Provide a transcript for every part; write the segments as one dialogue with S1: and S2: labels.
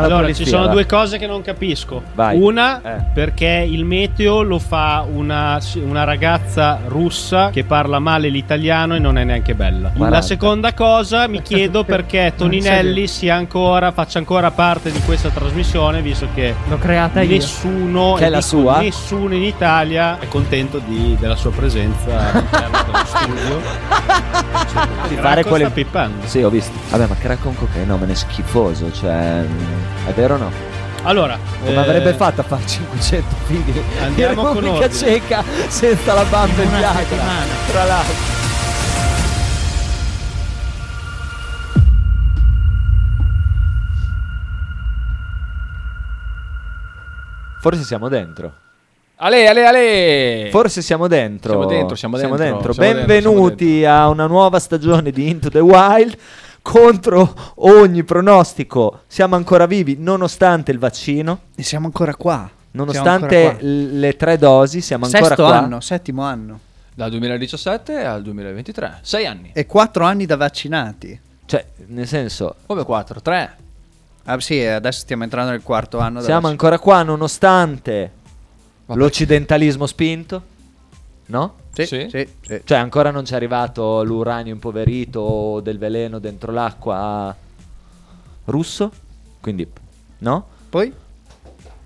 S1: la
S2: Allora, ci sono
S1: va.
S2: due cose che non capisco.
S1: Vai.
S2: Una,
S1: Eh.
S2: perché il meteo lo fa una, una ragazza russa che parla male l'italiano e non è neanche bella.
S1: 40.
S2: La seconda cosa, mi chiedo perché Toninelli sia ancora, faccia ancora parte di questa trasmissione, visto che
S3: L'ho creata io.
S2: nessuno,
S1: Che è
S2: e
S1: la
S2: dico
S1: sua?
S2: nessuno in Italia è contento di- della sua presenza all'interno dello studio.
S1: Di
S2: Racco
S1: fare
S2: sta
S1: quelle
S2: pippando.
S1: Sì, ho visto. Vabbè, ma crack con cocaina è schifoso, cioè è vero o no?
S2: Allora,
S1: Come
S2: eh,
S1: avrebbe fatto a fare 500 figli
S2: Andiamo
S1: in Repubblica. Ceca senza la bamba in
S3: settimana.
S1: Tra l'altro. Forse siamo dentro.
S4: Ale, ale, ale.
S1: Forse siamo dentro.
S4: Siamo dentro, siamo dentro, siamo dentro,
S1: Benvenuti
S4: siamo
S1: a una nuova stagione di Into the Wild. Contro ogni pronostico, siamo ancora vivi nonostante il vaccino,
S5: E siamo ancora qua.
S1: nonostante
S5: ancora qua.
S1: le tre dosi, siamo ancora
S5: Sesto
S1: qua.
S5: anno, settimo anno.
S4: Dal 2017 al 2023. Sei anni.
S5: E quattro anni da vaccinati.
S1: Cioè, nel senso,
S4: Come quattro? Tre.
S5: Ah sì, adesso stiamo entrando nel quarto anno. da
S1: siamo ancora qua nonostante
S4: Vabbè.
S1: l'occidentalismo spinto, no?
S5: Sì,
S4: Sì.
S5: sì, sì.
S1: Cioè, ancora non ci è arrivato l'uranio impoverito o del veleno dentro l'acqua russo, quindi, no?
S5: Poi?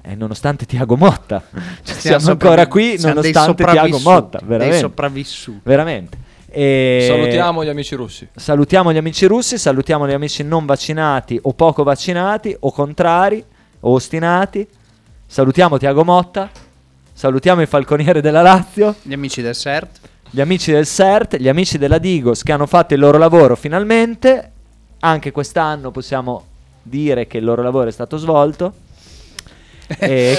S1: E nonostante Tiago Motta, Cioè, siamo,
S5: sopravvi-
S1: ancora qui
S5: siamo dei
S1: nonostante Tiago Motta,
S5: Dei
S1: veramente.
S5: sopravvissuti.
S1: veramente. E-
S4: Salutiamo gli amici russi.
S1: salutiamo gli amici russi, salutiamo gli amici non vaccinati o poco vaccinati o contrari o ostinati. Salutiamo Tiago Motta, salutiamo il falconiere della Lazio,
S5: Gli amici del CERT.
S1: gli amici del CERT, gli amici della Digos che hanno fatto il loro lavoro finalmente. Anche quest'anno possiamo dire che il loro lavoro è stato svolto. E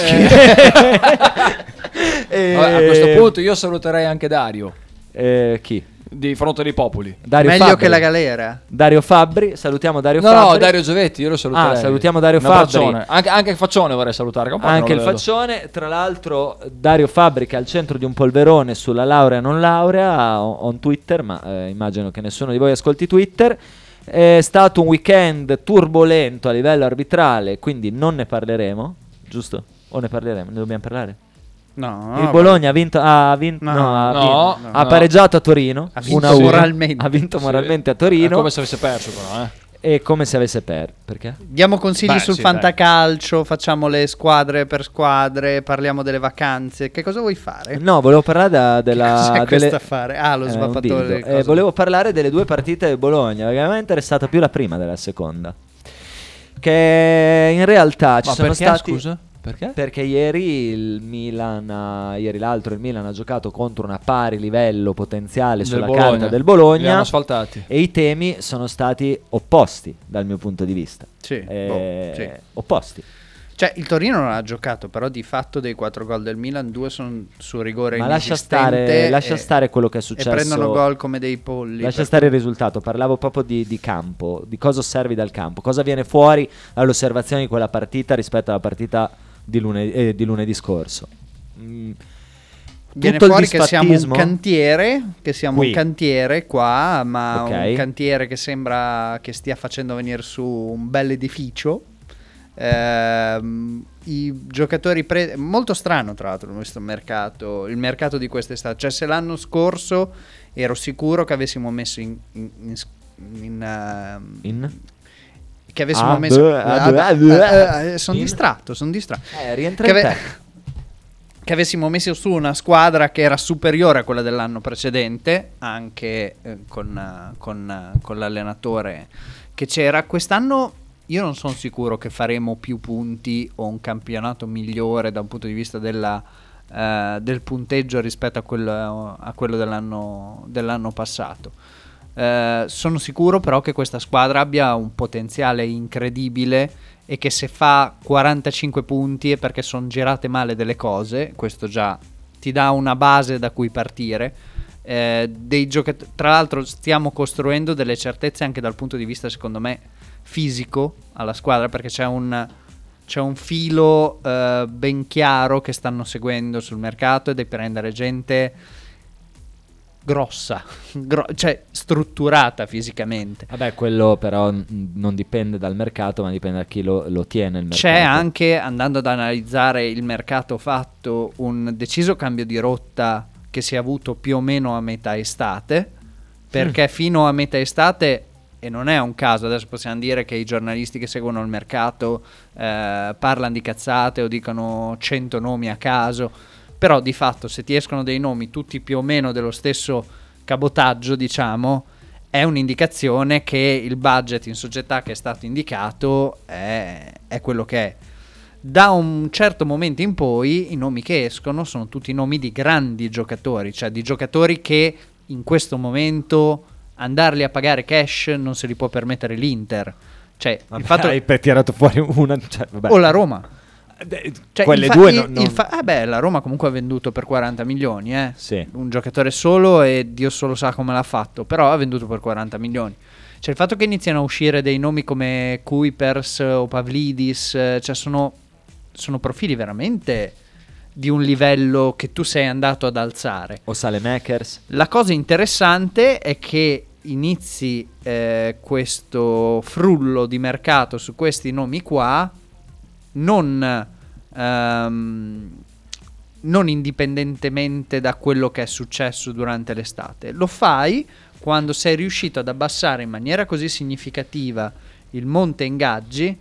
S1: e-
S4: Vabbè, a questo punto io saluterei anche Dario
S1: eh, chi?
S4: Di Fronte dei Popoli.
S1: Dario
S5: Meglio
S1: Fabbri.
S5: che la galera.
S1: Dario Fabbri, salutiamo Dario
S4: No,
S1: Fabbri.
S4: no, Dario Giovetti, io lo saluterei.
S1: Ah, salutiamo Dario
S4: Un
S1: Fabbri.
S4: abbraccione. Anche, anche il faccione vorrei salutare.
S1: Anche il faccione, tra l'altro Dario Fabbri che è al centro di un polverone sulla laurea non laurea on, on Twitter, ma eh, immagino che nessuno di voi ascolti Twitter. È stato un weekend turbolento a livello arbitrale, quindi non ne parleremo, giusto? O ne parleremo? Ne dobbiamo parlare?
S5: No.
S1: il Bologna ha vinto, ha, vinto,
S5: No,
S1: no, ha,
S4: no,
S1: vinto- ha pareggiato a Torino,
S5: Ha vinto
S1: 1-1.
S5: moralmente.
S1: ha vinto
S4: Sì.
S1: moralmente a
S4: È
S1: Torino
S4: come se avesse perso, però, eh.
S1: e come se avesse perso. Perché?
S5: Diamo consigli
S4: Beh,
S5: sul
S4: sì,
S5: fantacalcio, facciamo le squadre per squadre, parliamo delle vacanze. Che cosa vuoi fare?
S1: No, volevo parlare da- della,
S5: Cos'è
S1: delle-
S5: affare? Ah, lo
S1: Eh,
S5: svappatore.
S1: Eh, volevo parlare delle due partite del Bologna, perché a me è interessata più la prima della seconda. Che in realtà ci
S4: Ma
S1: sono
S4: perché,
S1: stati.
S4: scusa? Perché?
S1: Perché ieri il Milan, ha- ieri l'altro il Milan ha giocato contro una pari livello potenziale
S4: Del
S1: sulla
S4: Bologna.
S1: carta del Bologna e i temi sono stati opposti dal mio punto di vista.
S5: Sì,
S1: Eh,
S5: boh, sì.
S1: Opposti.
S5: Cioè, il Torino non ha giocato, però di fatto dei quattro gol del Milan, due sono su rigore
S1: Ma lascia stare, lascia
S5: e-
S1: stare quello che è successo.
S5: E prendono gol come dei polli.
S1: Lascia stare il risultato, parlavo proprio di, di campo, di cosa osservi dal campo, cosa viene fuori dall'osservazione di quella partita rispetto alla partita di, lune- eh, di lunedì scorso. Mm,
S5: Viene
S1: tutto
S5: fuori che siamo un cantiere, che siamo
S1: Qui.
S5: un cantiere qua, ma
S1: Ok.
S5: un cantiere che sembra che stia facendo venire su un bel edificio. Ehm, I giocatori pre- molto strano tra l'altro questo mercato, il mercato di quest'estate. Cioè se l'anno scorso ero sicuro che avessimo messo in, in, in, in,
S1: in?
S5: Che avessimo
S1: Ah,
S5: messo
S1: ah, beh, ah, beh.
S5: sono
S1: In?
S5: distratto, sono distratto
S1: Eh, rientra
S5: Che ave- che avessimo messo su una squadra che era superiore a quella dell'anno precedente, anche eh, con, eh, con, eh, con l'allenatore che c'era. Quest'anno io non sono sicuro che faremo più punti o un campionato migliore da un punto di vista della, eh, del punteggio rispetto a quello, a quello dell'anno, dell'anno passato. Eh, sono sicuro però che questa squadra abbia un potenziale incredibile e che se fa 45 punti è perché sono girate male delle cose, questo già ti dà una base da cui partire. Eh, giocat- tra l'altro stiamo costruendo delle certezze anche dal punto di vista secondo me fisico alla squadra perché c'è un, c'è un filo eh, ben chiaro che stanno seguendo sul mercato ed è prendere gente grossa, gro- cioè strutturata fisicamente.
S1: Vabbè, quello però non dipende dal mercato, ma dipende da chi lo, lo tiene il mercato.
S5: C'è anche, andando ad analizzare il mercato fatto, un deciso cambio di rotta che si è avuto più o meno a metà estate, perché fino a metà estate, e non è un caso, adesso possiamo dire che i giornalisti che seguono il mercato eh, parlano di cazzate o dicono 100 nomi a caso, però di fatto se ti escono dei nomi tutti più o meno dello stesso cabotaggio, diciamo, è un'indicazione che il budget in società che è stato indicato è, è quello che è. Da un certo momento in poi i nomi che escono sono tutti nomi di grandi giocatori, cioè di giocatori che in questo momento andarli a pagare cash non se li può permettere l'Inter. Cioè,
S1: Vabbè,
S5: il fatto
S1: hai tirato fuori una... Cioè,
S5: o la Roma.
S1: Eh,
S5: Cioè,
S1: Quelle
S5: il fa-
S1: due non- non-
S5: il fa- eh beh, la Roma comunque ha venduto per 40 milioni, eh.
S1: Sì.
S5: Un giocatore solo e Dio solo sa come l'ha fatto, però ha venduto per 40 milioni. Cioè il fatto che iniziano a uscire dei nomi come Kuipers o Pavlidis, eh, cioè sono, sono profili veramente di un livello che tu sei andato ad alzare.
S1: O Salemakers.
S5: La cosa interessante è che inizi eh, questo frullo di mercato su questi nomi qua non, ehm, non indipendentemente da quello che è successo durante l'estate. Lo fai quando sei riuscito ad abbassare in maniera così significativa il monte ingaggi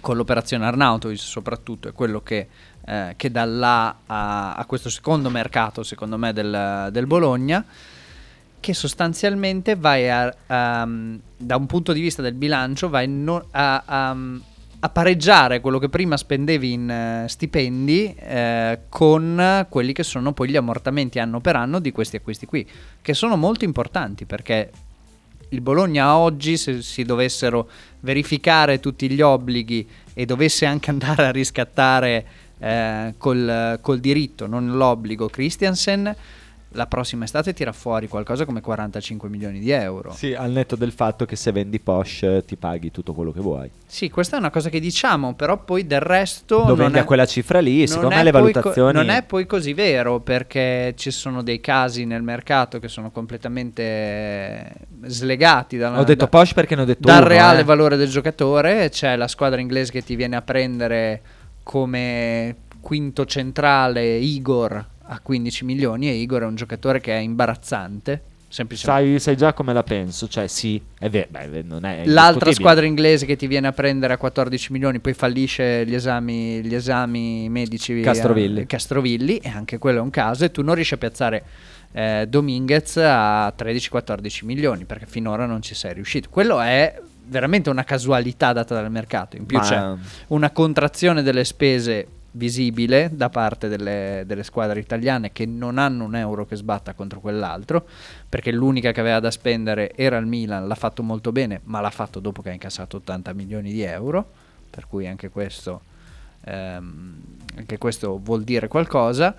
S5: con l'operazione Arnautovic soprattutto è quello che, eh, che dà là a, a questo secondo mercato secondo me del, del Bologna che sostanzialmente vai a, a- da un punto di vista del bilancio vai no- a, a- pareggiare quello che prima spendevi in eh, stipendi eh, con quelli che sono poi gli ammortamenti anno per anno di questi acquisti qui che sono molto importanti perché il Bologna oggi, se si dovessero verificare tutti gli obblighi e dovesse anche andare a riscattare eh, col, col diritto, non l'obbligo, Christiansen, la prossima estate tira fuori qualcosa come 45 milioni di euro.
S1: Sì, al netto del fatto che se vendi Porsche ti paghi tutto quello che vuoi.
S5: Sì, questa è una cosa che diciamo, però poi del resto... Non
S1: vendi a quella cifra lì, secondo me le
S5: poi co-
S1: valutazioni...
S5: non è poi così vero perché ci sono dei casi nel mercato che sono completamente slegati dalla,
S1: Ho detto
S5: da-
S1: Porsche perché ne ho detto
S5: dal
S1: uno,
S5: reale
S1: eh.
S5: valore del giocatore. C'è la squadra inglese che ti viene a prendere come quinto centrale Igor a 15 milioni e Igor è un giocatore che è imbarazzante. Semplicemente.
S1: Sai, sai già come la penso, cioè sì, è vero, beh, non è
S5: L'altra squadra inglese che ti viene a prendere a 14 milioni, poi fallisce gli esami, gli esami medici a-
S1: Castrovilli.
S5: Castrovilli, e anche quello è un caso, e tu non riesci a piazzare eh, Dominguez a 13-14 milioni perché finora non ci sei riuscito. Quello è veramente una casualità data dal mercato. In più
S1: Ma-
S5: c'è una contrazione delle spese visibile da parte delle, delle squadre italiane che non hanno un euro che sbatta contro quell'altro perché l'unica che aveva da spendere era il Milan, l'ha fatto molto bene ma l'ha fatto dopo che ha incassato 80 milioni di euro per cui anche questo, ehm, anche questo vuol dire qualcosa.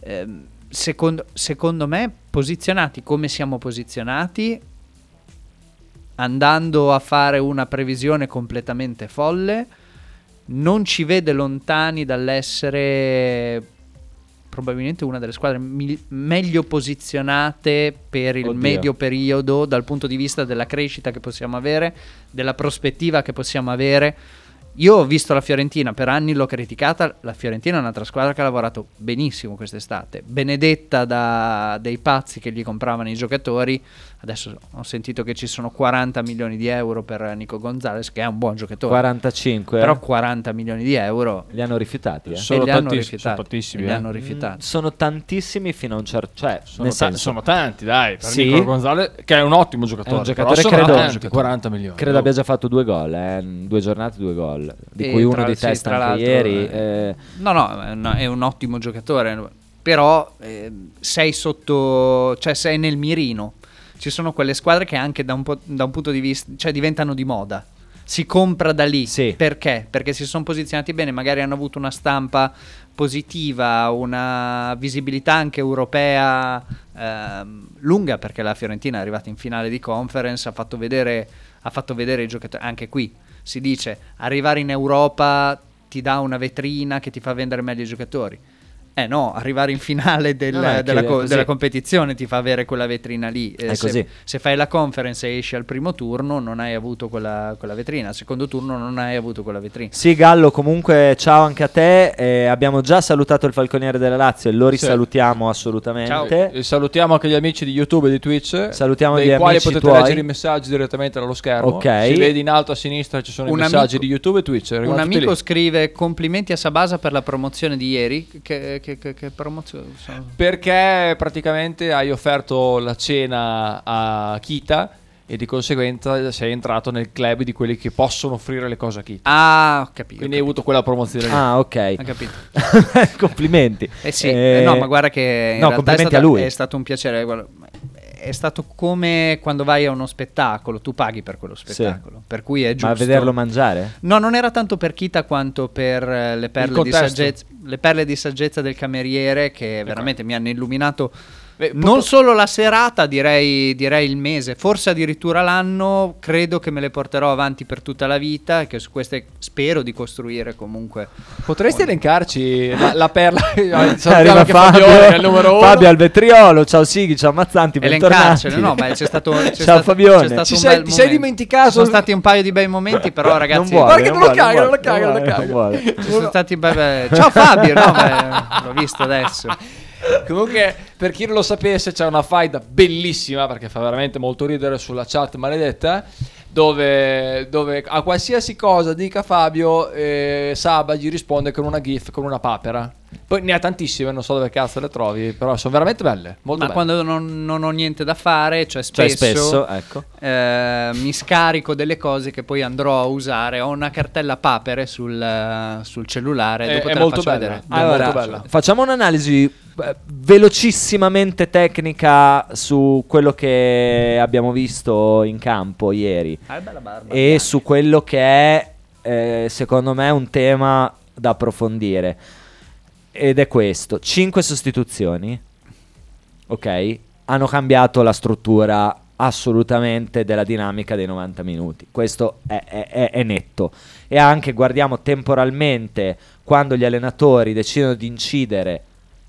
S5: Ehm, secondo, secondo me posizionati come siamo posizionati andando a fare una previsione completamente folle non ci vede lontani dall'essere probabilmente una delle squadre mil- meglio posizionate per il
S1: Oddio.
S5: medio periodo dal punto di vista della crescita che possiamo avere, della prospettiva che possiamo avere. Io ho visto la Fiorentina, per anni l'ho criticata, la Fiorentina è un'altra squadra che ha lavorato benissimo quest'estate, benedetta da dei pazzi che gli compravano i giocatori, adesso ho sentito che ci sono 40 milioni di euro per Nico Gonzalez, che è un buon giocatore,
S1: 45, eh?
S5: però 40 milioni di euro
S1: li hanno rifiutati, eh?
S4: Sono
S5: li hanno rifiutati.
S4: sono tantissimi,
S5: li
S4: eh.
S5: hanno rifiutati.
S1: Sono tantissimi fino a un certo... Cioè,
S4: Sono, ta- sono tanti, dai. Per
S1: Sì.
S4: Nico Gonzalez, che è un ottimo giocatore.
S1: È un giocatore, credo-
S4: tanti, 40 milioni.
S1: Credo abbia già fatto due gol, eh, due giornate due gol, di
S5: E
S1: cui uno di
S5: sì,
S1: testa
S5: tra
S1: anche
S5: l'altro,
S1: ieri.
S5: eh,
S1: eh,
S5: No, no, è un, è un ottimo giocatore, però eh, sei sotto, cioè sei nel mirino. Ci sono quelle squadre che anche da un, po- da un punto di vista, cioè diventano di moda. Si compra da lì.
S1: Sì.
S5: Perché? Perché si sono posizionati bene, magari hanno avuto una stampa positiva, una visibilità anche europea ehm, lunga, perché la Fiorentina è arrivata in finale di conference, ha fatto vedere, ha fatto vedere i giocatori, anche qui si dice arrivare in Europa ti dà una vetrina che ti fa vendere meglio i giocatori. Eh no, arrivare in finale del-
S1: No,
S5: della,
S1: che-
S5: co- della competizione ti fa avere quella vetrina lì. Eh,
S1: È
S5: se,
S1: così.
S5: se fai la conference e esci al primo turno non hai avuto quella, quella vetrina, al secondo turno non hai avuto quella vetrina.
S1: Sì, Gallo, comunque ciao anche a te. Eh, abbiamo già salutato il falconiere della Lazio e lo risalutiamo assolutamente.
S4: E salutiamo anche gli amici di YouTube e di Twitch.
S1: Salutiamo
S4: dei
S1: gli
S4: quali
S1: amici
S4: potete
S1: tuoi.
S4: leggere i messaggi direttamente dallo schermo.
S1: Ok.
S4: Si vede in alto a sinistra ci sono
S5: Un
S4: i messaggi
S5: amico-
S4: di YouTube e Twitch.
S5: Un amico
S4: lì.
S5: scrive complimenti a Sabasa per la promozione di ieri. Che, che, che, che promozione? sono-
S4: Perché praticamente hai offerto la cena a Kita e di conseguenza sei entrato nel club di quelli che possono offrire le cose a Kita.
S5: Ah, ho capito.
S4: Quindi hai avuto quella promozione lì.
S1: Ah, ok.
S5: Ho capito.
S1: complimenti.
S5: Eh sì,
S1: Eh,
S5: eh, no, ma guarda che in
S1: no, complimenti
S5: stata-
S1: a lui.
S5: è stato un piacere. È stato come quando vai a uno spettacolo, tu paghi per quello spettacolo, per cui è giusto.
S1: Ma vederlo mangiare?
S5: No, non era tanto per Kita quanto per eh, le perle, di saggezza, le perle di saggezza del cameriere che veramente mi hanno illuminato
S4: Beh,
S5: non solo la serata, direi, direi il mese, forse addirittura l'anno. Credo che me le porterò avanti per tutta la vita che su queste spero di costruire comunque.
S4: Potresti elencarci la, la perla?
S1: Arriva Fabio,
S4: uno.
S1: Fabio al vetriolo, ciao Sighi, ciao Mazzanti,
S5: Elencarcele,
S1: bentornati.
S5: no, ma c'è stato, c'è
S1: ciao
S5: stato-
S1: Fabione.
S5: stato
S4: Ci sei- ti sei dimenticato?
S5: Ci Sono stati un paio di bei momenti, però ragazzi.
S1: non vuole,
S4: Guarda che non lo caga, non lo caga, non lo caga.
S5: Ci sono stati Ciao Fabio, no, l'ho visto adesso.
S4: Comunque, per chi non lo sapesse, c'è una faida bellissima perché fa veramente molto ridere sulla chat maledetta. Dove, dove a qualsiasi cosa dica Fabio, eh, Saba gli risponde con una GIF, con una papera. Poi ne ha tantissime, non so dove cazzo le trovi, però sono veramente belle. Molto
S5: Ma
S4: belle.
S5: quando non, non ho niente da fare, cioè
S1: Cioè,
S5: spesso,
S1: spesso, ecco.
S5: eh, mi scarico delle cose che poi andrò a usare. Ho una cartella papere sul, sul cellulare.
S4: È-
S5: dopo
S4: è
S5: te
S4: molto bella.
S5: vedere.
S4: È
S1: Allora,
S4: molto bella.
S1: facciamo un'analisi eh, velocissimamente tecnica su quello che abbiamo visto in campo ieri
S5: Ah, è bella barba.
S1: e su quello che è, eh, secondo me, un tema da approfondire. Ed è questo: 5 sostituzioni, ok? Hanno cambiato la struttura assolutamente della dinamica dei 90 minuti. Questo è, è- è- netto. E anche guardiamo temporalmente quando gli allenatori decidono di incidere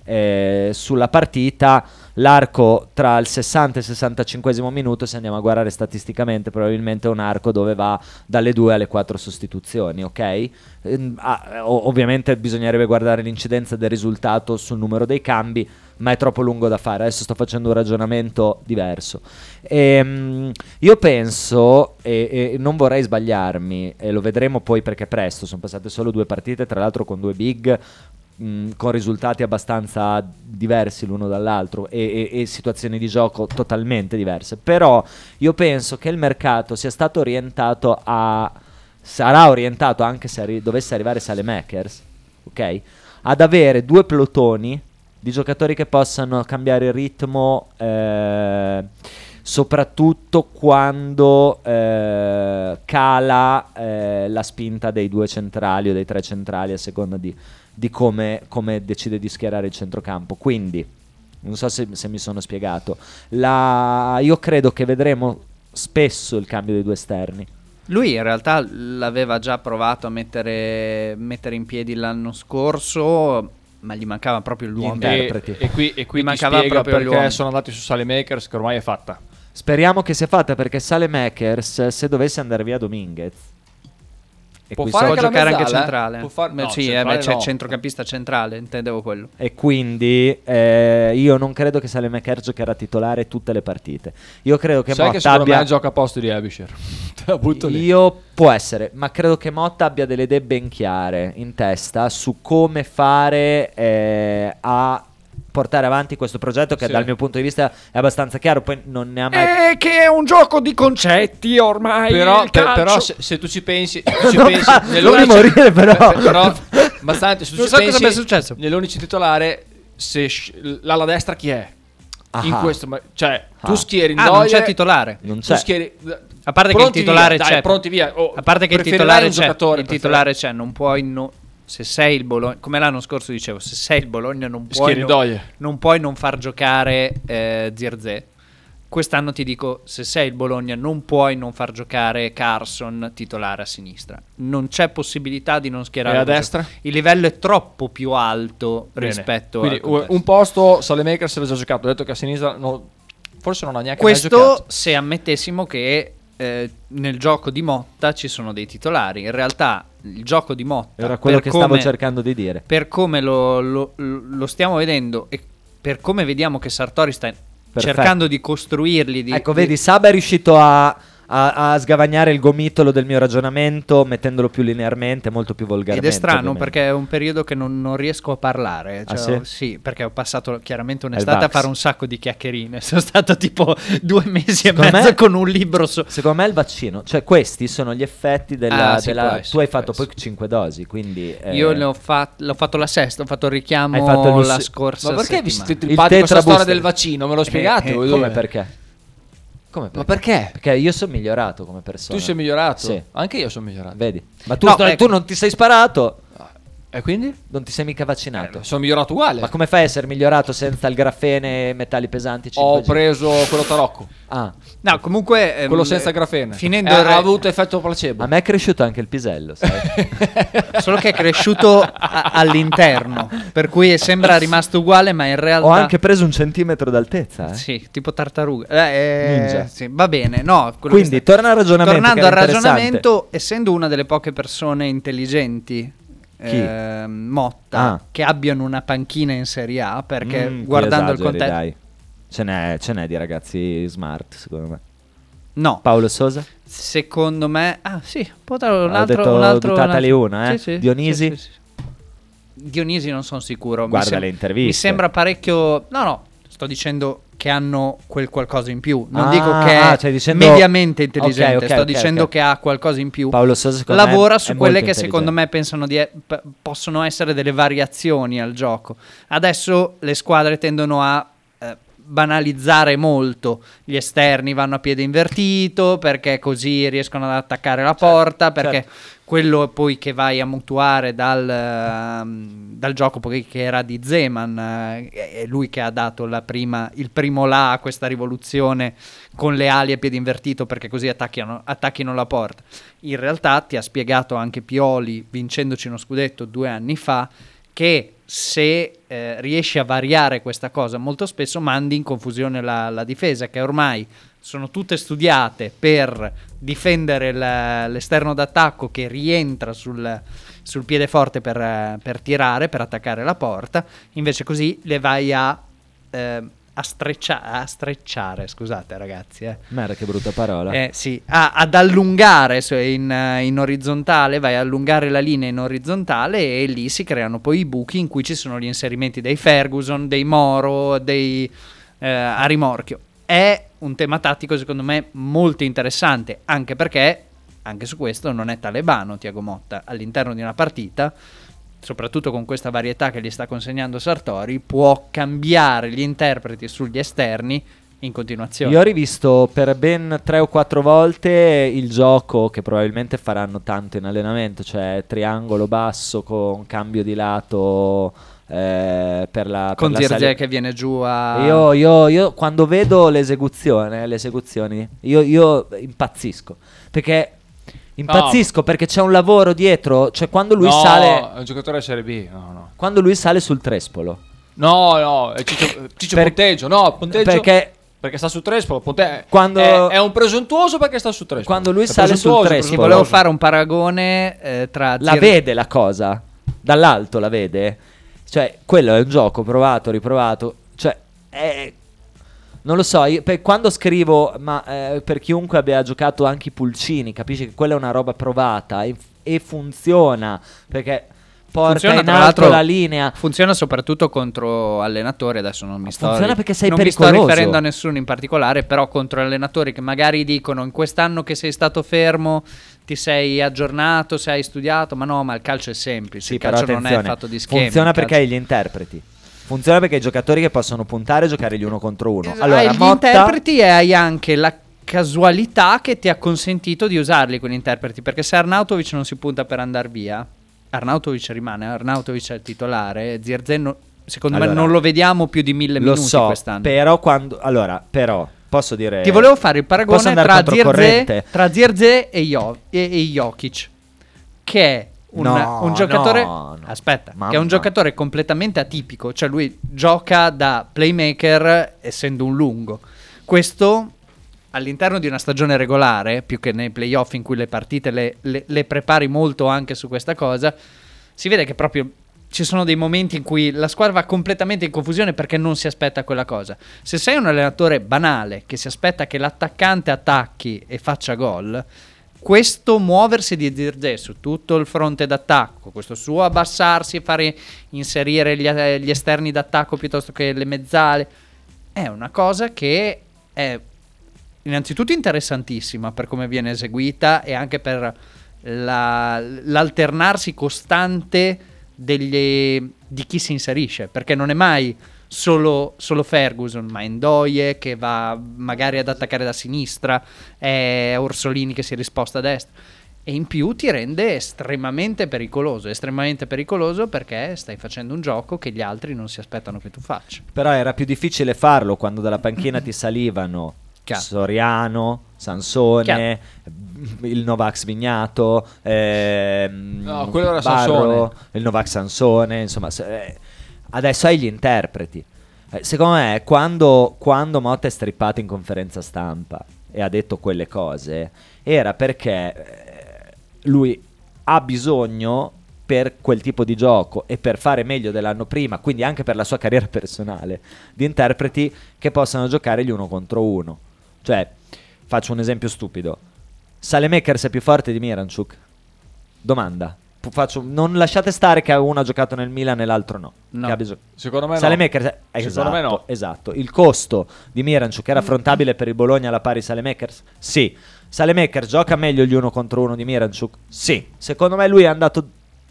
S1: eh, sulla partita, l'arco tra il 60 e il 65 minuto, se andiamo a guardare statisticamente, probabilmente è un arco dove va dalle 2 alle 4 sostituzioni, ok? O- ovviamente bisognerebbe guardare l'incidenza del risultato sul numero dei cambi, ma è troppo lungo da fare. Adesso sto facendo un ragionamento diverso. Ehm, io penso, e, e non vorrei sbagliarmi, e lo vedremo poi perché presto, sono passate solo due partite, tra l'altro con due big, mh, con risultati abbastanza diversi l'uno dall'altro e, e- e situazioni di gioco totalmente diverse. Però io penso che il mercato sia stato orientato a... sarà orientato anche se arri- dovesse arrivare Salemakers, ok? Ad avere due plotoni di giocatori che possano cambiare il ritmo, eh, soprattutto quando eh, cala eh, la spinta dei due centrali o dei tre centrali a seconda di, di come, come decide di schierare il centrocampo. Quindi, non so se, se mi sono spiegato, la- io credo che vedremo spesso il cambio dei due esterni.
S5: Lui in realtà l'aveva già provato a mettere, mettere in piedi l'anno scorso, ma gli mancava proprio l'uomo.
S1: Inter-
S4: E,
S1: interpreti.
S4: e qui, e qui
S5: mancava proprio
S4: perché
S5: l'uomo.
S4: sono andati su Sale Makers che ormai è fatta.
S1: Speriamo che sia fatta perché Sale Makers, se dovesse andare via Dominguez, e
S4: Può
S5: Può
S4: anche
S5: giocare anche
S4: mezzala, eh?
S5: centrale.
S4: Può far- no,
S5: sì, eh,
S4: centrale
S5: beh, c'è
S4: no.
S5: centrocampista centrale, intendevo quello.
S1: E quindi eh, io non credo che Salemaker giocherà titolare tutte le partite. Io credo che
S4: Sai
S1: Motta
S4: che secondo
S1: abbia...
S4: me gioca a posto di Abisher. Te la butto lì.
S1: Io può essere, ma credo che Motta abbia delle idee ben chiare in testa su come fare eh, a portare avanti questo progetto che
S4: Sì.
S1: dal mio punto di vista è abbastanza chiaro, poi non ne ha mai...
S3: Eh, che è un gioco di concetti ormai.
S4: Però, per- però se, se tu ci pensi, tu ci
S1: Non
S4: pensi
S1: fa-
S4: nell'11
S1: non mi morire, però.
S4: per- però bastante, se tu
S5: Non
S4: ci
S5: so cosa
S4: pensi
S5: mi è successo.
S4: nell'11 titolare se sc- l'ala destra chi è? In
S1: Ah.
S4: questo ma- cioè tu
S1: Ah.
S4: schieri
S5: Ah, non c'è titolare.
S1: Non
S4: tu
S1: c'è.
S4: schieri
S5: A parte che il titolare
S4: via,
S5: c'è.
S4: dai, pronti via. Oh,
S5: a parte che il titolare c'è, il titolare c'è, non puoi no- se sei il Bologna, come l'anno scorso dicevo, se sei il Bologna non puoi non, non puoi non far giocare eh, Zirze. Quest'anno ti dico, se sei il Bologna non puoi non far giocare Carson titolare a sinistra. Non c'è possibilità di non schierare
S4: E a destra?
S5: Il livello è troppo più alto
S4: Bene.
S5: rispetto
S4: Quindi
S5: al contesto.
S4: un posto Salemaker se l'ha già giocato. Ho detto che a sinistra no- forse non ha neanche
S5: Questo se ammettessimo che eh, nel gioco di Motta ci sono dei titolari. In realtà il gioco di Motta
S1: Era quello che stavo
S5: come-
S1: cercando di dire.
S5: per come lo, lo- lo stiamo vedendo e per come vediamo che Sartori sta cercando di costruirli. Di,
S1: Ecco,
S5: di-
S1: vedi, Saba è riuscito a, a- a sgavagnare il gomitolo del mio ragionamento mettendolo più linearmente, molto più
S5: Ed
S1: volgarmente.
S5: è strano
S1: ovviamente.
S5: perché è un periodo che non, non riesco a parlare.
S1: Ah,
S5: Cioè,
S1: sì?
S5: perché ho passato chiaramente un'estate a fare un sacco di chiacchierine. Sono stato tipo due mesi
S1: Secondo
S5: e mezzo
S1: me-
S5: con un libro. so-
S1: Secondo me è il vaccino, cioè questi sono gli effetti della...
S5: Ah, sì,
S1: della-
S5: essere,
S1: tu hai fatto poi 5 dosi, quindi... eh,
S5: Io ne ho, fat- l'ho fatto la sesta, ho fatto il richiamo
S1: Hai fatto
S5: la scorsa
S4: Ma perché vi
S5: settimana.
S4: siete
S1: Il
S4: trippati questa
S1: tetra
S4: storia del vaccino? Me lo spiegate?
S5: eh,
S4: voi
S1: Come perché? Come
S4: Ma perché?
S1: Perché io sono migliorato come persona.
S4: Tu sei migliorato?
S1: Sì.
S4: Anche io sono migliorato.
S1: Vedi? Ma tu,
S5: No, ecco.
S1: tu non ti sei sparato,
S4: E quindi?
S1: non ti sei mica vaccinato.
S4: Sono migliorato uguale.
S1: Ma come fai a essere migliorato senza il grafene e metalli pesanti 5G?
S4: Ho preso quello tarocco.
S1: Ah,
S5: No, comunque... ehm,
S4: Quello senza grafene.
S5: Finendo
S4: Eh, ha avuto effetto placebo.
S1: a me è cresciuto anche il pisello, sai?
S5: Solo che è cresciuto a- all'interno, per cui sembra rimasto uguale, ma in realtà...
S1: Ho anche preso un centimetro d'altezza, eh?
S5: Sì, tipo tartaruga. Eh, eh,
S1: Ninja.
S5: sì, va bene, no.
S1: Quindi,
S5: sta-
S1: torna al ragionamento.
S5: Tornando al ragionamento, essendo una delle poche persone intelligenti, Ehm, Motta,
S1: Ah.
S5: che abbiano una panchina in Serie A, perché
S1: Mm,
S5: guardando il
S1: esageri,
S5: contesto...
S1: dai. Ce n'è, ce n'è di ragazzi smart, secondo me.
S5: No,
S1: Paolo Sosa?
S5: secondo me... Ah sì, potrà un
S1: Ho
S5: altro...
S1: detto
S5: un altro, un
S1: una, eh.
S5: Sì, sì,
S1: Dionisi?
S5: sì. Dionisi non sono sicuro.
S1: Guarda
S5: sem-
S1: le interviste.
S5: Mi sembra parecchio... No, no, sto dicendo che hanno quel qualcosa in più. Non
S1: Ah,
S5: dico che
S1: ah,
S5: è
S1: stai dicendo-
S5: mediamente intelligente,
S1: Ok, ok,
S5: sto
S1: ok,
S5: dicendo che ha qualcosa in più.
S1: Paolo Sosa,
S5: Lavora su quelle che secondo me pensano di p- possono essere delle variazioni al gioco. Adesso le squadre tendono a eh, banalizzare molto. Gli esterni vanno a piede invertito perché così riescono ad attaccare la porta. Perché
S1: certo.
S5: Quello poi che vai a mutuare dal, ehm, dal gioco che era di Zeman, eh, è lui che ha dato prima, il primo là a questa rivoluzione con le ali a piede invertito perché così attacchino, attacchino la porta. In realtà ti ha spiegato anche Pioli, vincendoci uno scudetto due anni fa, che se eh, riesci a variare questa cosa molto spesso mandi in confusione la, la difesa, che ormai sono tutte studiate per difendere la- l'esterno d'attacco che rientra sul, sul piede forte per, per tirare, per attaccare la porta, invece così le vai a, eh, a, streccia- a strecciare, scusate ragazzi, eh.
S1: Merda, che brutta parola.
S5: Eh, sì, a- ad allungare in, in orizzontale, vai a allungare la linea in orizzontale e lì si creano poi i buchi in cui ci sono gli inserimenti dei Ferguson, dei Moro, dei eh, a rimorchio. È un tema tattico secondo me molto interessante, anche perché anche su questo non è talebano Tiago Motta all'interno di una partita. Soprattutto con questa varietà che gli sta consegnando Sartori, può cambiare gli interpreti sugli esterni in continuazione.
S1: Io ho rivisto per ben tre o quattro volte il gioco che probabilmente faranno tanto in allenamento, cioè triangolo basso con cambio di lato eh, per la
S5: con
S1: per
S5: Zirze che viene giù a
S1: Io, io- io quando vedo l'esecuzione, le esecuzioni, io, io impazzisco perché impazzisco perché c'è un lavoro dietro, cioè quando lui
S4: no,
S1: sale
S4: è un giocatore Serie B. No, no.
S1: quando lui sale sul trespolo.
S4: No, no, è Ciccio, Ciccio
S1: Per-
S4: Ponteggio. No, Ponteggio.
S1: Perché
S4: Perché sta su Trespolo. Ponte-
S1: Quando-
S4: è, è un presuntuoso perché sta su Trespolo.
S1: Quando lui
S4: È
S1: sale sul Trespolo.
S5: Volevo fare un paragone eh, tra
S1: la
S5: Zir-
S1: vede la cosa dall'alto la vede cioè quello è un gioco provato riprovato cioè è non lo so io- per- quando scrivo ma eh, per chiunque abbia giocato anche i pulcini capisci che quella è una roba provata e, e funziona perché porta
S5: Funziona,
S1: in alto la linea
S5: Funziona soprattutto contro allenatori, adesso non mi sto
S1: Funziona perché sei
S5: non mi sto
S1: pericoloso.
S5: riferendo a nessuno in particolare, però contro allenatori che magari dicono in quest'anno che sei stato fermo ti sei aggiornato, se hai studiato, ma no, ma il calcio è semplice,
S1: sì
S5: il
S1: però
S5: calcio non è fatto di schemi.
S1: funziona perché
S5: calcio-
S1: hai gli interpreti funziona perché hai giocatori che possono puntare e giocare gli uno contro uno
S5: hai
S1: allora
S5: gli
S1: Motta
S5: interpreti e hai anche la casualità che ti ha consentito di usarli quegli interpreti, perché se Arnautovic non si punta per andare via, Arnautovic rimane, Arnautovic è il titolare, Zirzen secondo me
S1: Allora,
S5: non lo vediamo più di mille
S1: Lo
S5: minuti
S1: so,
S5: quest'anno.
S1: però quando allora, però posso dire...
S5: Ti volevo fare il paragone tra? Zirze, tra Zirze e, Jo- e, e Jokic, che è un,
S1: No,
S5: un giocatore.
S1: no, no.
S5: Aspetta, che è
S1: Mamma.
S5: un giocatore completamente atipico. Cioè, lui gioca da playmaker essendo un lungo. Questo all'interno di una stagione regolare, più che nei playoff in cui le partite le, le- le prepari molto anche su questa cosa, si vede che proprio ci sono dei momenti in cui la squadra va completamente in confusione perché non si aspetta quella cosa. Se sei un allenatore banale che si aspetta che l'attaccante attacchi e faccia gol, questo muoversi di Zirze su tutto il fronte d'attacco, questo suo abbassarsi e fare inserire gli, gli esterni d'attacco piuttosto che le mezzale, è una cosa che è innanzitutto interessantissima per come viene eseguita e anche per la- l'alternarsi costante degli- di chi si inserisce, perché non è mai solo, solo Ferguson, ma Endoye che va magari ad attaccare da sinistra, è Orsolini che si risposta a destra. E in più ti rende estremamente pericoloso, estremamente pericoloso perché stai facendo un gioco che gli altri non si aspettano che tu faccia.
S1: Però era più difficile farlo quando dalla panchina ti salivano
S5: Chiaro.
S1: Soriano, Sansone,
S5: Chiaro.
S1: Il Novax Vignato, ehm,
S4: No, quello era
S1: Barro, il Novax Sansone, insomma, se- eh, adesso hai gli interpreti. Eh, secondo me, quando, quando Motta è strippato in conferenza stampa e ha detto quelle cose, era perché eh, lui ha bisogno per quel tipo di gioco e per fare meglio dell'anno prima, quindi anche per la sua carriera personale, di interpreti che possano giocare gli uno contro uno. Cioè, faccio un esempio stupido. Salemakers è più forte di Miranchuk? Domanda. Pu- faccio- non lasciate stare che uno ha giocato nel Milan e l'altro no.
S5: No.
S1: Che ha
S4: Secondo me no.
S1: Salemakers è-
S4: Secondo
S1: esatto,
S4: me no.
S1: esatto. Il costo di Miranchuk era affrontabile per il Bologna alla pari Salemakers? Sì. Salemakers gioca meglio gli uno contro uno di Miranchuk? Sì. Secondo me lui è andato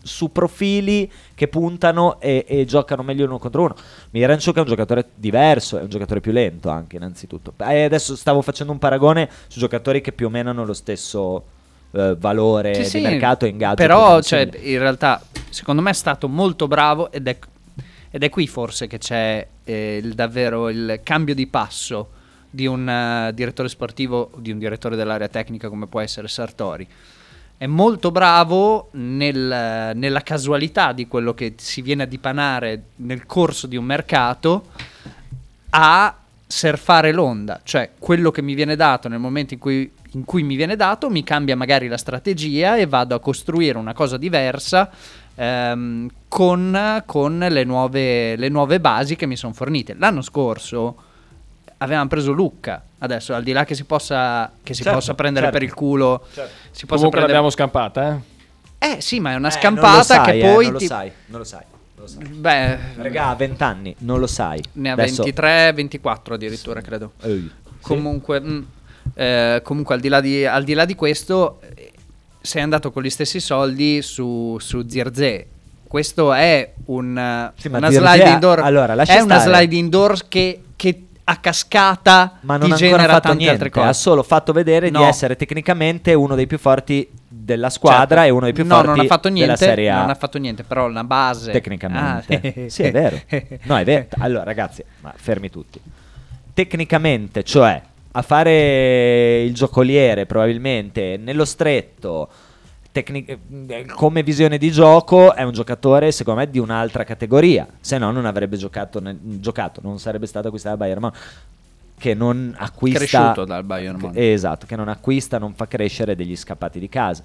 S1: su profili che puntano e, e giocano meglio uno contro uno. Miranchuk è un giocatore diverso, è un giocatore più lento anche innanzitutto. E adesso stavo facendo un paragone su giocatori che più o meno hanno lo stesso eh, valore
S5: Sì,
S1: di
S5: sì,
S1: mercato e ingaggio.
S5: Però, cioè, in realtà, secondo me è stato molto bravo ed è, ed è qui forse che c'è eh, il- davvero il cambio di passo di un eh, direttore sportivo, di un direttore dell'area tecnica come può essere Sartori. È molto bravo nel- nella casualità di quello che si viene a dipanare nel corso di un mercato a surfare l'onda, cioè quello che mi viene dato nel momento in cui, in cui mi viene dato mi cambia magari la strategia e vado a costruire una cosa diversa ehm, con, con le, nuove, le nuove basi che mi sono fornite. L'anno scorso avevamo preso Lucca, adesso al di là che si possa, che si
S1: Certo,
S5: possa prendere
S1: certo.
S5: per il culo, si possa
S2: Comunque
S5: prendere...
S2: l'abbiamo scampata, eh.
S5: Eh sì, ma è una
S1: Eh,
S5: scampata
S1: sai,
S5: che
S1: eh,
S5: poi...
S1: non lo
S5: ti-
S1: sai, non lo sai. non lo sai.
S5: Beh,
S1: Regà, ha 20 anni, non lo sai.
S5: ne ha
S1: Adesso-
S5: 23, 24 addirittura, credo.
S1: Ehi,
S5: Comunque, mm, eh, comunque al, di là di, al di là di questo, eh, sei andato con gli stessi soldi su, su Zirze. Questo è un, eh,
S1: Sì, ma
S5: una slide indoor.
S1: allora,
S5: è una slide indoor che, che a cascata
S1: ma non ha
S5: ti genera
S1: fatto
S5: tante
S1: niente,
S5: altre
S1: ha
S5: cose.
S1: solo fatto vedere
S5: No.
S1: di essere tecnicamente uno dei più forti della squadra
S5: Certo.
S1: e uno dei più
S5: no,
S1: forti
S5: ha
S1: della Serie A.
S5: Non ha fatto niente, però la base.
S1: Tecnicamente.
S5: Ah,
S1: sì, è vero. No, è vero. Allora, ragazzi, ma fermi tutti. Tecnicamente, cioè, a fare il giocoliere probabilmente nello stretto, tecni- eh, come visione di gioco, è un giocatore, secondo me, di un'altra categoria. Se no, non avrebbe giocato, nel- giocato non sarebbe stato acquistato da Bayern Monaco. Che non acquista.
S5: Cresciuto dal Bayern Monaco.
S1: Esatto, che non acquista, non fa crescere degli scappati di casa.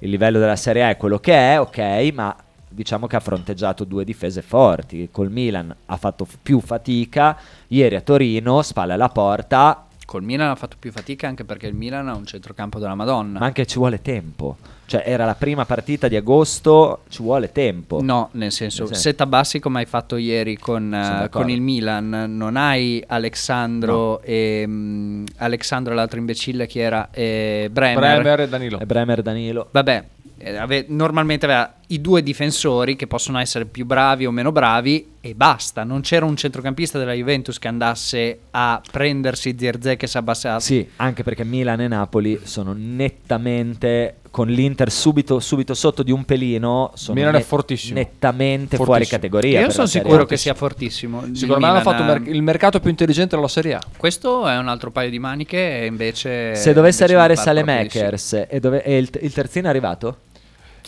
S1: Il livello della Serie A è quello che è, ok, ma diciamo che ha fronteggiato due difese forti. Col Milan ha fatto più fatica, ieri a Torino, spalle alla porta,
S5: Col Milan ha fatto più fatica anche perché il Milan ha un centrocampo della Madonna.
S1: ma anche ci vuole tempo. Cioè, era la prima partita di agosto, ci vuole tempo.
S5: No, nel senso,
S1: Nel senso.
S5: se tabassi come hai fatto ieri con, eh, con il Milan, non hai Alexandro e mm, Alexandro l'altro imbecille che era e Bremer.
S2: Bremer e Danilo.
S1: E Bremer Danilo.
S5: Vabbè, ave- normalmente aveva i due difensori che possono essere più bravi o meno bravi e basta. Non c'era un centrocampista della Juventus che andasse a prendersi Zirze che si abbassasse.
S1: Sì, anche perché Milan e Napoli sono nettamente con l'Inter subito, subito sotto di un pelino sono
S4: Milan è
S1: net-
S4: fortissimo.
S1: nettamente
S4: Fortissimo.
S1: fuori categoria.
S5: Io
S1: per
S5: sono
S1: la Serie
S5: sicuro che sia fortissimo. Il
S4: Secondo me hanno
S5: Milan
S4: fatto
S5: ha-
S4: mer- il mercato più intelligente della Serie A.
S5: Questo è un altro paio di maniche e invece...
S1: Se dovesse
S5: invece
S1: arrivare
S5: mi pare proprio di sì.
S1: Salemakers e, dove- e il, il terzino è arrivato?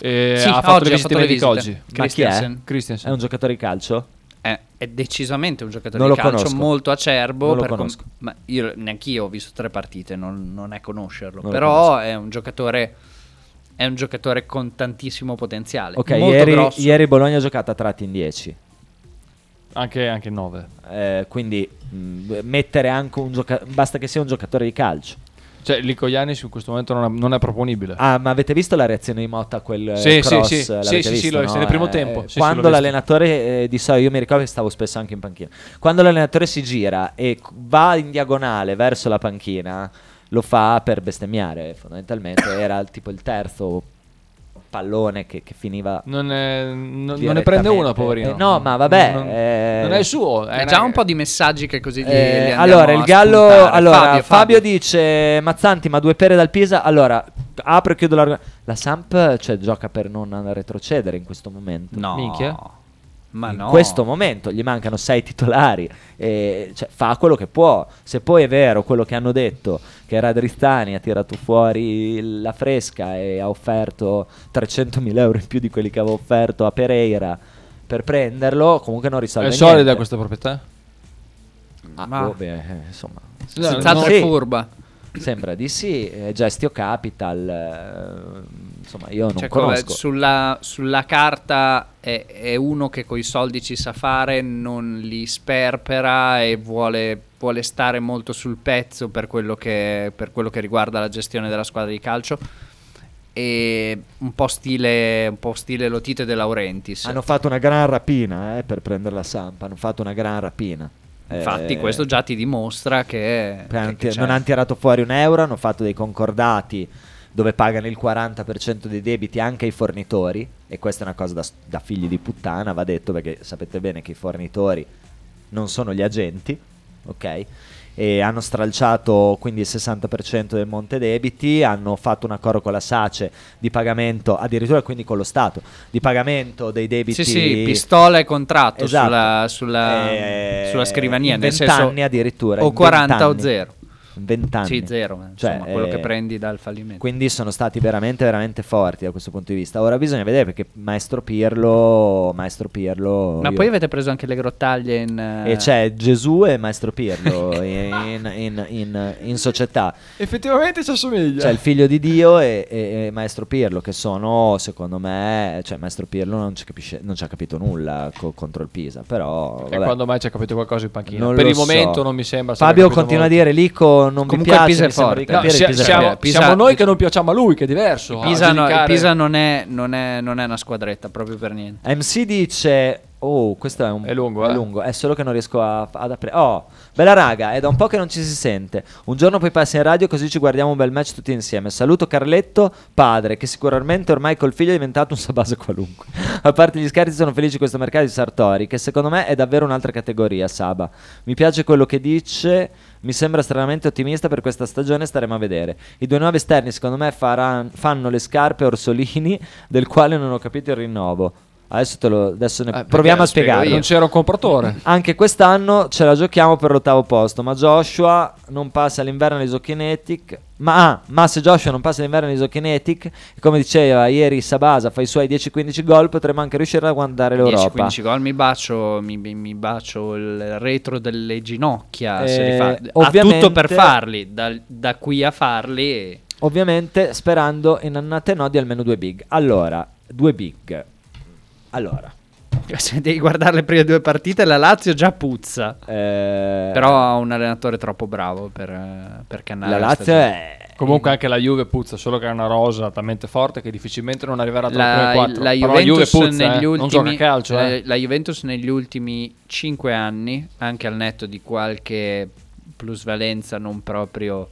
S4: E
S5: Sì,
S4: ha fatto
S5: oggi
S4: le
S5: ha
S4: visite
S5: fatto le
S4: mediche
S5: visite.
S4: oggi.
S1: Ma chi è?
S5: Christensen.
S4: Christensen.
S1: È un giocatore di calcio?
S5: È, è decisamente un giocatore
S1: Non
S5: di
S1: lo
S5: calcio
S1: conosco.
S5: molto acerbo.
S1: Non lo
S5: per com-
S1: conosco.
S5: ma io neanch'io ho visto tre partite, non, non è conoscerlo.
S1: Non lo
S5: però
S1: conosco.
S5: è un giocatore. È un giocatore con tantissimo potenziale.
S1: Ok,
S5: molto
S1: ieri, ieri Bologna ha giocato a tratti in 10.
S4: Anche, anche 9.
S1: Eh, quindi mh, mettere anche un giocatore. Basta che sia un giocatore di calcio.
S4: Cioè, Lico Ianis in questo momento non è, non è proponibile.
S1: Ah, ma avete visto la reazione di Motta a quel eh,
S4: Sì, sì,
S1: cross?
S4: sì.
S1: L'avete
S4: Sì, sì,
S1: visto,
S4: sì,
S1: no?
S4: nel primo
S1: Eh,
S4: tempo.
S1: eh,
S4: Sì, sì,
S1: quando l'allenatore eh, di solito, io mi ricordo che stavo spesso anche in panchina. Quando l'allenatore si gira e va in diagonale verso la panchina, lo fa per bestemmiare. Fondamentalmente era tipo il terzo pallone che, che finiva.
S4: Non, è- non- non ne prende uno, poverino.
S1: Eh, no, ma vabbè,
S4: Non,
S1: eh,
S4: non è il suo.
S5: È
S4: una-
S5: già un po' di messaggi che così gli,
S1: Eh,
S5: li andiamo
S1: allora, il Gallo. Allora, Fabio,
S5: Fabio,
S1: dice: Mazzanti, ma due pere dal Pisa. Allora, apro e chiudo l'argomento. La Samp cioè, gioca per non retrocedere in questo momento.
S5: No.
S4: Minchia.
S5: Ma
S1: in
S5: no.
S1: questo momento gli mancano sei titolari. E, cioè, fa quello che può. Se poi è vero quello che hanno detto, che Radrizzani ha tirato fuori la fresca e ha offerto 300.000 euro in più di quelli che aveva offerto a Pereira per prenderlo, comunque non risolve
S4: È
S1: niente.
S4: solida questa proprietà?
S1: Ah,
S5: Ma-
S1: beh, eh, insomma,
S4: No,
S5: Senz'altro
S1: no.
S5: è
S1: Sì.
S5: furba.
S1: Sembra di sì, eh, Gestio Capital, eh, insomma io non
S5: Cioè,
S1: conosco.
S5: sulla, sulla carta è, è uno che coi soldi ci sa fare, non li sperpera e vuole, vuole stare molto sul pezzo per quello, che, per quello che riguarda la gestione della squadra di calcio. E un po' stile, un po' stile Lotite De Laurentiis.
S1: Hanno fatto una gran rapina eh, per prendere la Sampa, hanno fatto una gran rapina.
S5: Infatti,
S1: Eh,
S5: questo già ti dimostra che, che- che
S1: non hanno tirato fuori un euro, hanno fatto dei concordati dove pagano il 40% dei debiti anche ai fornitori e questa è una cosa da, da figli di puttana, va detto perché sapete bene che i fornitori non sono gli agenti, ok? E hanno stralciato quindi il 60% del monte debiti, hanno fatto un accordo con la SACE di pagamento, addirittura quindi con lo Stato, di pagamento dei debiti
S5: Sì, sì, pistola e contratto
S1: Esatto.
S5: sulla, sulla-
S1: Eh,
S5: sulla scrivania.
S1: in
S5: nel
S1: 20
S5: senso,
S1: anni addirittura,
S5: O
S1: in
S5: 40 o
S1: 20 anni.
S5: 0.
S1: 20 anni.
S5: Sì, zero. eh,
S1: Cioè,
S5: insomma, quello
S1: eh,
S5: che prendi dal fallimento.
S1: Quindi sono stati veramente, veramente forti da questo punto di vista. Ora bisogna vedere perché Maestro Pirlo, Maestro Pirlo...
S5: Ma
S1: io-
S5: poi avete preso anche le grottaglie in... eh,
S1: E c'è Gesù e Maestro Pirlo in, in- in- in società.
S4: Effettivamente ci assomiglia.
S1: C'è il figlio di Dio e, e- e Maestro Pirlo che sono, secondo me, cioè Maestro Pirlo non ci, capisce, non ci ha capito nulla co- contro il Pisa, però...
S4: E
S1: vabbè.
S4: quando mai ci ha capito qualcosa in panchina?
S1: Non
S4: per il momento
S1: so.
S4: non mi sembra. se
S1: Fabio continua a
S4: molto.
S1: dire Lico non
S5: Comunque
S1: mi
S5: il
S1: piace,
S5: Pisa è forte.
S4: No, sia-
S1: Pisa
S4: siamo.
S5: Pisa-
S4: siamo noi che non piacciamo a lui, che è diverso.
S5: Pisa, no-. Pisa non, è, non, è, non è una squadretta proprio per niente.
S1: MC dice: Oh, questo è un
S4: È lungo,
S1: è
S4: eh.
S1: lungo, è solo che non riesco a, ad aprire. Oh, bella raga, è da un po' che non ci si sente. Un giorno poi passi in radio così ci guardiamo un bel match tutti insieme. Saluto Carletto, padre, che sicuramente ormai col figlio è diventato un sabase qualunque. a parte gli scherzi, sono felice di questo mercato di Sartori, che secondo me è davvero un'altra categoria, Saba. Mi piace quello che dice. Mi sembra estremamente ottimista per questa stagione, staremo a vedere. I due nuovi esterni, secondo me, faran- fanno le scarpe Orsolini, del quale non ho capito il rinnovo. Adesso, te lo, adesso ne
S4: Eh,
S1: proviamo a
S4: io. Non c'era un compratore.
S1: Anche quest'anno ce la giochiamo per l'ottavo posto, ma Joshua non passa l'inverno all'Isokinetic. Ma, ah, ma se Joshua non passa l'inverno all'Isokinetic, come diceva ieri Sabasa, fa i suoi 10-15 gol, potremmo anche riuscire a guardare l'Europa.
S5: 10-15 gol mi bacio, mi, mi- bacio il retro delle ginocchia.
S1: Eh.
S5: Ha tutto per farli, dal- da qui a farli.
S1: Ovviamente sperando in annate no di almeno due big. Allora, due big. Allora,
S5: Se devi guardare le prime due partite, la Lazio già puzza.
S1: eh,
S5: Però ha un allenatore troppo bravo per, per cannare
S1: la Lazio è...
S4: Comunque anche la Juve puzza, solo che ha una rosa talmente forte che difficilmente non arriverà tra le
S5: la,
S4: prime quattro.
S5: la
S4: Però
S5: Juventus
S4: la Juve puzza,
S5: negli
S4: eh,
S5: ultimi,
S4: non gioca a calcio.
S5: la,
S4: eh.
S5: la Juventus negli ultimi 5 anni, anche al netto di qualche plusvalenza non proprio,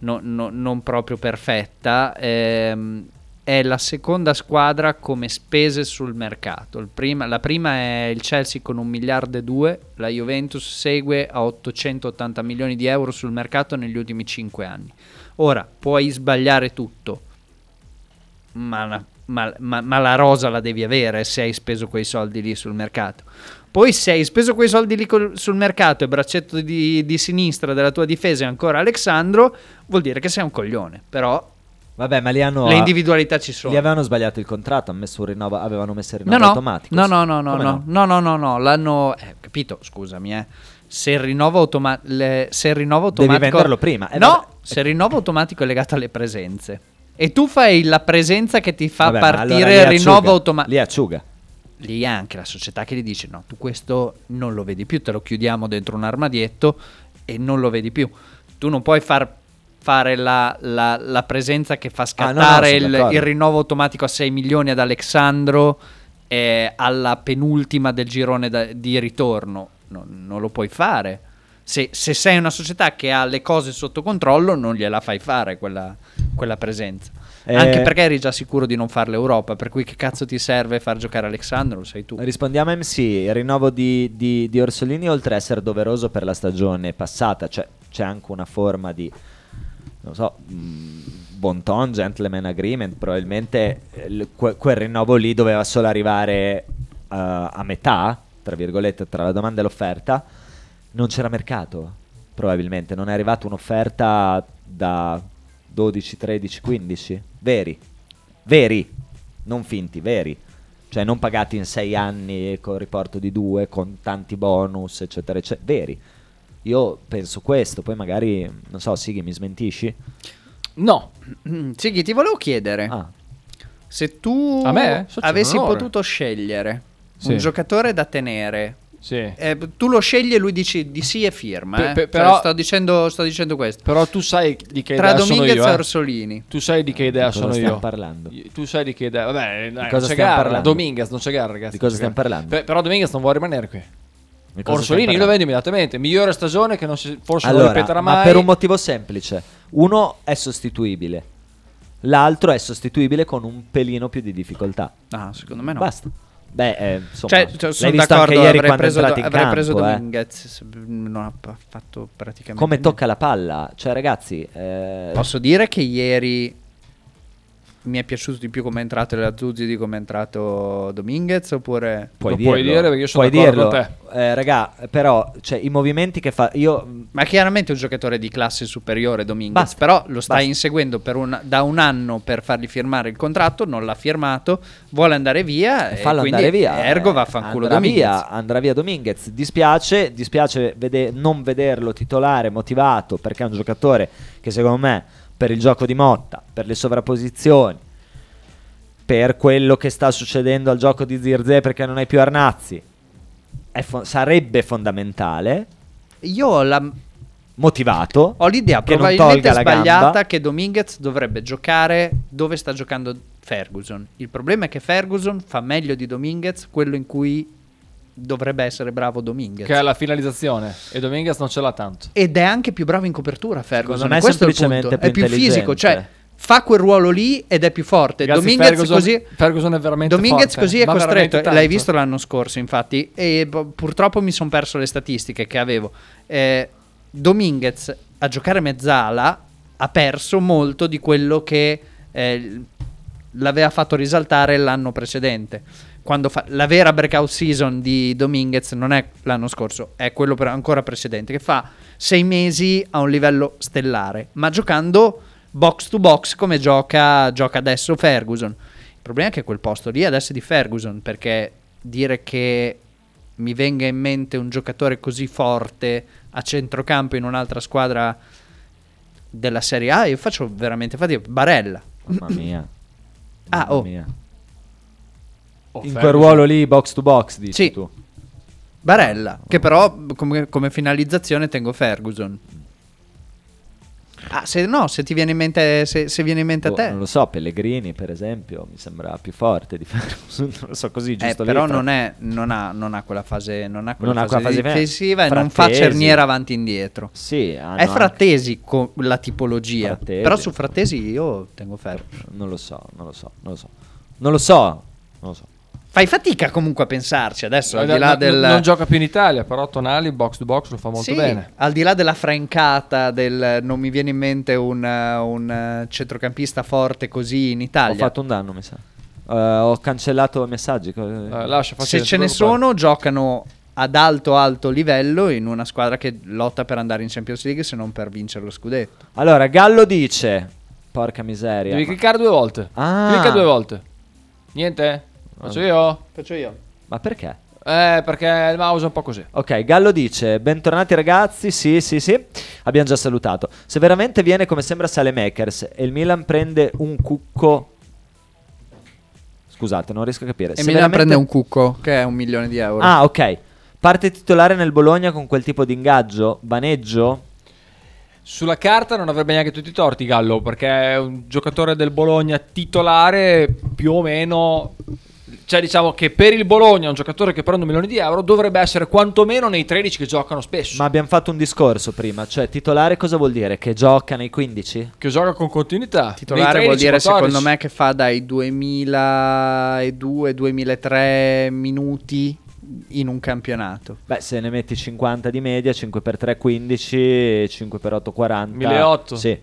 S5: no- no- non proprio perfetta, ehm, è la seconda squadra come spese sul mercato. Prima- la prima è il Chelsea con un miliardo e due, la Juventus segue a 880 milioni di euro sul mercato negli ultimi 5 anni. Ora, puoi sbagliare tutto, ma, una- ma- ma- ma la rosa la devi avere se hai speso quei soldi lì sul mercato. Poi se hai speso quei soldi lì sul mercato e braccetto di, di sinistra della tua difesa è ancora Alexandro, vuol dire che sei un coglione. Però
S1: Vabbè, ma li hanno.
S5: le individualità ci sono.
S1: Gli avevano sbagliato il contratto, hanno messo un rinnovo, avevano messo il
S5: No,
S1: rinnovo
S5: no,
S1: automatico.
S5: no, no, no, no, no, no, no, no, no, l'hanno eh, capito, scusami, eh. Se il rinnovo, automa- le- se il rinnovo
S1: Devi
S5: automatico
S1: venderlo prima, eh,
S5: no,
S1: vabbè.
S5: se il rinnovo automatico è legato alle presenze e tu fai la presenza che ti fa
S1: Vabbè,
S5: partire
S1: allora
S5: il rinnovo automatico.
S1: Lì acciuga.
S5: Lì è anche la società che gli dice no, tu questo non lo vedi più, te lo chiudiamo dentro un armadietto e non lo vedi più. Tu non puoi far fare la, la- la presenza che fa
S1: Ah, no, no,
S5: scattare il, il rinnovo automatico a 6 milioni ad Alexandro eh, alla penultima del girone da- di ritorno. No, non lo puoi fare. Se, se sei una società che ha le cose sotto controllo, non gliela fai fare quella, quella presenza.
S1: Eh,
S5: Anche perché eri già sicuro di non fare l'Europa, per cui che cazzo ti serve far giocare Alexandro? Lo sai tu.
S1: Rispondiamo a MC, il rinnovo di, di- di Orsolini oltre a essere doveroso per la stagione passata, cioè c'è anche una forma di, non so, mh, bon ton, gentleman agreement, probabilmente eh, que- quel rinnovo lì doveva solo arrivare eh, a metà, tra virgolette, tra la domanda e l'offerta, non c'era mercato, probabilmente, non è arrivata un'offerta da 12, 13, 15, veri, veri, non finti, veri. Cioè non pagati in sei anni con riporto di due, con tanti bonus, eccetera, eccetera, veri. Io penso questo, poi magari, non so, Sighi, mi smentisci?
S4: No,
S5: Sighi, ti volevo chiedere
S1: Ah,
S5: se tu
S4: A me? C'è
S5: avessi potuto scegliere
S4: Sì.
S5: un giocatore da tenere.
S4: sì.
S5: eh, tu lo scegli e lui dici di sì e firma.
S4: Pe-
S5: eh.
S4: pe-
S5: Cioè,
S4: però-
S5: sto, dicendo, sto dicendo questo.
S4: Però tu sai di che
S5: Tra
S4: idea sono
S5: Dominguez
S4: io.
S5: e
S4: eh.
S5: Orsolini.
S4: Tu sai di che idea
S1: Di cosa
S4: sono
S1: stiamo
S4: io.
S1: parlando?
S4: Tu sai di che idea. Vabbè, dai,
S1: Di
S4: non
S1: cosa
S4: c'è
S1: stiamo
S4: gara.
S1: parlando?
S4: Dominguez non c'è gara, ragazzi.
S1: Di cosa
S4: non c'è
S1: stiamo
S4: gara.
S1: parlando?
S4: Pe- però Dominguez non vuole rimanere qui. Orsolini io lo vendo immediatamente. Migliore stagione che non si- forse non
S1: Allora,
S4: ripeterà mai.
S1: ma per un motivo semplice. Uno è sostituibile, l'altro è sostituibile con un pelino più di difficoltà.
S5: No, secondo me no.
S1: Basta. Beh, eh, insomma,
S5: Cioè,
S1: l'hai
S5: cioè, sono
S1: visto
S5: d'accordo,
S1: anche ieri
S5: avrei preso,
S1: in
S5: avrei
S1: campo,
S5: preso
S1: eh.
S5: Dominguez. Non ha fatto praticamente
S1: Come
S5: niente.
S1: tocca la palla? Cioè, ragazzi, eh,
S5: Posso dire che ieri mi è piaciuto di più come è entrato l'Azzuzzi di come è entrato Dominguez oppure...
S1: puoi
S4: Lo
S1: dirlo.
S4: puoi dire perché io sono
S1: Puoi
S4: d'accordo
S1: dirlo.
S4: con
S1: Eh, raga, però, cioè, i movimenti che fa... Io...
S5: Ma chiaramente è un giocatore di classe superiore Dominguez,
S1: Basta,
S5: però lo stai
S1: basta.
S5: inseguendo per un- da un anno per fargli firmare il contratto, non l'ha firmato, vuole andare via e
S1: fallo
S5: quindi
S1: andare via.
S5: ergo
S1: eh,
S5: vaffanculo
S1: andrà
S5: Dominguez.
S1: via, andrà via Dominguez. Dispiace, dispiace vede- non vederlo titolare, motivato, perché è un giocatore che secondo me per il gioco di Motta, per le sovrapposizioni, per quello che sta succedendo al gioco di Zirze perché non hai più Arnazzi, fo- sarebbe fondamentale,
S5: Io ho, la-
S1: motivato.
S5: ho l'idea
S1: che
S5: probabilmente sbagliata
S1: gamba.
S5: che Dominguez dovrebbe giocare dove sta giocando Ferguson. Il problema è che Ferguson fa meglio di Dominguez quello in cui dovrebbe essere bravo Dominguez.
S4: Che è la finalizzazione. E Dominguez non ce l'ha tanto.
S5: Ed è anche più bravo in copertura Ferguson.
S1: Me è
S5: questo è il
S1: semplicemente
S5: punto. È
S1: più
S5: fisico, cioè fa quel ruolo lì ed è più forte.
S4: Ragazzi,
S5: Dominguez
S4: Ferguson,
S5: così
S4: Ferguson è veramente
S5: Dominguez
S4: forte,
S5: così è costretto,
S4: veramente
S5: l'hai visto l'anno scorso infatti, e p- purtroppo mi sono perso le statistiche che avevo. Eh, Dominguez a giocare mezzala ha perso molto di quello che eh, l'aveva fatto risaltare l'anno precedente. Quando fa- la vera breakout season di Dominguez non è l'anno scorso, è quello per- ancora precedente, che fa sei mesi a un livello stellare, ma giocando box to box come gioca, gioca adesso Ferguson. Il problema è che quel posto lì adesso è di Ferguson, perché dire che mi venga in mente un giocatore così forte a centrocampo in un'altra squadra della Serie A, io faccio veramente fatica. Barella.
S1: Mamma mia.
S5: Ah,
S1: Mamma
S5: oh.
S1: mia.
S4: Oh,
S1: In
S4: Ferguson.
S1: quel ruolo lì, box to box, dici
S5: Sì.
S1: tu.
S5: Barella, che però come, come finalizzazione tengo Ferguson. Ah, se no, se ti viene in mente, se, se viene in mente
S1: Boh,
S5: a te.
S1: Non lo so, Pellegrini per esempio mi sembra più forte di Ferguson, non lo so così,
S5: Eh,
S1: giusto lì,
S5: però
S1: fra-
S5: non, è, non, ha, non ha quella fase, non ha quella
S1: Non ha
S5: fase
S1: quella fase
S5: difensiva e non fa
S1: Frattesi.
S5: cerniera avanti e indietro.
S1: Sì, hanno
S5: È
S1: anche-
S5: Frattesi con la tipologia.
S1: Frattesi.
S5: Però su Frattesi io tengo fermo.
S1: Non lo so, non lo so, non lo so. Non lo so, non lo so.
S5: Fai fatica comunque a pensarci adesso, al
S4: No,
S5: di là
S4: no,
S5: del...
S4: Non gioca più in Italia, però Tonali box to box lo fa molto
S5: Sì,
S4: bene.
S5: Al di là della francata, del non mi viene in mente un, uh, un, uh, centrocampista forte così in
S1: Ho
S5: Italia.
S1: fatto un danno, mi sa. Eh, ho cancellato messaggi. co-
S4: Eh, lascia
S5: Se ce ne sono, giocano ad alto alto livello in una squadra che lotta per andare in Champions League se non per vincere lo scudetto.
S1: Allora, Gallo dice: Porca miseria.
S4: Devi
S1: ma-
S4: cliccare due volte.
S1: Ah.
S4: Clicca due volte. Niente? Faccio io?
S5: Faccio io.
S1: Ma perché?
S4: Eh, perché il mouse è un po' così.
S1: Ok, Gallo dice: Bentornati ragazzi. Sì, sì, sì. Abbiamo già salutato. Se veramente viene come sembra Salemakers e il Milan prende un cucco. Scusate, non riesco a capire.
S5: E
S1: Se
S5: Milan
S1: veramente-
S5: prende un cucco che è un milione di euro.
S1: Ah, ok. Parte titolare nel Bologna con quel tipo di ingaggio? Baneggio?
S4: Sulla carta non avrebbe neanche tutti i torti Gallo, perché è un giocatore del Bologna titolare più o meno... Cioè diciamo che per il Bologna un giocatore che prende un milione di euro dovrebbe essere quantomeno nei 13 che giocano spesso.
S1: Ma abbiamo fatto un discorso prima. Cioè, titolare cosa vuol dire? Che gioca nei 15?
S4: Che gioca con continuità.
S5: Titolare
S4: Nei
S5: vuol
S4: 13,
S5: dire
S4: 14.
S5: secondo me che fa dai 2002-2003 minuti in un campionato.
S1: Beh, se ne metti 50 di media, 5 x 3 15, 5 x 8 40.
S4: 1800.
S1: Sì.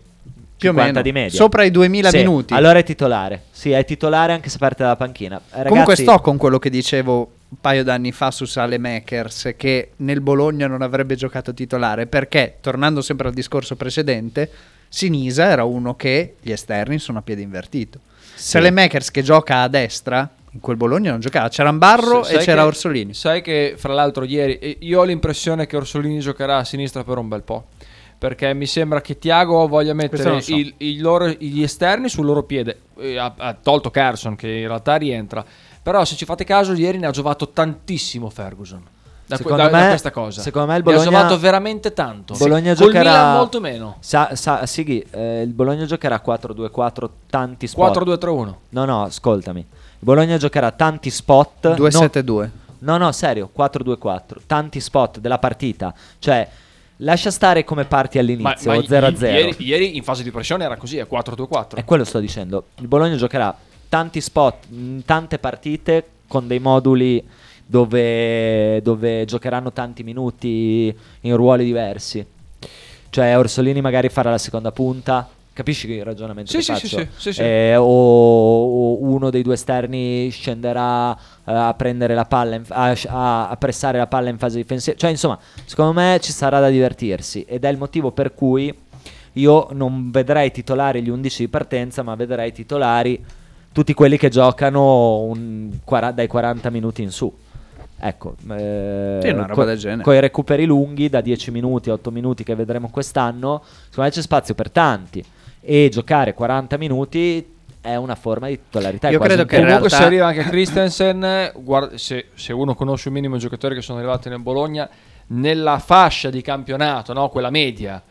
S5: Più o
S1: 50
S5: meno.
S1: di media.
S5: Sopra i 2000
S1: Sì,
S5: minuti.
S1: Allora è titolare. Sì, è titolare anche se parte dalla panchina. Eh, Ragazzi,
S5: Comunque sto con quello che dicevo un paio d'anni fa su Sale Makers che nel Bologna non avrebbe giocato titolare perché, tornando sempre al discorso precedente, Sinisa era uno che gli esterni sono a piede invertito. Sale Makers che gioca a destra, in quel Bologna non giocava, c'era Barro
S4: Sai
S5: e c'era
S4: che-
S5: Orsolini.
S4: Sai che fra l'altro ieri eh, io ho l'impressione che Orsolini giocherà a sinistra per un bel po'. Perché mi sembra che Tiago voglia mettere
S5: so.
S4: il- il loro- gli esterni sul loro piede. Ha, ha tolto Carson che in realtà rientra. Però se ci fate caso ieri ne ha giovato tantissimo Ferguson. Da,
S1: Secondo
S4: da- da
S1: me-
S4: questa cosa.
S1: secondo me il
S4: Ne
S1: Bologna-
S4: ha giovato veramente tanto.
S1: Bologna
S4: Col
S1: giocherà-
S4: Milan molto meno.
S1: Sa, sa, Sighi, eh, il Bologna giocherà 4-2-4, tanti spot.
S4: 4-2-3-1.
S1: No, no, ascoltami. Il Bologna giocherà tanti spot. no-
S5: 2-7-2.
S1: No, no, serio, 4-2-4, tanti spot della partita. Cioè, lascia stare come parti all'inizio, o 0-0.
S4: Ieri, ieri in fase di pressione era così, è 4-2-4.
S1: È quello che sto dicendo. Il Bologna giocherà tanti spot, in tante partite con dei moduli dove, dove giocheranno tanti minuti in ruoli diversi. Cioè Orsolini magari farà la seconda punta. Capisci il ragionamento
S4: Sì,
S1: che
S4: sì,
S1: faccio?
S4: sì, sì, sì, sì.
S1: Eh, o, o uno dei due esterni scenderà eh, a prendere la palla, in- a, a- a pressare la palla in fase difensiva. Cioè, insomma, secondo me ci sarà da divertirsi ed è il motivo per cui io non vedrei titolari gli 11 di partenza, ma vedrei titolari tutti quelli che giocano un dai 40 minuti in su. Ecco, eh,
S5: Sì, una roba
S1: co-
S5: del genere.
S1: Coi recuperi lunghi da 10 minuti, 8 minuti che vedremo quest'anno, secondo me c'è spazio per tanti. E giocare 40 minuti è una forma di titolarità.
S5: Io credo che.
S4: Comunque
S5: realtà-
S4: se arriva anche Christensen, guarda- se, se uno conosce un minimo i giocatori che sono arrivati nel Bologna, nella fascia di campionato, no? quella media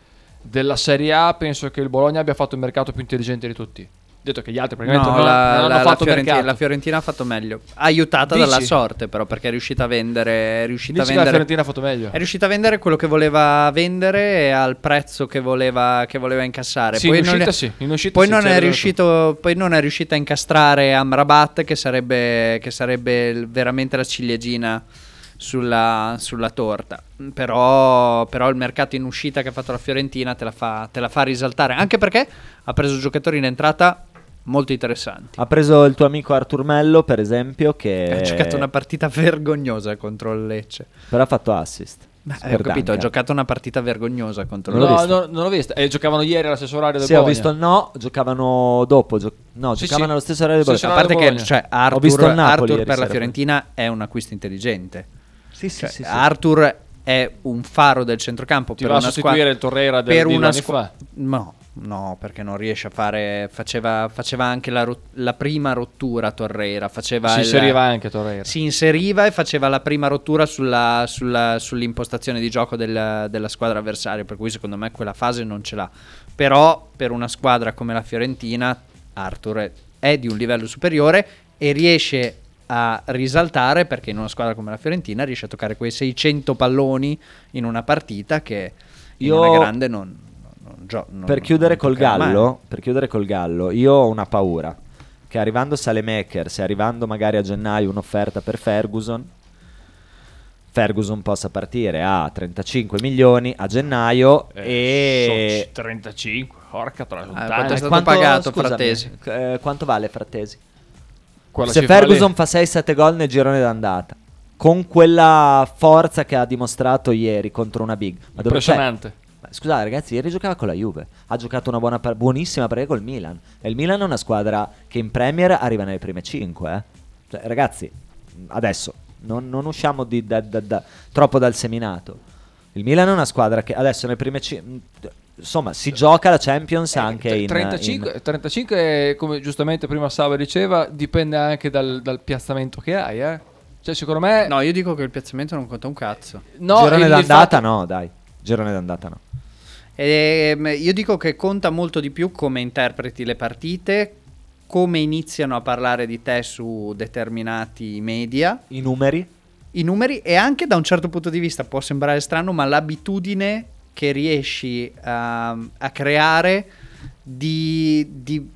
S4: della Serie A, penso che il Bologna abbia fatto il mercato più intelligente di tutti. Detto che gli altri praticamente
S5: No,
S4: non,
S5: la,
S4: non hanno
S5: la- la
S4: fatto
S5: Fiorentina, la Fiorentina ha fatto meglio. Aiutata
S4: Dici?
S5: dalla sorte, però, perché è riuscita a vendere. È riuscita a
S4: Dici la
S5: vendere
S4: Fiorentina ha fatto meglio.
S5: È riuscita a vendere quello che voleva vendere al prezzo che voleva, che voleva incassare.
S4: Sì,
S5: poi
S4: in
S5: non
S4: uscita
S5: è-
S4: sì, in uscita
S5: poi
S4: sì,
S5: non è riuscito, poi non è riuscita a incastrare Amrabat, che sarebbe, che sarebbe veramente la ciliegina sulla, sulla torta. Però, però il mercato in uscita che ha fatto la Fiorentina te la, fa, te la fa risaltare. Anche perché ha preso giocatori in entrata molto interessanti.
S1: Ha preso il tuo amico Artur Mello, per esempio, che
S5: Ha giocato una partita vergognosa contro il Lecce.
S1: però ha fatto assist.
S5: Beh, ho capito, ha giocato una partita vergognosa contro il
S4: No,
S1: visto.
S4: no, non l'ho vista. E giocavano ieri allo stesso orario del
S1: Sì, ho
S4: Bologna.
S1: visto il no, giocavano dopo. gio- no,
S4: Sì,
S1: giocavano
S4: sì.
S1: allo stesso orario del Bologna.
S5: A parte
S4: Bologna.
S5: che cioè, Arthur,
S1: visto
S5: Arthur per la Fiorentina è un acquisto intelligente.
S1: Sì, sì,
S5: Cioè,
S1: sì, sì.
S5: Arthur è un faro del centrocampo
S4: Ti
S5: per
S4: va a
S5: una
S4: sostituire
S5: squadra
S4: il Torreira del-
S5: per una
S4: due anni
S5: squa-
S4: fa.
S5: No, no, perché non riesce a fare faceva, faceva anche la, rot- la prima rottura Torreira, faceva
S4: Si
S5: il-
S4: inseriva anche Torreira.
S5: si inseriva e faceva la prima rottura sulla- sulla- sull'impostazione di gioco del- della squadra avversaria, per cui secondo me quella fase non ce l'ha. Però per una squadra come la Fiorentina, Arthur è, è di un livello superiore e riesce a risaltare perché in una squadra come la Fiorentina riesce a toccare quei 600 palloni in una partita che in
S1: Io-
S5: una grande non, non, gio- non-
S1: per chiudere
S5: non
S1: col
S5: toccherà mai.
S1: gallo, per chiudere col gallo, io ho una paura che arrivando Salemakers e arrivando magari a gennaio un'offerta per Ferguson, Ferguson possa partire a 35 milioni a gennaio e...
S4: Eh, 35, porca troia,
S5: Ah, quanto è stato pagato Frattesi?
S1: eh, quanto vale Frattesi? Se Ferguson
S4: lì.
S1: fa 6-7 gol nel girone d'andata, con quella forza che ha dimostrato ieri contro una big, ma?
S4: Impressionante.
S1: Scusate ragazzi, ieri giocava con la Juve, ha giocato una buona par- buonissima partita col Milan e il Milan è una squadra che in Premier arriva nelle prime 5. Cioè, ragazzi, adesso non, non usciamo di- da- da- da- troppo dal seminato. Il Milan è una squadra che adesso nelle prime 5... Insomma, si gioca la Champions anche in...
S4: 35,
S1: in-
S4: 35, come giustamente prima Sava diceva, dipende anche dal, dal piazzamento che hai. Eh. Cioè, secondo me.
S5: No, io dico che il piazzamento non conta un cazzo.
S4: no,
S1: girone d'andata
S4: fatto-
S1: no, dai. Girone d'andata no.
S5: Ehm, io dico che conta molto di più come interpreti le partite, come iniziano a parlare di te su determinati media,
S1: I numeri?
S5: i numeri e anche da un certo punto di vista può sembrare strano, ma l'abitudine che riesci a, a creare di, di-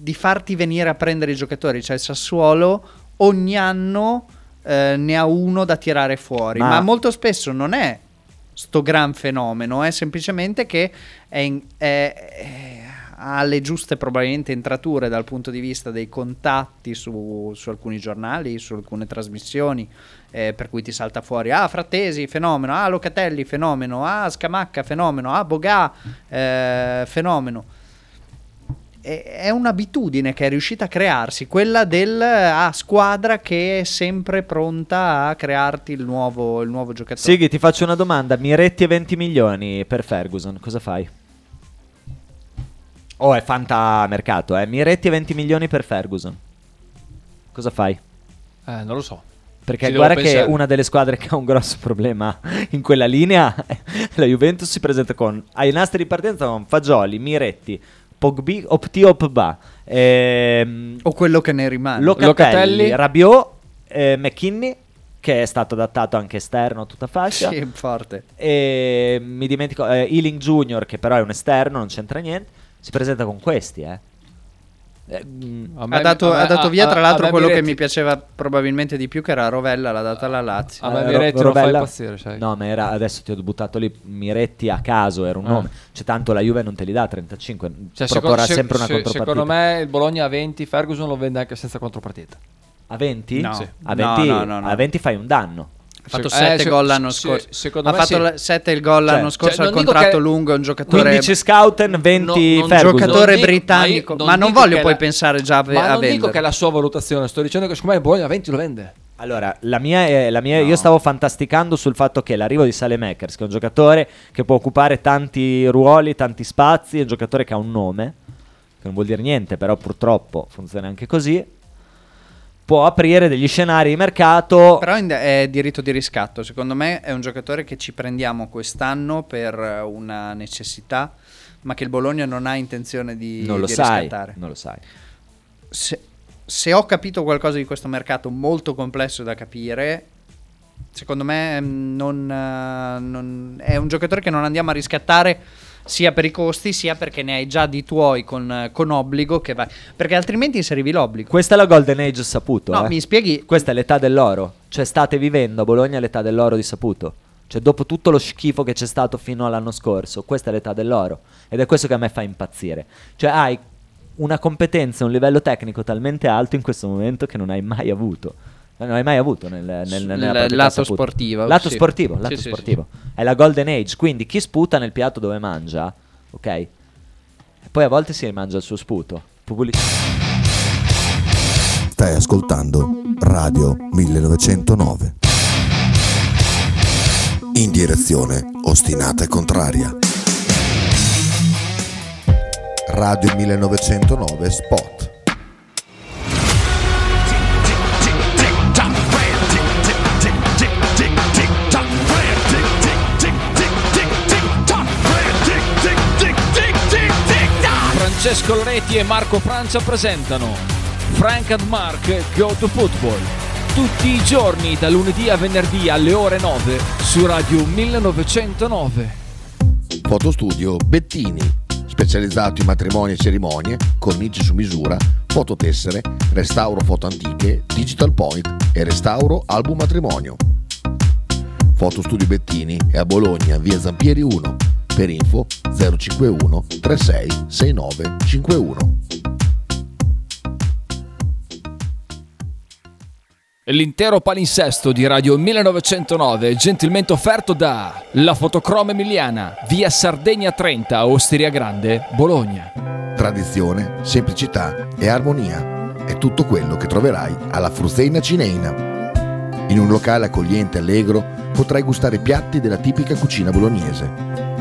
S5: di farti venire a prendere i giocatori. Cioè il Sassuolo ogni anno eh, ne ha uno da tirare fuori,
S1: Ma-
S5: ma, molto spesso non è sto gran fenomeno, è semplicemente che è in- è- è- ha le giuste probabilmente entrature dal punto di vista dei contatti su, su alcuni giornali, su alcune trasmissioni, eh, per cui ti salta fuori, ah Frattesi, fenomeno, ah Locatelli, fenomeno, ah Scamacca, fenomeno, ah Bogà, eh, fenomeno. È, è un'abitudine che è riuscita a crearsi, quella del ah, squadra che è sempre pronta a crearti il nuovo, il nuovo giocatore.
S1: Sighi, ti faccio una domanda. Miretti e 20 milioni per Ferguson, cosa fai? Oh, è fantamercato, eh. Miretti e 20 milioni per Ferguson. Cosa fai?
S4: Eh, non lo so.
S1: Perché
S4: Ci
S1: guarda che
S4: pensare.
S1: una delle squadre che ha un grosso problema in quella linea, la Juventus si presenta con ai nastri di partenza con Fagioli, Miretti, Pogbi, Opti Opba, ehm,
S5: O quello che ne rimane.
S1: Locatelli,
S4: Locatelli.
S1: Rabiot, eh, McKinney, che è stato adattato anche esterno a tutta fascia.
S5: Sì, forte.
S1: E mi dimentico, eh, Ealing Junior, che però è un esterno, non c'entra niente. Si presenta con questi, eh. Eh, mm,
S4: me-
S5: Ha dato,
S4: me-
S5: ha dato
S4: a-
S5: via,
S4: a-
S5: tra l'altro, quello che
S4: Miretti-
S5: mi piaceva probabilmente di più, che era Rovella, l'ha data alla Lazio.
S4: A me
S1: eh, Ro-
S4: Miretti non fa
S1: Rovella-
S4: impazzire, sai.
S1: No, ma era, adesso ti ho buttato lì Miretti a caso, era un
S4: Ah.
S1: nome. Cioè, tanto la Juve non te li dà 35,
S4: Cioè,
S1: proporrà
S4: se-
S1: sempre una
S4: se-
S1: contropartita.
S4: Secondo me il Bologna a 20, Ferguson lo vende anche senza contropartita.
S1: A 20?
S5: No.
S4: Sì.
S1: A
S5: No,
S1: 20,
S5: no, no, no.
S1: a 20 fai un danno.
S5: Ha fatto
S4: Eh,
S5: 7
S4: se-
S5: gol l'anno
S4: se-
S5: scorso.
S4: secondo
S5: ha
S4: me
S5: fatto
S4: sì.
S5: 7 il gol
S1: Cioè-
S5: l'anno scorso
S4: cioè,
S5: al
S4: non
S5: contratto lungo. È un giocatore.
S1: 15 Scouten, 20
S4: No, non-
S1: Ferguson.
S5: giocatore
S4: Non
S5: britannico.
S4: ma io
S5: Ma
S4: non
S5: non,
S4: dico
S5: voglio poi
S4: la-
S5: pensare già a,
S4: Ma
S5: a
S4: non dico
S5: vendere.
S4: che è la sua valutazione, sto dicendo che secondo me Bologna a 20 lo vende.
S1: Allora, la mia è, la mia-
S5: No.
S1: io stavo fantasticando sul fatto che l'arrivo di Salemakers, che è un giocatore che può occupare tanti ruoli, tanti spazi, è un giocatore che ha un nome, che non vuol dire niente, però purtroppo funziona anche così, può aprire degli scenari di mercato.
S5: Però è diritto di riscatto. Secondo me è un giocatore che ci prendiamo quest'anno per una necessità, ma che il Bologna non ha intenzione di,
S1: non lo
S5: di
S1: sai,
S5: riscattare.
S1: non lo sai.
S5: Se, se ho capito qualcosa di questo mercato molto complesso da capire, secondo me mm, non, eh, non- è un giocatore che non andiamo a riscattare sia per i costi sia perché ne hai già di tuoi con, con obbligo che vai. Perché altrimenti inserivi l'obbligo.
S1: Questa è la Golden Age saputo.
S5: No,
S1: eh.
S5: mi spieghi.
S1: Questa è l'età dell'oro. Cioè, state vivendo a Bologna l'età dell'oro di saputo. Cioè, dopo tutto lo schifo che c'è stato fino all'anno scorso, questa è l'età dell'oro. Ed è questo che a me fa impazzire. Cioè, hai una competenza, un livello tecnico talmente alto in questo momento che non hai mai avuto. Non hai mai avuto nel, nel,
S5: Nel
S1: nella
S5: lato sportivo,
S1: Lato
S5: sì.
S1: sportivo,
S5: Sì,
S1: lato
S5: sì, sì.
S1: sportivo. È la Golden Age. Quindi chi sputa nel piatto dove mangia, ok? E poi a volte si rimangia il suo sputo. Pubblicità.
S6: Stai ascoltando Radio 1909. In direzione ostinata e contraria. Radio 1909 Spot.
S7: Francesco Loretti e Marco Francia presentano Frank and Mark Go to Football. Tutti i giorni da lunedì a venerdì alle ore 9 su Radio 1909.
S6: Fotostudio Bettini, specializzato in matrimoni e cerimonie, cornici su misura, fototessere, restauro foto antiche, digital point e restauro album matrimonio. Fotostudio Bettini è a Bologna, via Zampieri 1. Per info 051 36 69 51.
S7: L'intero palinsesto di Radio 1909 gentilmente offerto da La Fotocroma Emiliana, via Sardegna 30, Osteria Grande, Bologna.
S6: Tradizione, semplicità e armonia è tutto quello che troverai alla Fruzeina Cineina. In un locale accogliente e allegro potrai gustare piatti della tipica cucina bolognese.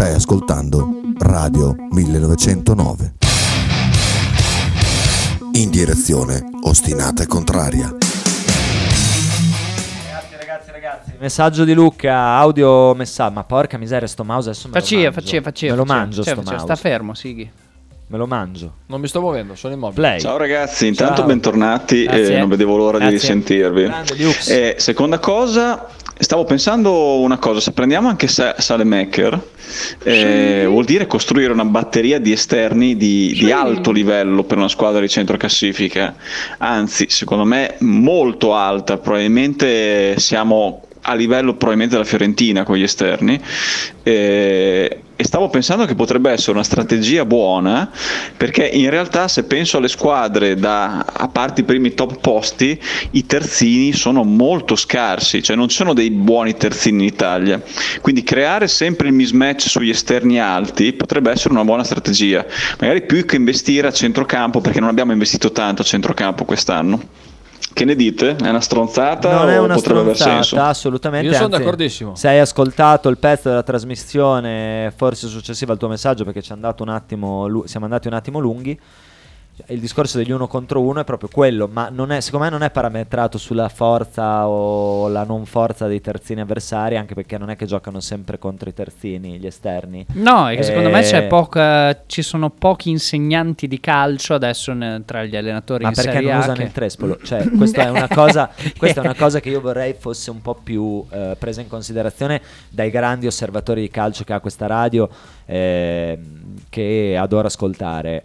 S6: Stai ascoltando Radio 1909. In direzione ostinata e contraria.
S1: Ragazzi, ragazzi, ragazzi. Messaggio di Luca, audio messaggio. Ma porca miseria, sto mouse adesso me
S5: Faccia,
S1: lo mangio.
S5: faccia, faccia.
S1: Me lo
S5: faccia.
S1: mangio
S5: Cioè,
S1: sto mouse.
S5: Sta fermo, Sighi.
S1: Me lo mangio.
S4: Non mi sto muovendo, sono immobile.
S1: Play.
S8: Ciao ragazzi, intanto
S1: Ciao.
S8: bentornati, eh, non vedevo l'ora
S5: Grazie.
S8: di risentirvi.
S1: Grande.
S8: Eh, seconda cosa, stavo pensando una cosa, se prendiamo anche Sa- Salemaker, eh, vuol dire costruire una batteria di esterni di, di alto livello per una squadra di centro classifica, anzi secondo me molto alta, probabilmente siamo a livello probabilmente della Fiorentina con gli esterni. Eh, e stavo pensando che potrebbe essere una strategia buona perché in realtà se penso alle squadre da, a parte i primi top posti i terzini sono molto scarsi cioè non ci sono dei buoni terzini in Italia. Quindi creare sempre il mismatch sugli esterni alti potrebbe essere una buona strategia. Magari più che investire a centrocampo perché non abbiamo investito tanto a centrocampo quest'anno che ne dite? È una stronzata
S1: Non
S8: o
S1: è una stronzata, assolutamente.
S4: Io sono
S1: anzi,
S4: d'accordissimo.
S1: Se hai ascoltato il pezzo della trasmissione, forse successiva al tuo messaggio, perché ci è andato un attimo, siamo andati un attimo lunghi. Cioè, Il discorso degli uno contro uno è proprio quello, ma non è, secondo me non è parametrato sulla forza o la non forza dei terzini avversari, anche perché non è che giocano sempre contro i terzini, gli esterni.
S5: No, è che secondo me c'è
S1: Eh,
S5: poca, ci sono pochi insegnanti di calcio adesso ne- tra gli allenatori
S1: Ma perché non usano
S5: che-
S1: il trespolo? Cioè, questa è, una cosa, questa è una cosa che io vorrei fosse un po' più eh, presa in considerazione dai grandi osservatori di calcio che ha questa radio, ehm, che adoro ascoltare.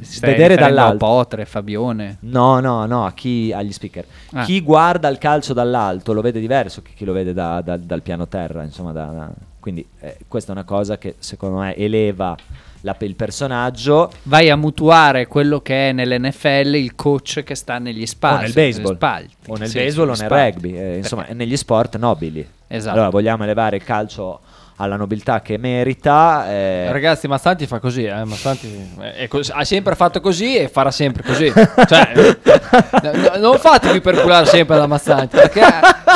S5: Stai
S1: vedere
S5: riferendo a
S1: dall'alto.
S5: Potre, Fabione.
S1: No, no, no, a chi, agli speaker.
S5: Ah.
S1: Chi guarda il calcio dall'alto lo vede diverso che chi lo vede da- da- dal piano terra, insomma, da- quindi eh, questa è una cosa che secondo me eleva la- il personaggio
S5: Vai a mutuare quello che è nell'NFL il coach che sta negli spazi.
S1: o nel baseball
S5: spalti.
S1: o nel
S5: Sì,
S1: baseball o nel
S5: spalti.
S1: rugby eh, insomma negli sport nobili
S5: Esatto.
S1: allora vogliamo elevare il calcio alla nobiltà che merita eh,
S4: Ragazzi, Massanti fa così, eh, Massanti è- è cos- ha sempre fatto così e farà sempre così. Cioè, eh, no- non fatevi perculare sempre da Massanti, perché,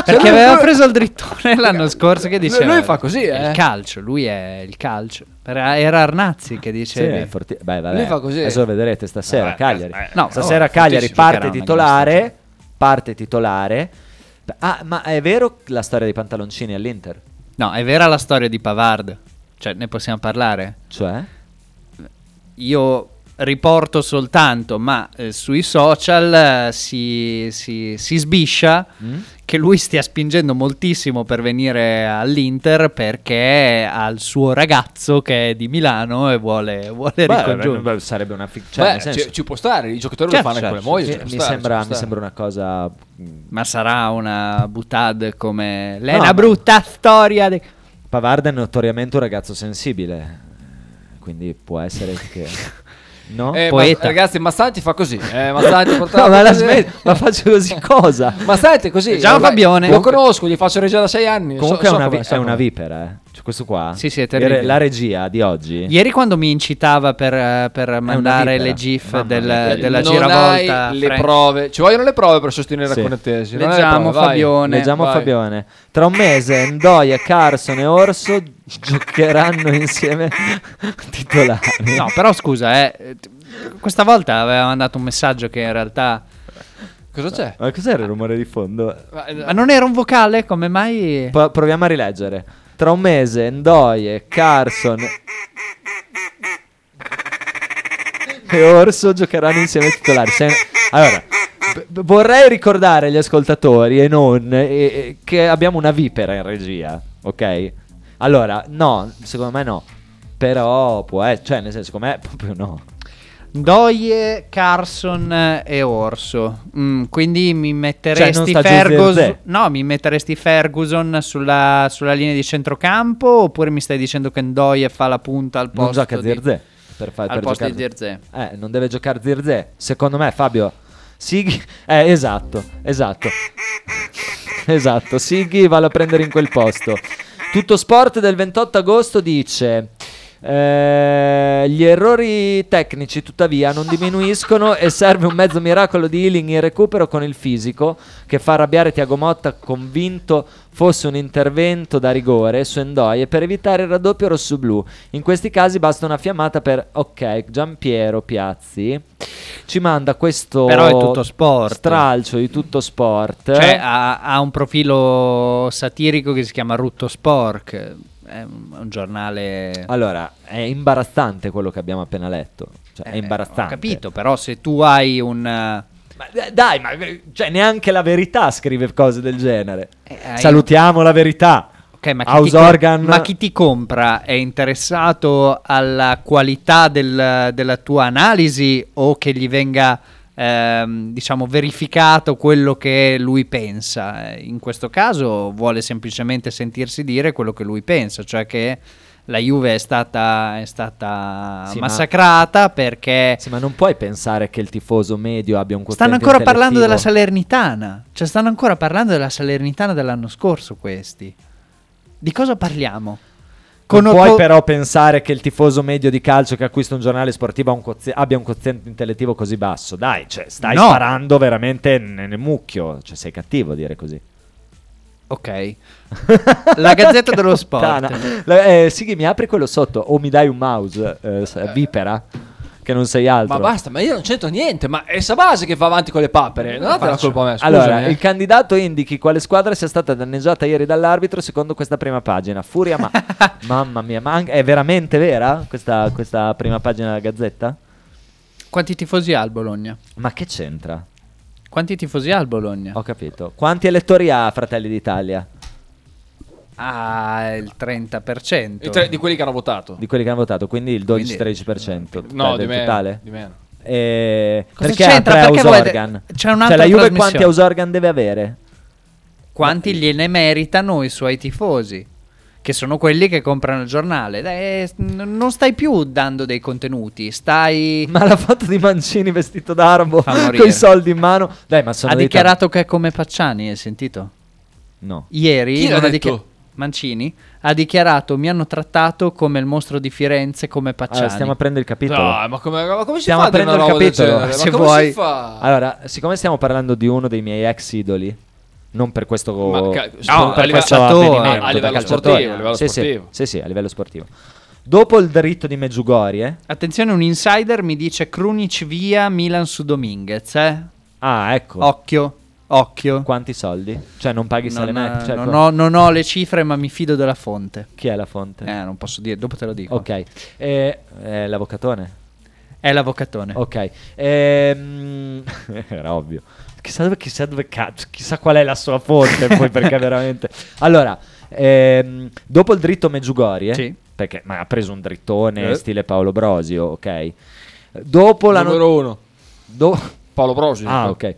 S5: Perché aveva preso il drittone l'anno scorso che diceva
S4: lui fa così, eh.
S5: Il calcio, lui è il calcio. Era, Arnazzi che
S1: sì,
S5: dicevi.
S1: è forti- beh, vabbè,
S4: Lui fa così.
S1: adesso vedrete stasera
S4: Vabbè,
S1: Cagliari
S4: eh,
S5: no,
S1: stasera
S5: oh,
S1: Cagliari parte titolare parte titolare ah ma è vero la storia dei pantaloncini all'Inter
S5: No, è vera la storia di Pavard. Cioè, ne possiamo parlare?
S1: Cioè?
S5: Io riporto soltanto, ma eh, sui social eh, si, si- si sbiscia
S1: Mm?
S5: Che lui stia spingendo moltissimo per venire all'Inter perché ha il suo ragazzo che è di Milano e vuole, vuole ricongiungere.
S1: sarebbe una fi- cioè,
S4: Beh,
S1: senso,
S4: ci, ci può stare, i giocatori
S5: Certo,
S4: lo fanno
S5: certo,
S4: con le mogli.
S1: mi, sembra, mi sembra una cosa
S5: Ma sarà una buttad come... Lei è
S1: No,
S5: una
S1: ma-
S5: brutta storia. de-
S1: Pavard è notoriamente un ragazzo sensibile, quindi può essere che... No?
S4: Eh, ma- ragazzi, Massanti fa così. Eh, Massanti portava
S1: No, ma la smetti, ma faccio così cosa?
S4: Massanti è così. Ormai
S5: Fabione.
S4: Lo conosco, gli faccio regia da sei anni.
S1: Comunque
S4: so-
S1: è, una, vi-
S4: so
S1: è una vipera, eh. Cioè, questo qua.
S5: Sì, sì, è terribile.
S1: La regia di oggi.
S5: Ieri quando mi incitava per, eh, per mandare le gif del-
S1: mia.
S5: della
S4: non
S5: giravolta...
S4: hai le
S5: Frank-
S4: prove. Ci vogliono le prove per sostenere
S1: Sì.
S4: la Cornettesi. non
S5: Leggiamo
S4: prove, vai.
S5: Fabione.
S1: Leggiamo
S4: vai.
S1: Fabione. Tra un mese Ndoia, Carson e Orso giocheranno insieme titolari.
S5: No, però scusa, eh, questa volta aveva mandato un messaggio che in realtà...
S4: Cosa c'è?
S1: Ma cos'era il rumore di fondo?
S4: Ma-
S5: non era un vocale? Come mai...
S1: Proviamo a rileggere. Tra un mese Ndoye, Carson e Orso giocheranno insieme ai titolari. Allora, b- vorrei ricordare agli ascoltatori e non e- e- che abbiamo una vipera in regia, ok? Allora, no, secondo me no. Però può essere, cioè nel senso, secondo me proprio no.
S5: Doie, Carson e Orso. Mm, quindi mi
S1: Cioè,
S5: metteresti
S1: sta
S5: Ferguson. No, mi metteresti Ferguson sulla, sulla linea di centrocampo. Oppure mi stai dicendo che Doie fa la punta al posto
S1: Non gioca
S5: di,
S1: Zirze per, fa-
S5: al
S1: per
S5: posto di
S1: giocare.
S5: Zirze.
S1: Eh, non deve giocare Zirze. Secondo me, Fabio. Sighi. Eh, esatto, esatto. esatto. Sighi va a prendere in quel posto. Tutto Sport del 28 agosto dice. Eh, gli errori tecnici tuttavia non diminuiscono e serve un mezzo miracolo di healing in recupero con il fisico che fa arrabbiare Tiago Motta convinto fosse un intervento da rigore su Endoye per evitare il raddoppio rosso-blu. In questi casi basta una fiammata per ok, Giampiero Piazzi ci manda questo
S5: Però è tutto sport.
S1: stralcio di tutto sport.
S5: Cioè, ha, ha un profilo satirico che si chiama Rutto Spork. È un, è giornale.
S1: Allora, è imbarazzante quello che abbiamo appena letto. Cioè, è
S5: Eh,
S1: imbarazzante.
S5: Ho capito, però se tu hai un. eh,
S1: Ma d- dai, ma cioè, neanche la verità scrive cose del genere.
S5: Eh,
S1: Salutiamo la verità.
S5: Ok, ma chi,
S1: Organ.
S5: ma chi ti compra è interessato alla qualità del- della tua analisi o che gli venga ehm, diciamo verificato quello che lui pensa? Eh, In questo caso vuole semplicemente sentirsi dire quello che lui pensa, cioè che la Juve è stata, è stata
S1: Sì, ma-
S5: massacrata perché
S1: Sì, ma non puoi pensare che il tifoso medio abbia un
S5: stanno ancora parlando della Salernitana, cioè stanno ancora parlando della Salernitana dell'anno scorso questi. Di cosa parliamo?
S1: Non
S5: Con-
S1: puoi
S5: con-
S1: però pensare che il tifoso medio di calcio che acquista un giornale sportivo un quozi- abbia un quoziente intellettivo così basso. Dai, cioè, stai
S5: No.
S1: sparando veramente nel nel mucchio. Cioè, sei cattivo a dire così.
S5: Ok. La Gazzetta dello Sport.
S1: La- eh, Sighi, mi apri quello sotto o mi dai un mouse? eh, vipera? Che non sei altro.
S4: Ma basta, ma io non c'entro niente. Ma è Sabase che va avanti con le papere. Non date la colpa a me. Scusami,
S1: Allora,
S4: eh.
S1: il candidato indichi quale squadra sia stata danneggiata ieri dall'arbitro secondo questa prima pagina. Furia, ma mamma mia, ma anche- è veramente vera questa, questa prima pagina della Gazzetta?
S5: Quanti tifosi ha il Bologna?
S1: Ma che c'entra?
S5: Quanti tifosi ha il Bologna?
S1: Ho capito. Quanti elettori ha Fratelli d'Italia?
S5: Ah, il 30%.
S4: I tre- di quelli che hanno votato.
S1: Di quelli che hanno votato, quindi il
S5: Quindi-
S1: 12-13%
S4: No, di meno.
S1: totale?
S4: Di meno.
S1: Eh, perché ha
S5: c'entra?
S1: tre
S5: Perché
S1: house
S5: volete-
S1: organ?
S5: c'è un'altra
S1: Cioè la Juve quanti house organ deve avere?
S5: Quanti gliene meritano i suoi tifosi? Che sono quelli che comprano il giornale. Dai, eh, non stai più dando dei contenuti, stai...
S1: Ma la foto di Mancini vestito d'arabo con i soldi in mano. Dai, ma sono
S5: ha dichiarato che è come Pacciani, hai sentito?
S1: No.
S5: Ieri
S4: Chi l'ha
S5: non ha
S4: detto?
S5: dichi- Mancini ha dichiarato mi hanno trattato come il mostro di Firenze, come Pacciani.
S1: Allora, stiamo a prendere il capitolo.
S4: Dai, ma come, ma come si
S1: Stiamo
S4: fa a una
S1: il capitolo.
S5: Se vuoi.
S4: si fa?
S1: Allora, siccome stiamo parlando di uno dei miei ex idoli, non per questo,
S4: Ma ca-
S1: non
S4: no,
S1: per
S4: a livello-
S1: questo
S5: calciatore,
S1: avvenimento,
S4: a
S1: da
S4: livello
S1: calciatore.
S4: sportivo, a livello
S1: sì,
S4: sportivo.
S1: Sì, sì, sì, a livello sportivo. Dopo il dritto di Meggiugorie,
S5: Attenzione, un insider mi dice Krunic via, Milan su Dominguez, eh?
S1: ah, ecco.
S5: Occhio, Occhio.
S1: Quanti soldi? Cioè non paghi
S5: Non,
S1: Salemec? Cioè,
S5: non
S1: co-
S5: ho, non ho le cifre, ma mi fido della fonte.
S1: Chi è la fonte?
S5: Eh, non posso dire, dopo te lo dico.
S1: Ok. Eh, eh, l'avvocatone?
S5: È l'avvocatone.
S1: Ok. Ehm, era ovvio. Chissà dove, chissà dove cazzo, chissà qual è la sua fonte poi perché veramente... Allora, ehm, dopo il dritto Meggiugorie,
S5: Sì.
S1: perché ma ha preso un drittone
S4: Eh.
S1: stile Paolo Brosio, ok. Dopo la no-
S4: Numero uno.
S1: do-
S4: Paolo Brosi.
S1: Ah, ok.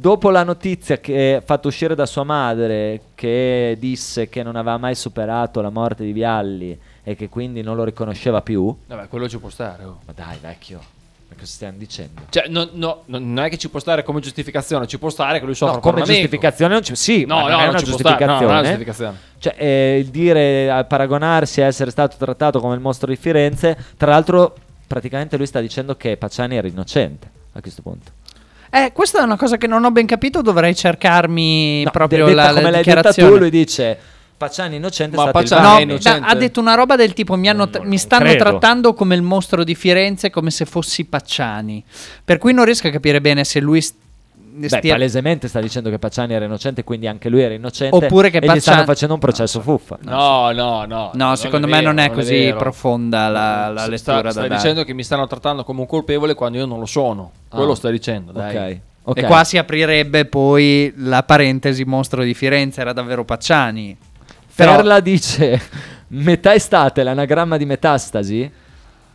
S1: Dopo la notizia che ha fatto uscire da sua madre che disse che non aveva mai superato la morte di Vialli e che quindi non lo riconosceva più.
S4: Vabbè, quello ci può stare. oh.
S1: Ma dai, vecchio, ma cosa stiamo dicendo?
S4: Cioè, no- no- no- non è che ci può stare come giustificazione, ci può stare che lui soffra
S1: No, come giustificazione non ci sì,
S4: No, no,
S1: non è
S4: non può stare, no, non è
S1: giustificazione.
S4: una giustificazione.
S1: Cioè, eh, il dire a paragonarsi a essere stato trattato come il mostro di Firenze, tra l'altro praticamente lui sta dicendo che Pacciani era innocente a questo punto.
S5: Eh, questa è una cosa che non ho ben capito, dovrei cercarmi
S1: No,
S5: proprio
S1: detta
S5: la, la
S1: come l'hai detta
S5: dichiarazione.
S1: tu, lui dice Pacciani innocente
S4: Ma Pacciani
S5: No,
S4: è
S1: Vanni".
S4: innocente.
S5: da- ha detto una roba del tipo: mi, hanno mi stanno
S1: credo.
S5: trattando come il mostro di Firenze, come se fossi Pacciani. Per cui non riesco a capire bene se lui st-
S1: Beh,
S5: stia-
S1: palesemente sta dicendo che Pacciani era innocente, quindi anche lui era innocente.
S5: Oppure che Pacciani-
S1: stanno facendo un processo fuffa.
S4: No, no, no.
S5: No, secondo me
S4: vero,
S5: non è così
S4: vero.
S5: profonda la, la
S4: Sta-
S5: lettura da
S4: Stai
S5: dare.
S4: dicendo che mi stanno trattando come un colpevole quando io non lo sono. Quello
S1: Ah.
S4: stai dicendo, dai.
S1: Ok. ok.
S5: E qua si aprirebbe poi la parentesi mostro di Firenze, era davvero Pacciani. Però-
S1: Perla dice metà estate l'anagramma di metastasi.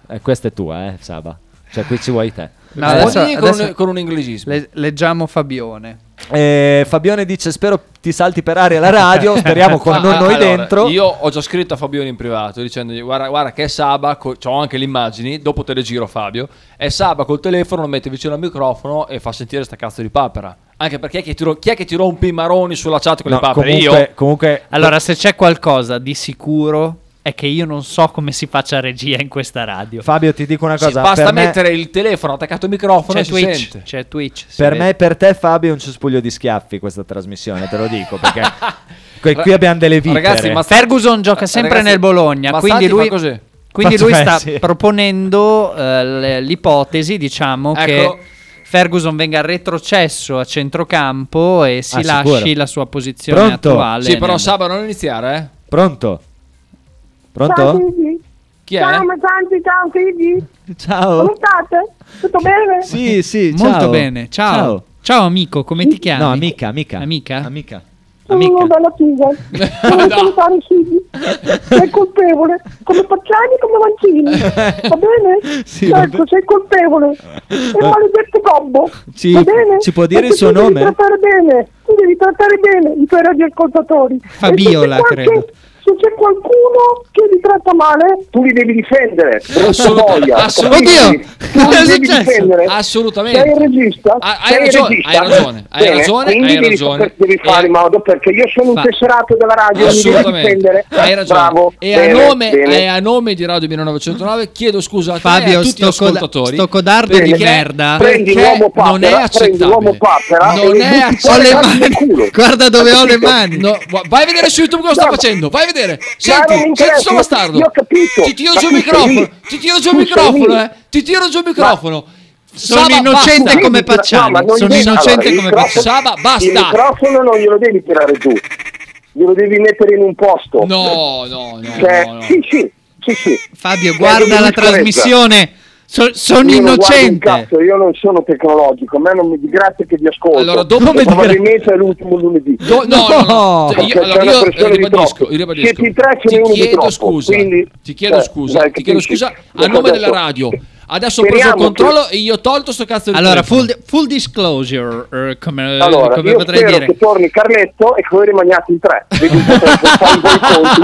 S1: Eh, questa è tua, eh, Saba. Cioè, qui ci vuoi te.
S5: No, adesso-
S4: con,
S5: adesso-
S4: un, con un inglesismo.
S5: Le- leggiamo Fabione.
S1: Eh, Fabione dice: Spero ti salti per aria la radio. Speriamo con
S4: Ah,
S1: noi
S4: allora,
S1: dentro.
S4: Io ho già scritto a Fabione in privato dicendogli: Guarda, guarda che è Saba, co- ho anche le immagini. Dopo te le giro, Fabio. È Saba col telefono, lo mette vicino al microfono e fa sentire sta cazzo di papera. Anche perché chi è che ti, ro- chi è che ti rompe i maroni sulla chat con
S1: No,
S4: le papere?
S1: comunque,
S4: Io.
S1: comunque
S5: Allora, se c'è qualcosa di sicuro è che io non so come si faccia regia in questa radio.
S1: Fabio, ti dico una
S4: Sì,
S1: cosa.
S4: basta
S1: per me-
S4: mettere il telefono attaccato al microfono
S5: C'è
S4: e si
S5: Twitch,
S4: sente.
S5: c'è Twitch.
S1: Per
S5: vede.
S1: me e per te, Fabio, è un cespuglio di schiaffi questa trasmissione, te lo dico. Perché qui, qui abbiamo delle vite.
S4: Ragazzi, ma
S5: Ferguson gioca sempre
S4: Ragazzi,
S5: nel Bologna, quindi lui,
S4: così.
S5: quindi
S1: Faccio-
S5: lui sta
S1: sì.
S5: proponendo le- l'ipotesi, diciamo,
S4: Ecco.
S5: che Ferguson venga retrocesso a centrocampo e si
S1: Ah,
S5: lasci
S1: sicuro.
S5: la sua posizione
S1: Pronto?
S5: attuale.
S4: Sì, però
S5: nel-
S4: Saba non iniziare, eh?
S1: Pronto? Pronto?
S9: Ciao Figi.
S4: Chi è?
S9: Ciao Santi, ciao Figi.
S1: Ciao.
S9: Come state? Tutto bene?
S1: Sì, sì,
S5: Molto
S1: ciao.
S5: bene, ciao. ciao. amico, come ti chiami?
S1: No, amica, amica.
S5: Amica?
S1: Amica.
S9: Sono
S1: Amica.
S9: una bella figa. Devo salutare Figi. Sei colpevole. Come Pacciani, come Mancini. Va bene?
S1: Sì, va
S9: ecco, sei colpevole. E maledetto gobbo.
S1: Ci-
S9: Va bene?
S1: ci può dire
S9: Perché
S1: il suo
S9: tu
S1: nome?
S9: Devi trattare bene. Tu devi trattare bene i tuoi radioascoltatori.
S5: Fabiola,
S9: E se c'è qualche-
S5: credo.
S9: Se c'è qualcuno che li tratta male, tu li devi difendere.
S4: Assolut-
S9: boia.
S4: assolut-
S5: Oddio! Cosa è
S9: devi
S5: successo?
S9: difendere.
S4: Assolutamente.
S9: Sei il regista?
S4: Ah, hai
S9: Sei
S4: ragione,
S9: regista?
S4: hai ragione, hai
S9: Bene,
S4: ragione,
S9: quindi
S4: hai
S9: devi,
S4: ragione.
S9: devi fare
S4: E-
S9: in modo perché io sono un
S5: Fa-
S9: tesserato della radio, mi devi
S4: Assolutamente,
S9: difendere.
S4: hai ragione.
S9: Bravo.
S4: e,
S9: bene,
S4: a nome,
S9: bene.
S4: a nome di Radio 1909 chiedo scusa a te e a
S5: Fabio,
S4: tutti gli ascoltatori.
S5: sto codardo di merda.
S9: Prendi
S4: perché
S9: l'uomo papera,
S4: non è
S9: prendi
S4: accettabile.
S9: l'uomo papera
S4: non è
S9: butti
S5: Ho
S9: fuori
S5: le
S9: il cazzo del
S5: mani.
S9: culo.
S5: Guarda dove ho le mani.
S4: Vai a vedere su YouTube cosa
S9: ma-
S4: facendo. Vai a vedere.
S9: Non
S4: Senti, senti sto bastardo.
S9: io ho capito,
S4: Ti tiro giù il microfono. Ti tiro giù il microfono, eh. Ti tiro giù il microfono.
S5: Sono
S4: Saba,
S5: innocente
S4: basta.
S5: come Pacciani,
S9: no,
S5: sono
S9: devi-
S5: innocente
S9: allora,
S5: come
S9: microfono-
S4: Saba, basta.
S9: Il microfono non glielo devi tirare giù, glielo devi mettere in un posto.
S4: No, no, no.
S9: Cioè,
S4: no, no.
S9: Sì, sì, sì, sì.
S5: Fabio, guarda
S9: devi
S5: la trasmissione. So- sono
S9: Io non
S5: innocente.
S9: cazzo, io non sono tecnologico, a me non mi grazie che vi ascolto.
S4: Allora, dopo
S1: di-
S9: probabilmente è l'ultimo lunedì.
S4: Do- no, no, no. Cioè,
S9: Perché
S4: io, allora io
S9: di
S4: ribadisco, io ribadisco.
S9: Siete tre, ce
S4: ti
S9: n'è uno di
S4: chiedo
S9: troppo,
S4: scusa,
S9: quindi-
S4: ti chiedo
S9: cioè,
S4: scusa,
S9: dai,
S4: ti chiedo scusa a nome della radio. Adesso ho preso il controllo e io ho tolto sto cazzo di
S5: Allora, full, full disclosure, eh, come,
S9: Allora,
S5: come
S9: io
S5: potrei
S9: spero
S5: dire.
S9: che torni Carletto e che voi rimaniate in tre. Vedi un po' per fare i conti.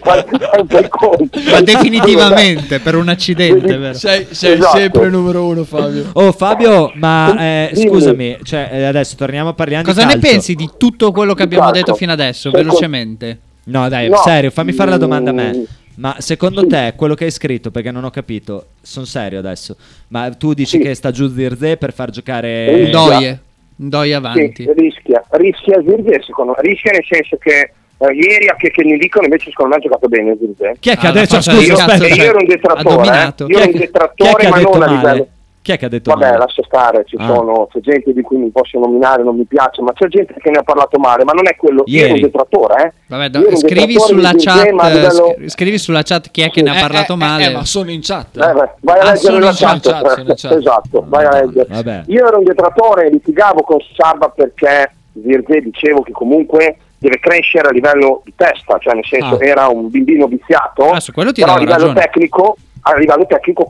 S9: Fai fai un po' i conti.
S5: Ma definitivamente per un accidente, vero?
S4: Sei, sei
S9: Esatto.
S4: sempre il numero uno, Fabio.
S1: Oh Fabio, ma eh, scusami, cioè, eh, adesso torniamo a parlare
S5: Cosa
S1: di
S5: ne
S1: calcio.
S5: pensi di tutto quello che abbiamo detto fino adesso, velocemente?
S1: No, dai,
S9: No.
S1: serio, fammi fare la domanda a me. Ma secondo te quello che hai scritto, perché non ho capito, sono serio adesso, ma tu dici
S9: Sì.
S1: che sta giù Zirze per far giocare...
S9: Sì.
S5: Ndoye, Ndoye avanti.
S9: Sì, rischia, rischia Zirze secondo me, rischia nel senso che eh, ieri a che, che ne dicono invece secondo me ha giocato bene Zirze.
S1: Chi è che
S5: Ah,
S1: ha detto,
S5: la faccia
S1: scusa,
S9: Io, io ero un detrattore,
S5: dominato.
S9: eh. io ero
S1: Chi
S9: un detrattore ma non a
S1: male?
S9: livello...
S1: Chi è che ha detto
S9: Vabbè,
S1: male?
S9: lascia stare, ci
S1: Ah.
S9: sono, c'è gente di cui non posso nominare, non mi piace, ma c'è gente che ne ha parlato male, ma non è quello, io ero un
S1: Ieri.
S9: detrattore, eh.
S5: Vabbè,
S9: Io un
S5: scrivi sulla chat,
S9: livello-
S5: scri- scrivi sulla chat chi è che
S9: Sì.
S5: ne ha parlato male.
S4: Eh, ma sono in chat.
S9: Eh, beh, vai a
S4: Ah,
S9: leggere
S4: sono
S9: la
S4: in
S9: chat,
S4: chat, sono in chat.
S9: esatto, vai a leggere.
S1: Vabbè.
S9: Io ero un detrattore, litigavo con Sabba perché Virgé dicevo che comunque deve crescere a livello di testa, cioè nel senso
S5: Ah.
S9: era un bambino viziato,
S5: Ah, su quello ti
S9: però a livello
S5: ragione.
S9: tecnico, a livello tecnico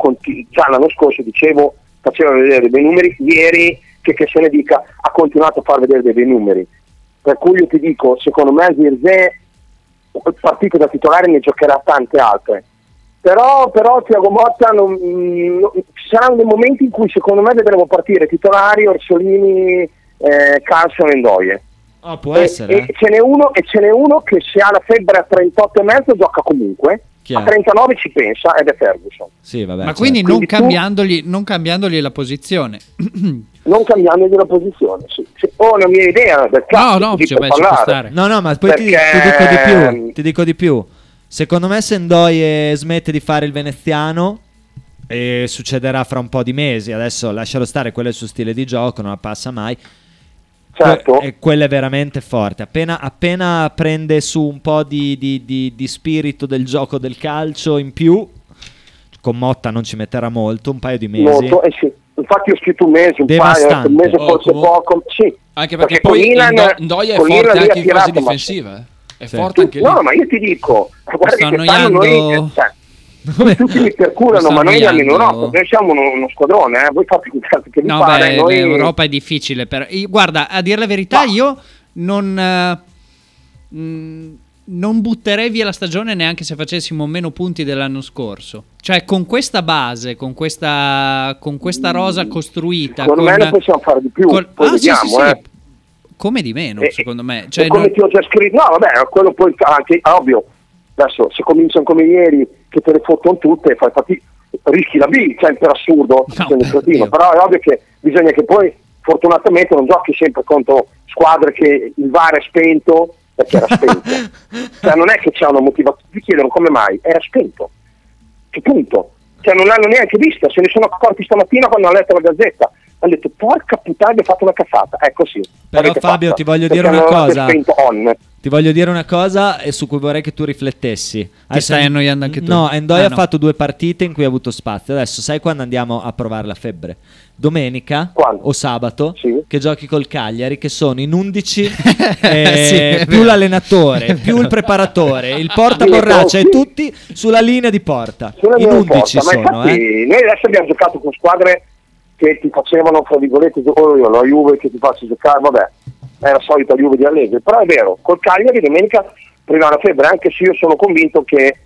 S9: già l'anno scorso dicevo, faceva vedere dei bei numeri, ieri che, che se ne dica ha continuato a far vedere dei bei numeri. Per cui io ti dico, secondo me il partito da titolare ne giocherà tante altre. Però, però Tiago Motta non- non- ci saranno dei momenti in cui secondo me vedremo partire titolari, Orsolini, eh, Carlson e Ndoye.
S1: Ah, può
S9: E,
S1: essere.
S9: e
S1: eh.
S9: ce n'è uno, e ce n'è uno che se ha la febbre a 38 e mezzo gioca comunque,
S1: Chi è?
S9: a 39 ci pensa ed è Ferguson.
S1: Sì, vabbè.
S5: Ma
S1: certo.
S5: quindi non
S9: Quindi tu-
S5: cambiandogli, non cambiandogli la posizione.
S9: Non cambiandogli la posizione. Sì, sì. Ho una mia idea del
S5: No,
S9: cazzo,
S5: no,
S9: ti
S5: cioè, beh, ci può
S9: parlare.
S5: stare.
S1: No, no, ma poi ti, ti
S9: Perché-
S1: dico di più. Ti dico di più. Secondo me, se Ndoye smette di fare il veneziano, e succederà fra un po' di mesi. Adesso lascialo stare, quello è il suo stile di gioco, non la passa mai.
S9: Certo.
S1: Que- e quello è veramente forte. Appena, appena prende su un po' di, di- di- di spirito del gioco del calcio in più, con Motta non ci metterà molto, un paio di mesi.
S9: Molto, eh sì. Infatti ho scritto un mese, un
S1: Devastante.
S9: paio, un mese
S4: Oh,
S9: forse
S4: comunque-
S9: poco. Sì.
S4: Anche perché,
S9: con
S4: poi
S9: Milan-
S4: Ndo- Ndoye è forte
S9: Milan
S4: anche in fase
S9: tirato, ma-
S4: difensiva. eh. È
S1: Sì.
S4: forte anche lì.
S9: No, ma io ti dico, guarda
S5: sto
S9: che quest'anno noi,
S5: annoiando.
S9: eh, cioè, tutti mi perculano,
S5: sto
S9: ma noi andiamo in. Europa, noi siamo uno, uno squadrone, eh. voi fate che vi
S5: No,
S9: pare,
S5: beh,
S9: noi...
S5: l'Europa è difficile. Per... Guarda, a dire la verità,
S9: Ma-
S5: io non, eh, mh, non butterei via la stagione neanche se facessimo meno punti dell'anno scorso. Cioè, con questa base, con questa, con questa rosa costruita.
S9: Secondo
S5: con,
S9: me ne possiamo fare di più,
S5: col- Ah, sì,
S9: vediamo,
S5: sì, sì.
S9: eh.
S5: Come di meno,
S9: E-
S5: secondo me. Cioè,
S9: come
S5: non-
S9: ti ho già scritto, no vabbè, quello poi anche, ovvio, adesso se cominciano come ieri che te le fottono tutte, fai fatti, rischi la B, cioè per assurdo,
S5: No, per
S9: però è ovvio che bisogna che poi fortunatamente non giochi sempre contro squadre che il VAR è spento perché era spento. cioè non è che c'è una motivazione, ti chiedono come mai, era spento. Che punto? Cioè non l'hanno neanche vista, se ne sono accorti stamattina quando hanno letto la gazzetta. Hanno detto porca puttana abbiamo fatto una cazzata. È così.
S1: Però, Fabio,
S9: fatta.
S1: ti voglio
S9: Perché
S1: dire una cosa.
S9: spento on.
S1: Ti voglio dire una cosa e su cui vorrei che tu riflettessi. Adesso-
S5: stai annoiando anche tu?
S1: No, Endoy
S5: Ah,
S1: ha
S5: no.
S1: fatto due partite in cui ha avuto spazio. Adesso sai quando andiamo a provare la febbre? Domenica
S9: Quando?
S1: o sabato
S9: Sì.
S1: che giochi col Cagliari che sono in 11 eh,
S5: Sì,
S1: più
S5: vero.
S1: l'allenatore, più il preparatore, il portaborraccia e tutti sulla linea di porta.
S9: Sulla
S1: In
S9: mia
S1: 11
S9: porta, ma
S1: sono,
S9: infatti
S1: eh.
S9: noi adesso abbiamo giocato con squadre che ti facevano, fra virgolette, oh, io, la Juve che ti faccio giocare, vabbè, è la solita Juve di Allegri, però è vero, col Cagliari domenica prima la febbre, anche se io sono convinto che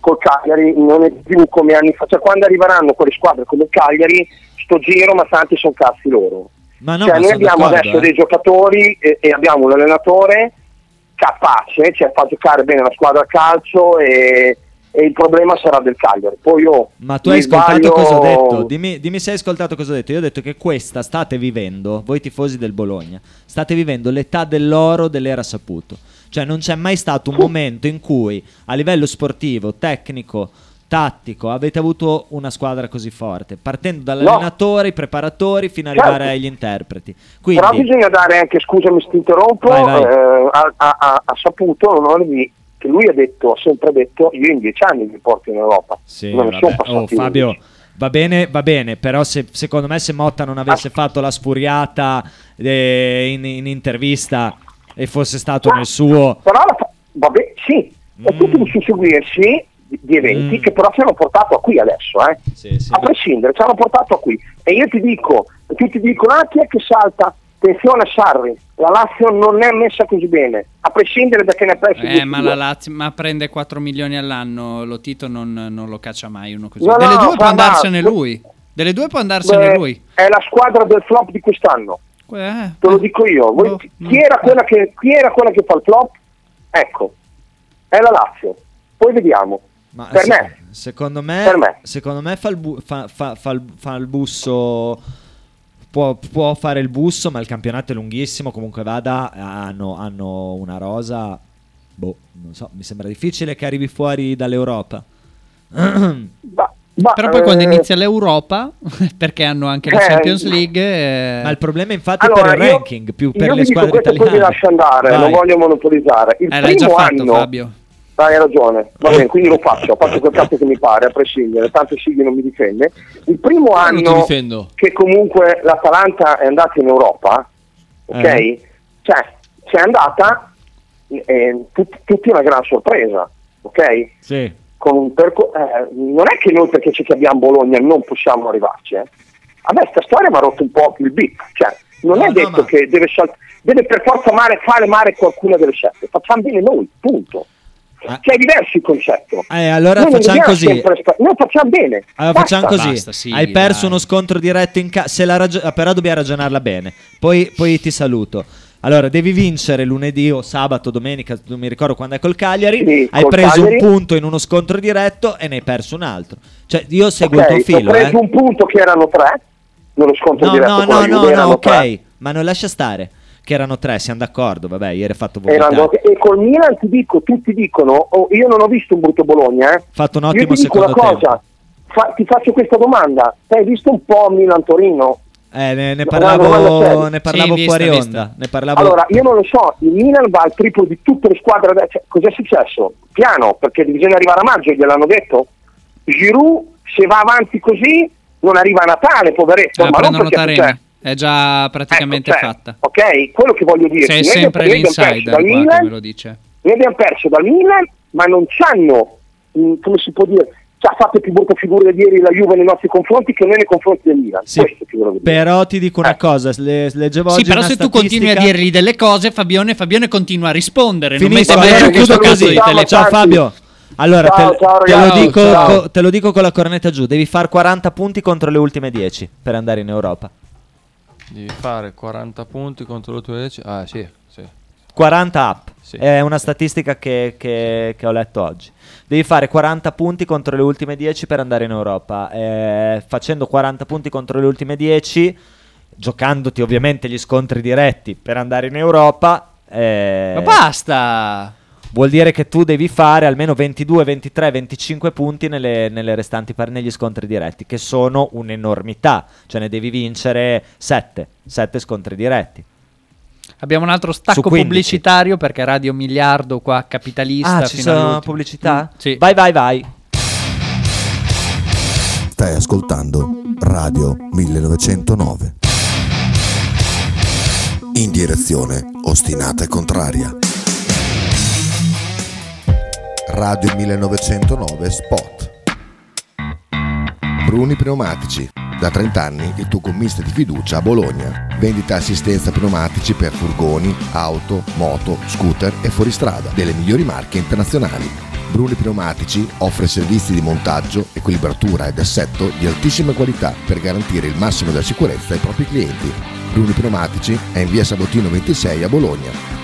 S9: col Cagliari non è più come anni fa, cioè quando arriveranno quelle squadre come il Cagliari, sto giro, ma tanti sono cazzi loro.
S1: No,
S9: cioè noi abbiamo adesso
S1: eh.
S9: dei giocatori e, e abbiamo un allenatore capace, cioè fa giocare bene la squadra a calcio e, e il problema sarà del Cagliari. Poi io
S1: Ma tu hai ascoltato
S9: sbaglio-
S1: cosa ho detto? Dimmi, dimmi se hai ascoltato cosa ho detto. Io ho detto che questa state vivendo, voi tifosi del Bologna, state vivendo l'età dell'oro dell'era saputo. Cioè non c'è mai stato un momento in cui a livello sportivo, tecnico, tattico avete avuto una squadra così forte, partendo dall'allenatore, i preparatori fino ad arrivare
S9: Certo.
S1: agli interpreti.
S9: Però
S1: Quindi
S9: bisogna dare anche, scusami se ti interrompo,
S1: Vai, vai.
S9: eh, ha- ha- ha saputo l'onore di- che lui ha detto, ha sempre detto, io in dieci anni mi porto in Europa.
S1: Sì,
S9: non ne sono
S1: vabbè.
S9: passati
S1: Oh, Fabio,
S9: 11.
S1: va bene, va bene, però se- secondo me se Motta non avesse fatto la spuriata eh, in, in intervista e fosse stato nel suo...
S9: Però la vabbè, sì, è
S1: Mm.
S9: tutto un susseguirsi di, di eventi
S1: Mm.
S9: che però ci hanno portato a qui adesso, eh.
S1: Sì, sì.
S9: a prescindere, ci hanno portato a qui. E io ti dico, tutti dicono, ah chi è che salta? Attenzione a Sarri, la Lazio non è messa così bene, a prescindere da che ne ha persi
S5: Eh, ma
S9: 22.
S5: la Lazio ma prende 4 milioni all'anno. Lo Tito non, non lo caccia mai uno così.
S9: No,
S5: Delle
S9: no,
S5: due può andarsene
S9: ma-
S5: lui. Delle due può andarsene
S9: Beh,
S5: lui.
S9: È la squadra del flop di quest'anno,
S5: Eh,
S9: te lo
S5: eh.
S9: dico io. Voi-
S5: Boh,
S9: chi, era quella che, chi era quella che fa il flop? Ecco, è la Lazio. Poi vediamo.
S1: Ma
S9: per
S1: se-
S9: me,
S1: Secondo me,
S9: Per me.
S1: secondo me fa, il bu- fa- fa- fa il- fa il busso. Può, può fare il busso, ma il campionato è lunghissimo. Comunque vada, hanno, hanno una rosa. Boh, non so, mi sembra difficile che arrivi fuori dall'Europa.
S9: va- Ma,
S5: Però poi quando
S9: eh,
S5: inizia l'Europa, perché hanno anche la
S9: Eh,
S5: Champions League, eh,
S1: Ma il problema infatti
S9: Allora,
S1: è per il
S9: io-
S1: ranking, più per le squadre
S9: questo, poi
S1: italiane.
S9: lascio andare,
S1: Vai.
S9: non voglio monopolizzare. Il
S5: eh, l'hai già
S9: primo
S5: fatto
S9: anno,
S5: Fabio.
S9: Ah, hai ragione, va bene, quindi lo faccio, faccio quel cazzo che mi pare, a prescindere, tanto Sigli non mi difende. Il primo anno che comunque l'Atalanta è andata in Europa, ok?
S1: Eh.
S9: Cioè, c'è andata eh, tut- tutti una gran sorpresa, ok?
S1: Sì.
S9: Con un perco- eh, non è che noi perché ci abbiamo Bologna non possiamo arrivarci, eh. A me sta storia mi ha rotto un po' il bip, cioè, non
S1: No,
S9: è
S1: no,
S9: detto
S1: ma-
S9: che deve, sal- deve per forza male, fare male qualcuna delle scelte, facciamo bene noi, punto.
S1: Ah.
S9: Cioè, è diverso il concetto.
S1: Eh, allora
S9: Noi
S1: facciamo così.
S9: sempre sta- noi facciamo bene.
S1: Allora
S9: Basta.
S1: facciamo così.
S5: Basta, sì,
S1: Hai perso
S5: dai.
S1: uno scontro diretto in casa. però dobbiamo ragionarla bene. Poi, poi ti saluto. Allora, devi vincere lunedì o sabato, domenica, non mi ricordo quando è col Cagliari.
S9: Sì,
S1: hai
S9: col
S1: preso
S9: Cagliari.
S1: un punto in uno scontro diretto e ne hai perso un altro. Cioè, io seguo
S9: Ok,
S1: il tuo filo.
S9: Ho preso
S1: eh.
S9: un punto che erano tre, nello scontro
S1: No,
S9: diretto
S1: no, no, no, no, ok.
S9: tre.
S1: Ma non lascia stare. Che erano tre, siamo d'accordo. Vabbè, ieri hai fatto vomitare.
S9: Erano- e col Milan ti dico, tutti dicono, oh, io non ho visto un brutto Bologna, eh.
S1: fatto un
S9: Io
S1: ottimo
S9: ti dico una
S1: secondo
S9: cosa, fa- ti faccio questa domanda, Te hai visto un po' Milan-Torino?
S1: Eh, ne, ne parlavo, ne parlavo
S5: Sì, vista,
S1: fuori
S5: vista.
S1: onda. Ne parlavo
S9: Allora, io non lo so, il Milan va al triplo di tutte le squadre, cioè, cos'è successo? Piano, perché bisogna arrivare a maggio, gliel'hanno detto. Giroud, se va avanti così, non arriva a Natale, poveretto,
S5: la
S9: ma non perché
S5: Taremi. È già praticamente
S9: Ecco, cioè,
S5: fatta.
S9: Ok, quello che voglio dire.
S5: Sei sempre l'insider che me lo dice.
S9: Noi abbiamo perso dal Milan, ma non c'hanno, mh, come si può dire, ci ha fatto più brutta figura di ieri la Juve nei nostri confronti che noi nei confronti del Milan.
S1: Sì, però ti dico una
S9: Eh.
S1: cosa, le- leggevo
S5: Sì,
S1: oggi
S5: però
S1: una
S5: se tu continui a
S1: statistica-
S5: dirgli delle cose, Fabione, Fabione continua a rispondere. non
S1: Finisco,
S9: bene,
S1: allora
S9: che
S1: chiudo così.
S9: Ciao.
S1: Fabio. Allora,
S9: Ciao,
S1: te,
S9: ciao,
S1: te lo dico,
S9: ciao.
S1: co- te lo dico con la cornetta giù, devi fare 40 punti contro le ultime 10 per andare in Europa.
S4: Devi fare 40 punti contro le tue 10. Ah, sì, sì.
S1: 40 up,
S4: Sì.
S1: è una statistica che, che- che ho letto oggi. Devi fare 40 punti contro le ultime 10 per andare in Europa. Eh, facendo 40 punti contro le ultime 10, giocandoti ovviamente gli scontri diretti per andare in Europa, eh,
S5: Ma basta!
S1: Vuol dire che tu devi fare almeno 22, 23, 25 punti nelle, nelle restanti par- negli scontri diretti, che sono un'enormità. Cioè ne devi vincere 7, 7 scontri diretti.
S5: Abbiamo un altro stacco
S1: 15.
S5: pubblicitario perché Radio Miliardo qua capitalista.
S1: Ah, ci
S5: fino
S1: sono pubblicità?
S5: Mm, sì.
S1: Vai, vai, vai.
S6: Stai ascoltando Radio 1909. In direzione ostinata e contraria. Radio 1909 Spot. Bruni Pneumatici. Da 30 anni il tuo commista di fiducia a Bologna. Vendita assistenza pneumatici per furgoni, auto, moto, scooter e fuoristrada delle migliori marche internazionali. Bruni Pneumatici offre servizi di montaggio, equilibratura ed assetto di altissima qualità per garantire il massimo della sicurezza ai propri clienti. Bruni Pneumatici è in via Sabotino 26 a Bologna.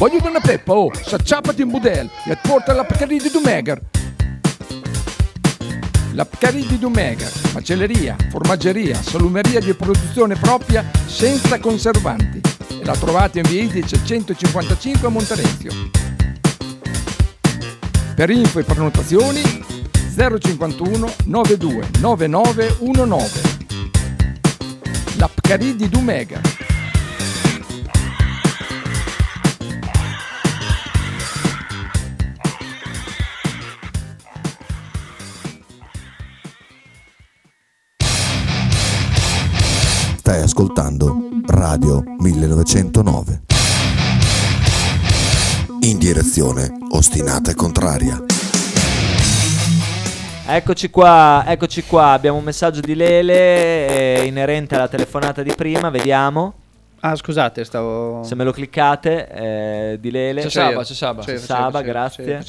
S3: Voglio una peppa, oh, s'acciappati in budel e porta alla Pcaridi di Dumegar. La Pcari di Dumega, macelleria, formaggeria, salumeria di produzione propria senza conservanti. E la trovate in via Idice 155 a Monterezio. Per info e prenotazioni 051 92 9919. La Pcari di Dumega.
S10: Stai ascoltando Radio 1909. In direzione ostinata e contraria.
S1: Eccoci qua, eccoci qua, abbiamo un messaggio di Lele eh, inerente alla telefonata di prima, vediamo.
S5: Ah, scusate, stavo.
S1: Se me lo cliccate, eh, di Lele.
S4: C'è Saba, c'è Saba.
S1: C'è Saba, grazie.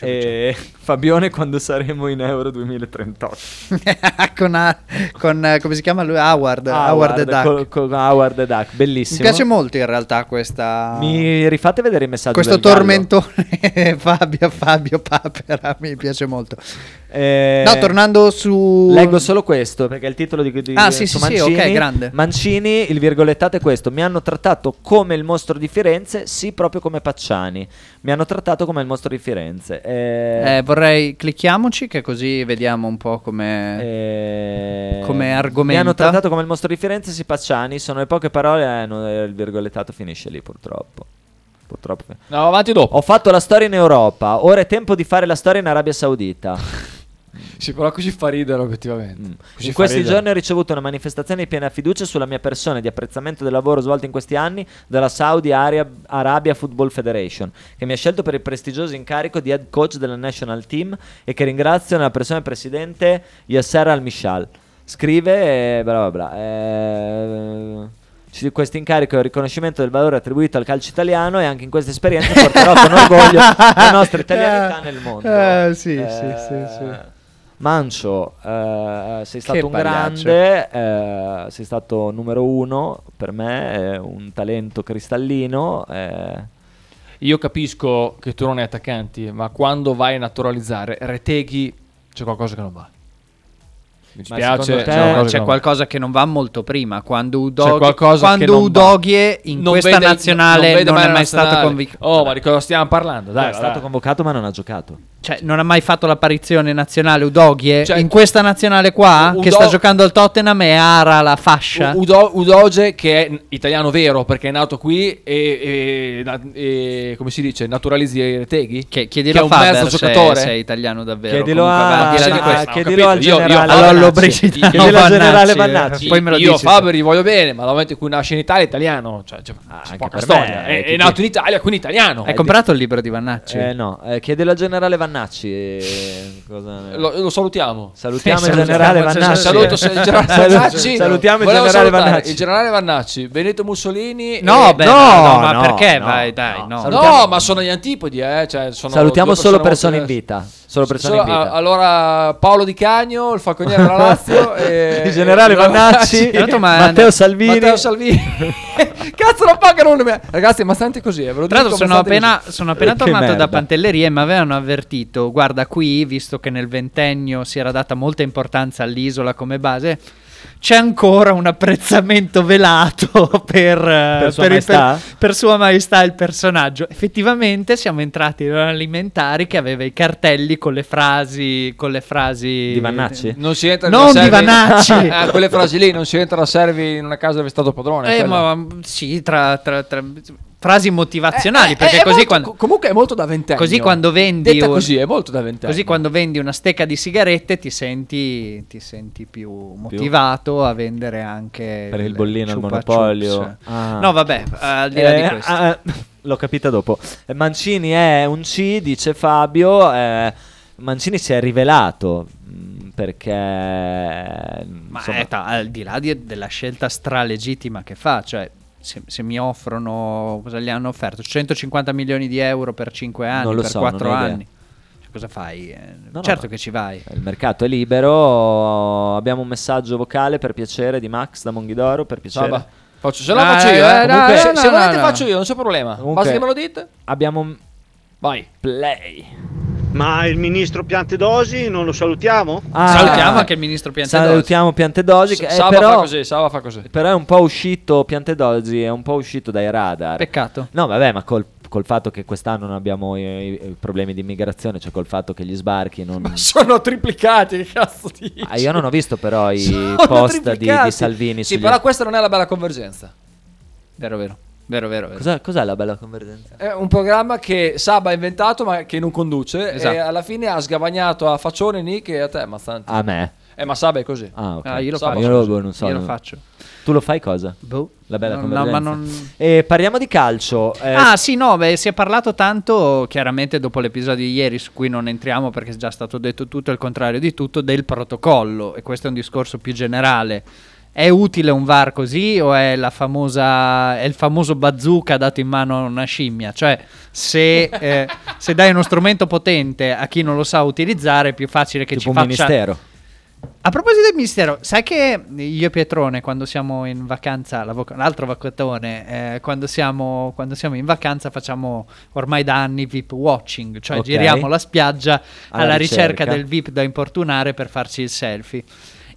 S1: E Fabione quando saremo in Euro 2038.
S5: con, a- con, come si chiama lui? Howard. Howard, the Duck.
S1: col- con Howard the Duck, bellissimo.
S5: Mi piace molto in realtà questa.
S1: Mi rifate vedere il messaggio
S5: Questo tormentone Fabio, Fabio Papera mi piace molto.
S1: Eh,
S5: No, tornando su.
S1: Leggo solo questo perché è il titolo di, di
S5: Ah, sì,
S1: su
S5: sì, sì,
S1: Mancini.
S5: ok, grande.
S1: Mancini, il virgolettato è questo: Mi hanno trattato come il mostro di Firenze, sì, proprio come Pacciani. Mi hanno trattato come il mostro di Firenze. Eh,
S5: Eh, vorrei clicchiamoci che così vediamo un po' come.
S1: eh,
S5: come
S1: Mi
S5: argomenta.
S1: hanno trattato come il mostro di Firenze, sì, Pacciani. Sono le poche parole, eh, non- eh, il virgolettato finisce lì, purtroppo. Purtroppo.
S4: No, avanti dopo.
S1: Ho fatto la storia in Europa, ora è tempo di fare la storia in Arabia Saudita.
S4: Sì, però così fa ridere obiettivamente. Così
S1: In questi
S4: ridere.
S1: giorni ho ricevuto una manifestazione di piena fiducia sulla mia persona e di apprezzamento del lavoro svolto in questi anni dalla Saudi Arabia, Arabia Football Federation, che mi ha scelto per il prestigioso incarico di head coach della national team e che ringrazio nella persona del presidente Yasser Al-Mishal. Scrive, eh, bla bla bla. eh, questo incarico è il riconoscimento del valore attribuito al calcio italiano e anche in questa esperienza porterò con orgoglio la nostra italianità nel mondo.
S5: Eh, sì,
S1: Eh,
S5: sì, sì, sì.
S1: Mancio, eh, sei stato
S5: Che
S1: un
S5: pagliaccio.
S1: grande, eh, sei stato numero uno per me, eh, un talento cristallino. eh.
S4: Io capisco che tu non hai attaccanti, ma quando vai a naturalizzare Reteghi c'è qualcosa che non va. Mi
S1: secondo te-
S4: c'è qualcosa che
S5: C'è
S4: non va.
S5: qualcosa che non va molto prima. Quando,
S4: C'è
S5: Udog-
S4: qualcosa
S5: quando
S4: che non.
S5: Udogie in
S4: Non
S5: questa
S4: vede-
S5: nazionale non,
S4: vede mai
S5: è mai stato convinto.
S4: Oh, ma di cosa stiamo parlando? Dai,
S1: è stato convocato ma non ha giocato.
S5: Cioè, non ha mai fatto l'apparizione nazionale Udogie
S4: Cioè,
S5: in questa nazionale qua
S4: Udo-
S5: che sta giocando al Tottenham e ara la fascia.
S4: Udo- Udoge che è italiano vero perché è nato qui e, e- e- come si dice naturalizzi Reteghi
S5: Che,
S4: che
S5: chiedilo
S4: è
S5: a
S4: un
S5: Faber
S4: mezzo
S5: se,
S4: giocatore
S5: se è italiano davvero.
S1: Chiedilo
S5: Comunque,
S1: a-
S5: va,
S1: a-
S5: questo.
S1: chiedilo al
S4: capito, io- io-
S1: generale
S4: allora,
S1: Vannacci.
S5: Brigida- no,
S1: al generale
S5: Vannacci.
S1: Vannacci.
S5: Poi me lo
S4: io gli voglio bene ma dal momento in cui nasce in Italia è italiano cioè, c'è, c'è
S1: anche per
S4: storia
S1: me,
S4: è,
S1: chi-
S4: è nato in Italia quindi italiano
S5: Hai comprato il libro di Vannacci?
S1: Eh, no, eh, chiedilo al generale Vannacci. eh, cosa
S4: lo, lo salutiamo
S1: Salutiamo
S5: Sì,
S1: il generale Vannacci.
S4: Saluto se- il generale Vannacci.
S1: Salutiamo il generale Vannacci.
S4: Il generale Vannacci, Benito Mussolini.
S5: No,
S4: e-
S5: beh,
S1: no,
S5: no, ma perché?
S1: no,
S5: Vai, dai,
S1: no.
S5: no.
S4: Ma sono gli antipodi, eh. Cioè,
S1: Salutiamo solo persone in vita. Solo persone
S4: Solo-
S1: in vita.
S4: a- allora, Paolo Di Cagno, il falconiere della Lazio. e,
S1: il generale Vannacci, Matteo Salvini.
S4: Matteo Salvini. Cazzo, lo pagano uno. Ragazzi, ma stanti così. Eh, ve lo
S5: Tra l'altro sono
S4: state
S5: appena, sono appena
S1: Che
S5: tornato
S1: merda.
S5: da Pantelleria e mi avevano avvertito, guarda qui, visto che nel ventennio si era data molta importanza all'isola come base, c'è ancora un apprezzamento velato per, eh,
S1: Sua
S5: il-
S1: Maestà?
S5: per Sua Maestà il personaggio. Effettivamente siamo entrati in un alimentari che aveva i cartelli con le frasi... Con le frasi
S1: Di Vannacci?
S4: Non si entra
S5: Non di Vannacci.
S4: Ah, quelle frasi lì, non si entra da servi in una casa dove è stato padrone.
S5: Eh, ma sì, tra, tra- tra- frasi motivazionali,
S4: Eh,
S5: perché
S4: è
S5: così
S4: molto-
S5: quando...
S4: co- comunque è molto da ventennio.
S5: Così quando vendi
S4: Detta
S5: un-
S4: così è molto da ventennio.
S5: Così quando vendi una stecca di sigarette ti senti, ti senti più motivato a vendere anche
S1: Per il bollino al monopolio. Ah.
S5: No, vabbè, al di là di
S1: Eh,
S5: questo.
S1: ah, l'ho capita dopo. Eh, Mancini è un C, dice Fabio. eh, Mancini si è rivelato mh, perché
S5: Ma
S1: insomma,
S5: è al di là di- della scelta stralegittima che fa, cioè se, se mi offrono, cosa gli hanno offerto? 150 milioni di euro per 5 anni,
S1: Non lo
S5: per
S1: so,
S5: 4
S1: non ho idea.
S5: anni. Cioè, cosa fai? Eh,
S1: no,
S5: certo
S1: no.
S5: che ci vai.
S1: il mercato è libero. Abbiamo un messaggio vocale per piacere di Max da Monghidoro. Per piacere.
S4: Vabbè, faccio, se no
S5: Ah,
S4: faccio io.
S5: eh,
S4: Eh.
S5: no,
S4: Comunque,
S5: no,
S4: se,
S5: no,
S4: se
S5: no,
S4: volete
S5: no.
S4: faccio io, non c'è problema.
S1: Comunque-
S4: Basta che me lo dite.
S1: Abbiamo un
S4: Vai.
S1: play.
S11: Ma il ministro Piantedosi non lo salutiamo?
S1: Ah,
S5: Salutiamo anche il ministro Piantedosi.
S1: Salutiamo Piantedosi. che- eh,
S4: Sava
S1: però,
S4: fa così, Sava fa così.
S1: però è un po' uscito Piantedosi, è un po' uscito dai radar.
S5: Peccato.
S1: No, vabbè, ma col, col fatto che quest'anno non abbiamo i, i problemi di immigrazione, cioè col fatto che gli sbarchi non...
S4: Sono triplicati, che cazzo dici?
S1: Ah, io non ho visto però i
S4: Sono
S1: post di, di Salvini
S4: Sì,
S1: sugli-
S4: però questa non è la bella convergenza.
S5: Vero, vero. Vero, vero, vero.
S1: Cos'è, cos'è la bella convergenza?
S4: È un programma che Saba ha inventato ma che non conduce
S5: Esatto.
S4: e alla fine ha sgavagnato a Faccione, Nick e a te, Mazzanti.
S1: A me?
S4: Eh, ma Saba è così.
S1: Ah, ok.
S5: Ah, io lo
S4: Saba
S5: faccio.
S1: Io lo- non so.
S5: Io lo faccio.
S1: Tu lo fai cosa?
S5: Boh.
S1: La bella
S5: No,
S1: convergenza.
S5: no, ma non-
S1: E parliamo di calcio. eh,
S5: Ah sì, no, beh, si è parlato tanto, chiaramente dopo l'episodio di ieri, su cui non entriamo perché è già stato detto tutto e il contrario di tutto, del protocollo, e questo è un discorso più generale. È utile un VAR così o è, la famosa, è il famoso bazooka dato in mano a una scimmia? Cioè, se, eh, se dai uno strumento potente a chi non lo sa utilizzare, è più facile che
S1: tipo
S5: ci
S1: un
S5: faccia...
S1: ministero.
S5: A proposito del ministero, sai che io e Pietrone, quando siamo in vacanza, l'altro avvocatone, eh, quando, siamo, quando siamo in vacanza facciamo ormai da anni VIP watching, cioè
S1: Ok.
S5: giriamo la spiaggia alla,
S1: Alla
S5: ricerca.
S1: ricerca.
S5: del VIP da importunare per farci il selfie.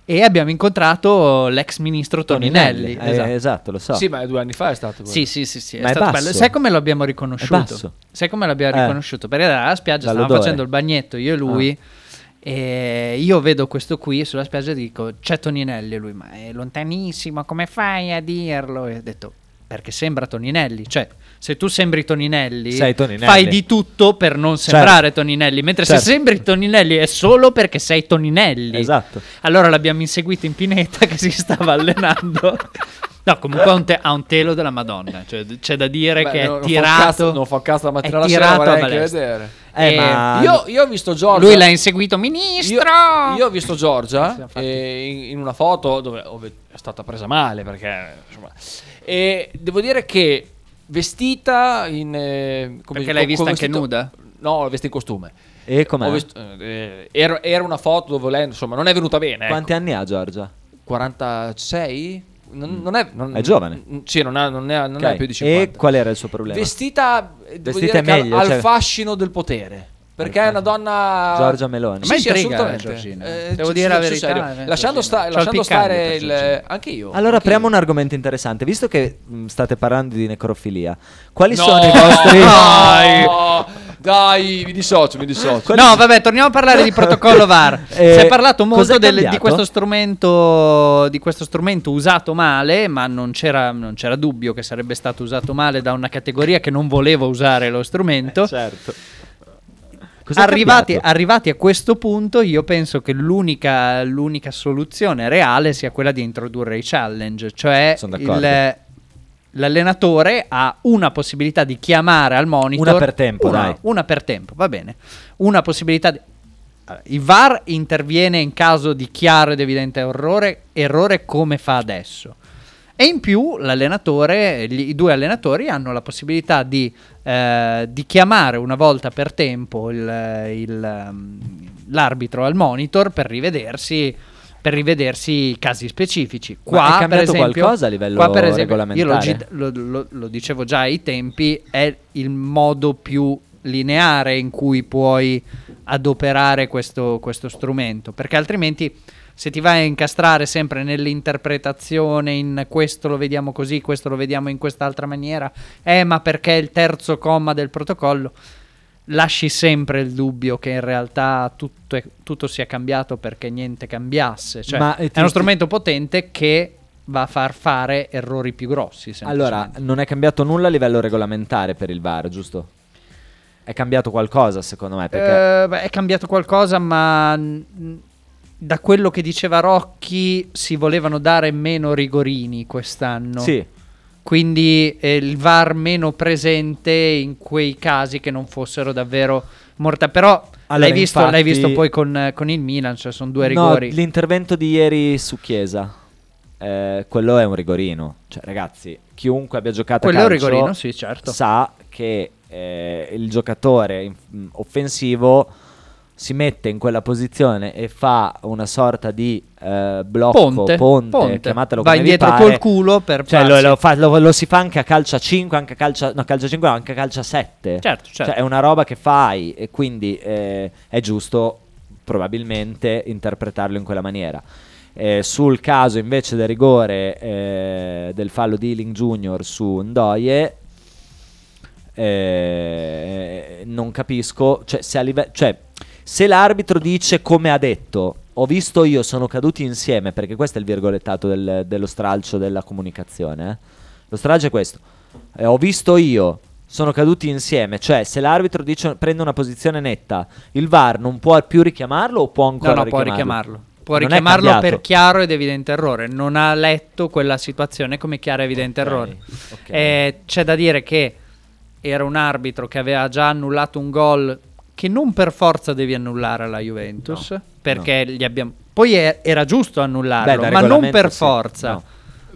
S5: E abbiamo incontrato l'ex ministro Toninelli.
S1: Eh,
S5: esatto.
S1: esatto, lo so.
S4: Sì, ma due anni fa è stato quello.
S5: Sì, sì, sì, sì, è
S1: Ma è
S5: stato
S1: basso?
S5: bello. Sai come lo abbiamo riconosciuto?
S1: È basso?
S5: Sai come l'abbiamo
S1: Eh.
S5: riconosciuto? Perché alla spiaggia stavamo
S1: Dall'odore.
S5: facendo il bagnetto io e lui.
S1: Ah.
S5: E io vedo questo qui sulla spiaggia e dico: C'è Toninelli. E lui, ma è lontanissimo, come fai a dirlo? E ho detto: Perché sembra Toninelli. Cioè, se tu sembri Toninelli,
S1: Sei Toninelli.
S5: fai di tutto per non sembrare Toninelli. Mentre
S1: Certo.
S5: se sembri Toninelli è solo perché sei Toninelli.
S1: Esatto.
S5: Allora l'abbiamo inseguito in pineta che si stava allenando. No, comunque ha un, te- ha un telo della Madonna. Cioè, c'è da dire
S4: Beh,
S5: che
S4: non-
S5: è
S4: non fa un
S5: tirato.
S4: cazzo- non fa cazzo la mattina alla sera,
S5: tirato
S4: vorrei anche vedere.
S1: Eh,
S5: E
S1: ma-
S4: Io, io ho visto Giorgia.
S5: Lui l'ha inseguito, ministro.
S4: Io, io ho visto Giorgia eh, in, in una foto dove ove- è stata presa male perché insomma, e devo dire che vestita in eh, come-
S5: Perché l'hai vista anche nuda?
S4: No, l'ho vista in costume.
S1: E com'è?
S4: Ho visto- eh, era, era una foto dove lei insomma non è venuta bene. ecco.
S1: Quanti anni ha Giorgia?
S4: 46? Non, non è, non-
S1: È giovane.
S4: n- Sì, non, ha, non, è, non
S1: Ok.
S4: è più di 50.
S1: E qual era il suo problema?
S4: Vestita, eh,
S1: Vestita meglio,
S4: ha
S1: cioè-
S4: il fascino del potere. Perché è una donna.
S1: Giorgia Meloni.
S4: Sì,
S5: Ma
S4: sì,
S5: intriga,
S4: assolutamente.
S5: Giorgina.
S4: Eh,
S5: Devo
S4: sì,
S5: dire la verità,
S4: serio.
S5: eh,
S4: Lasciando, sta- lasciando stare il. Anche io.
S1: Allora
S4: anche
S1: apriamo
S4: io.
S1: un argomento interessante. Visto che mh, state parlando di necrofilia, quali
S4: No,
S1: sono i vostri...
S4: No, dai, mi dissocio, mi dissocio.
S5: No, vabbè, torniamo a parlare di protocollo VAR.
S1: Eh,
S5: si è parlato molto del- di, questo strumento, di questo strumento usato male, ma non c'era, non c'era dubbio che sarebbe stato usato male da una categoria che non voleva usare lo strumento.
S1: certo.
S5: Arrivati, arrivati a questo punto, io penso che l'unica, l'unica soluzione reale sia quella di introdurre i challenge, cioè il- l'allenatore ha una possibilità di chiamare al monitor.
S1: Una per tempo,
S5: una,
S1: dai.
S5: Una per tempo, va bene. Una possibilità di. Il VAR interviene in caso di chiaro ed evidente errore, errore come fa adesso. E in più l'allenatore, gli- i due allenatori hanno la possibilità di, eh, di chiamare una volta per tempo il- il, ehm, l'arbitro al monitor per rivedersi, per rivedersi i casi specifici. Qua, per
S1: cambiato
S5: esempio,
S1: qualcosa a livello
S5: qua, per esempio, Io lo,
S1: regolamentare?
S5: gi- lo- lo- lo dicevo già ai tempi, è il modo più lineare in cui puoi adoperare questo, questo strumento, perché altrimenti se ti vai a incastrare sempre nell'interpretazione, in questo lo vediamo così, questo lo vediamo in quest'altra maniera, eh ma perché il terzo comma del protocollo, lasci sempre il dubbio che in realtà tutto, è- tutto sia cambiato perché niente cambiasse. Cioè,
S1: Ma, eh, ti-
S5: è uno strumento potente che va a far fare errori più grossi.
S1: Allora, non è cambiato nulla a livello regolamentare per il VAR, giusto? È cambiato qualcosa, secondo me, perché...
S5: Eh, beh, è cambiato qualcosa, ma da quello che diceva Rocchi si volevano dare meno rigorini quest'anno.
S1: Sì,
S5: Quindi eh, il VAR meno presente in quei casi che non fossero davvero mortali. Però
S1: Allora,
S5: l'hai, visto,
S1: infatti-
S5: l'hai visto poi con, con il Milan, cioè sono due
S1: No,
S5: rigori.
S1: l'intervento di ieri su Chiesa, eh, quello è un rigorino. Cioè, ragazzi, chiunque abbia giocato
S5: Quello
S1: a calcio
S5: rigorino, sì, certo.
S1: sa che eh, il giocatore mh, offensivo si mette in quella posizione e fa una sorta di eh, blocco,
S5: Ponte,
S1: ponte,
S5: ponte.
S1: chiamatelo
S5: Va indietro
S1: pare.
S5: col culo per
S1: Cioè, lo, lo fa- lo- lo si fa anche a calcio a 5, anche a calcio, no, calcio a 5, no, anche a calcio a 7.
S5: Certo, certo.
S1: Cioè, è una roba che fai e quindi eh, è giusto probabilmente interpretarlo in quella maniera. Eh, sul caso invece del rigore eh, del fallo di Ealing Junior su Ndoye, eh, non capisco, cioè se, a live- cioè, se l'arbitro dice come ha detto, ho visto io, sono caduti insieme, perché questo è il virgolettato del- dello stralcio della comunicazione, eh. lo stralcio è questo, Eh, ho visto io, sono caduti insieme, cioè se l'arbitro dice, prende una posizione netta, il VAR non può più richiamarlo o può ancora
S5: No, no, può
S1: richiamarlo?
S5: Può
S1: Non è
S5: richiamarlo
S1: cambiato.
S5: per chiaro ed evidente errore. Non ha letto quella situazione come chiaro e evidente
S1: Ok,
S5: errore.
S1: ok.
S5: Eh, c'è da dire che era un arbitro che aveva già annullato un gol che non per forza devi annullare alla Juventus.
S1: No,
S5: perché gli abbiamo. Poi è- era giusto annullarlo,
S1: Beh,
S5: ma non per
S1: sì.
S5: forza.
S1: No.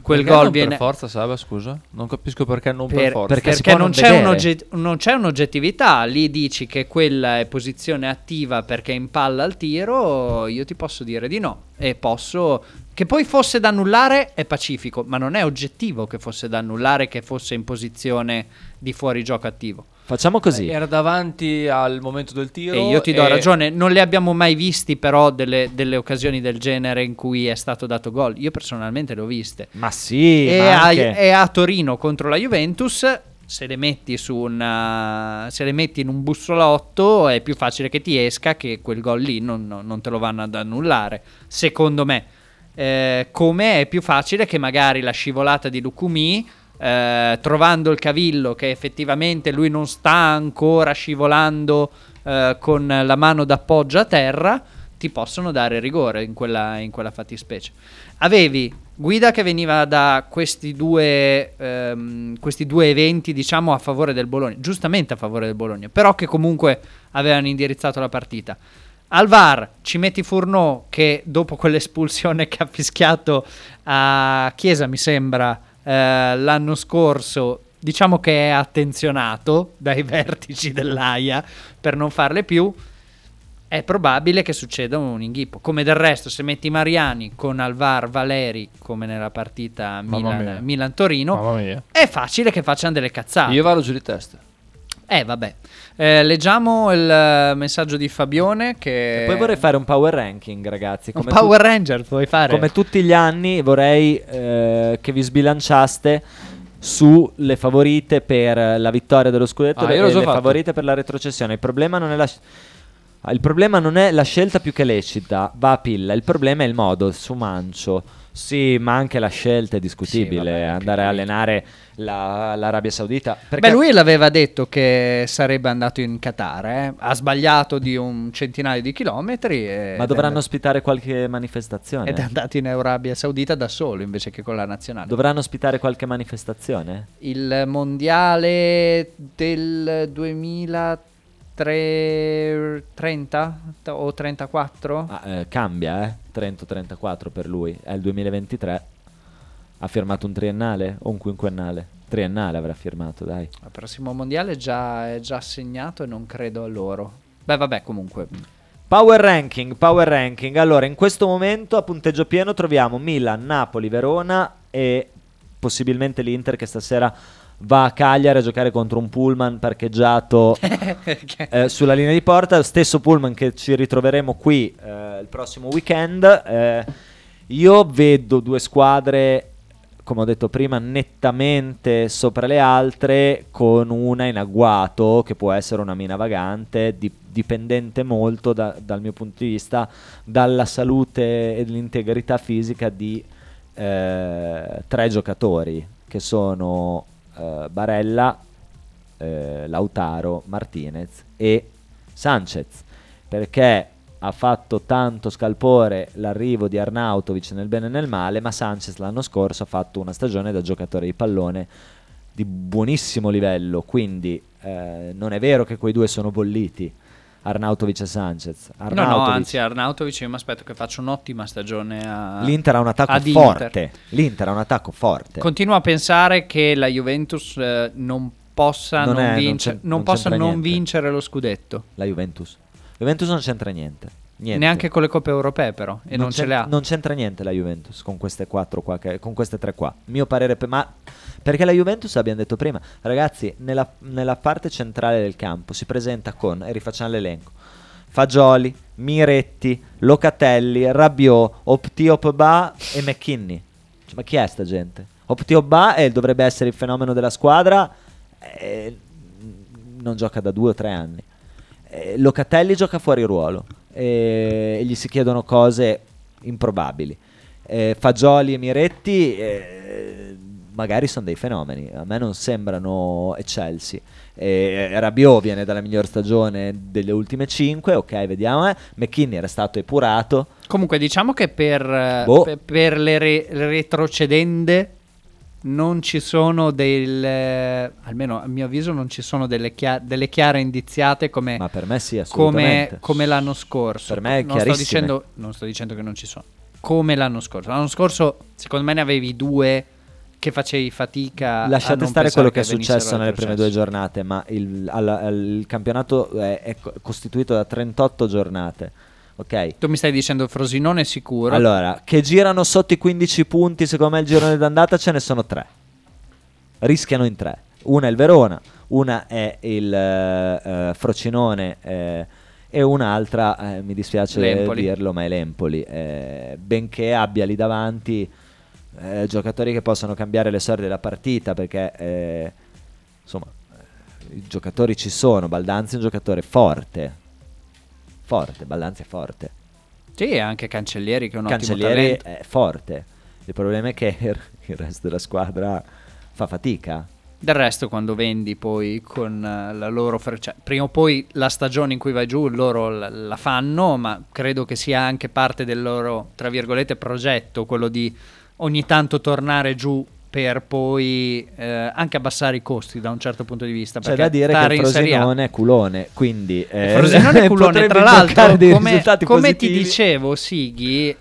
S5: Quel
S4: Perché
S5: gol
S4: non
S5: viene.
S4: per forza, Saba, scusa? Non capisco perché non per,
S5: Per-
S4: forza.
S1: perché
S5: perché non
S1: non
S5: c'è, un'ogget- non c'è un'oggettività, lì dici che quella è posizione attiva perché impalla al tiro, io ti posso dire di no. E posso... Che poi fosse da annullare è pacifico, ma non è oggettivo che fosse da annullare che fosse in posizione di fuorigioco attivo.
S1: Facciamo così.
S4: Era davanti al momento del tiro.
S5: E io ti do
S4: e-
S5: ragione, non le abbiamo mai visti però delle, delle occasioni del genere in cui è stato dato gol. Io personalmente le ho viste.
S1: Ma sì,
S5: e,
S1: ma
S5: a, e a Torino contro la Juventus se le metti su una se le metti in un bussolotto è più facile che ti esca che quel gol lì non, non- te lo vanno ad annullare secondo me Eh, come è più facile che magari la scivolata di Lucumi eh, trovando il cavillo che effettivamente lui non sta ancora scivolando eh, con la mano d'appoggio a terra ti possono dare rigore in quella, in quella fattispecie avevi guida che veniva da questi due, ehm, questi due eventi, diciamo, a favore del Bologna, giustamente a favore del Bologna, però che comunque avevano indirizzato la partita. Al VAR ci metti Furno che dopo quell'espulsione che ha fischiato a Chiesa, mi sembra, eh, l'anno scorso, diciamo che è attenzionato dai vertici dell'AIA per non farle più è probabile che succeda un inghippo. Come del resto, se metti Mariani con Alvar Valeri, come nella partita Milan-
S4: mia.
S5: è facile che facciano delle cazzate.
S4: Io vado giù di testa.
S5: Eh, vabbè. Eh, leggiamo il eh, messaggio di Fabione che...
S1: E poi vorrei fare un power ranking, ragazzi.
S5: Un
S1: Come
S5: Power Ranger puoi fare?
S1: Come tutti gli anni vorrei eh, che vi sbilanciaste sulle favorite per la vittoria dello scudetto
S4: Ah,
S1: e le
S4: fatto.
S1: favorite per la retrocessione. Il problema non è la il problema non è la scelta più che lecita, va a pilla. Il problema è il modo, su Mancio. Sì, ma anche la scelta è discutibile.
S5: Sì, vabbè,
S1: andare a allenare la- l'Arabia Saudita. Perché
S5: Beh, lui l'aveva detto che sarebbe andato in Qatar, eh. ha sbagliato di un centinaio di chilometri.
S1: ma dovranno ospitare qualche manifestazione.
S5: Ed è andato in Arabia Saudita da solo invece che con la nazionale.
S1: Dovranno ospitare qualche manifestazione?
S5: Il mondiale del 2030 o 34?
S1: Ah, eh, cambia, eh? 30-34 per lui. È il 2023. Ha firmato un triennale o un quinquennale? Triennale avrà firmato, dai.
S5: Il prossimo mondiale già, è già assegnato e non credo a loro. Beh, vabbè, comunque.
S1: Power ranking, power ranking. Allora, in questo momento a punteggio pieno troviamo Milan, Napoli, Verona e possibilmente l'Inter che stasera va a Cagliari a giocare contro un pullman parcheggiato eh, sulla linea di porta, stesso pullman che ci ritroveremo qui eh, il prossimo weekend. Eh, io vedo due squadre, come ho detto prima, nettamente sopra le altre, con una in agguato, che può essere una mina vagante, di- dipendente molto da- dal mio punto di vista dalla salute e l'integrità fisica di eh, tre giocatori, che sono eh, Barella, eh, Lautaro, Martinez e Sanchez, perché ha fatto tanto scalpore l'arrivo di Arnautovic nel bene e nel male, ma Sanchez l'anno scorso ha fatto una stagione da giocatore di pallone di buonissimo livello, quindi eh, non è vero che quei due sono bolliti, Arnautovic e Sanchez.
S5: No, no,
S1: Arnautovic-
S5: anzi, Arnautovic io mi aspetto che faccia un'ottima stagione a...
S1: L'Inter ha un attacco
S5: Inter.
S1: forte. L'Inter ha un attacco forte.
S5: Continuo a pensare che la Juventus eh, non possa
S1: Non
S5: non,
S1: è-
S5: vince- non
S1: non
S5: possa vincere lo scudetto.
S1: La Juventus. Juventus non c'entra niente. Niente.
S5: Neanche con le coppe europee, però. E non, ce
S1: c'en-
S5: le ha.
S1: non c'entra niente la Juventus con queste quattro qua, che- con queste tre qua. Mio parere, pe- ma perché la Juventus, abbiamo detto prima, ragazzi, nella, nella parte centrale del campo si presenta con, e rifacciamo l'elenco, Fagioli, Miretti, Locatelli, Rabiot, Optiopba e McKinney. Cioè, ma chi è sta gente? Optiopba è- dovrebbe essere il fenomeno della squadra, eh, non gioca da due o tre anni. Eh, Locatelli gioca fuori ruolo eh, e gli si chiedono cose improbabili. Eh, Fagioli e Miretti eh, magari sono dei fenomeni, a me non sembrano eccelsi. Eh, Rabiot viene dalla miglior stagione delle ultime 5, ok, vediamo. Eh. McKinney era stato epurato.
S5: Comunque, diciamo che per,
S1: Boh.
S5: per- per le, re- le retrocedende non ci sono del. eh, almeno a mio avviso, non ci sono delle, chia- delle chiare indiziate come,
S1: Ma per me sì,
S5: come, come l'anno scorso.
S1: Per me è
S5: non sto, dicendo, non sto dicendo che non ci sono. Come l'anno scorso. L'anno scorso, secondo me, ne avevi due che facevi fatica. a
S1: Lasciate stare quello che è
S5: venissero
S1: successo nelle prime due giornate, ma il, alla- al- il campionato è, è co- costituito da 38 giornate. Ok?
S5: Tu mi stai dicendo Frosinone sicuro.
S1: Allora, che girano sotto i 15 punti, secondo me il girone d'andata ce ne sono tre. Rischiano in tre. Una è il Verona, una è il eh, eh, Frocinone eh, e un'altra, eh, mi dispiace
S5: L'Empoli.
S1: dirlo, ma è l'Empoli. Eh, benché abbia lì davanti eh, giocatori che possono cambiare le sorti della partita perché insomma i giocatori ci sono. Baldanzi è un giocatore forte. Forte, Baldanzi è forte.
S5: Sì, e anche Cancellieri che è un ottimo
S1: Cancellieri è forte. Il problema è che il resto della squadra fa fatica.
S5: Del resto, quando vendi poi con eh, la loro. fre- cioè, prima o poi la stagione in cui vai giù loro l- la fanno, ma credo che sia anche parte del loro, tra virgolette, progetto, quello di ogni tanto tornare giù per poi eh, anche abbassare i costi da un certo punto di vista.
S1: C'è
S5: perché
S1: da dire che il Frosinone è culone, quindi eh,
S5: Il Frosinone è culone. Tra l'altro, come, come ti dicevo, Sighi,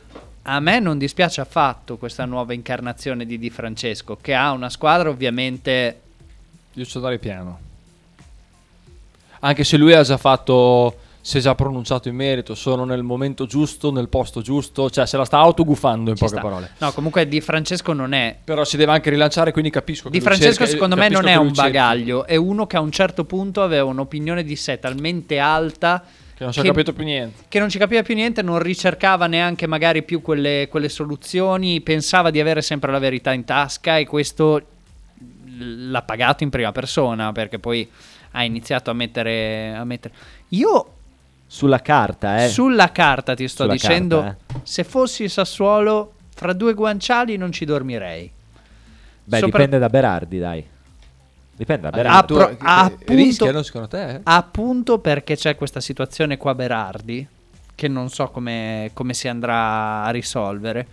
S5: a me non dispiace affatto questa nuova incarnazione di Di Francesco, che ha una squadra ovviamente
S4: Io ci piano. Anche se lui ha già fatto. Si è già pronunciato in merito. Sono nel momento giusto, nel posto giusto. Cioè, se la sta autogufando in
S5: Ci
S4: poche
S5: sta.
S4: parole.
S5: No, comunque Di Francesco non è.
S4: Però si deve anche rilanciare, quindi capisco. che
S5: Di Francesco,
S4: cerca-
S5: secondo me, non è un bagaglio. È uno che a un certo punto aveva un'opinione di sé talmente alta.
S4: Che non si è capito più niente.
S5: Che non ci capiva più niente, non ricercava neanche magari più quelle, quelle soluzioni. Pensava di avere sempre la verità in tasca e questo l'ha pagato in prima persona perché poi ha iniziato a mettere. A mettere. Io
S1: Sulla carta, eh.
S5: sulla carta ti sto
S1: Sulla
S5: dicendo,
S1: carta, eh.
S5: se fossi Sassuolo, fra due guanciali non ci dormirei.
S1: Beh,
S5: Sopra-
S1: dipende da Berardi, dai. Dipende da
S5: Ah,
S1: Berardi.
S5: pro- appunto-
S4: rischiano secondo te? eh?
S5: Appunto perché c'è questa situazione qua Berardi, che non so come, come si andrà a risolvere.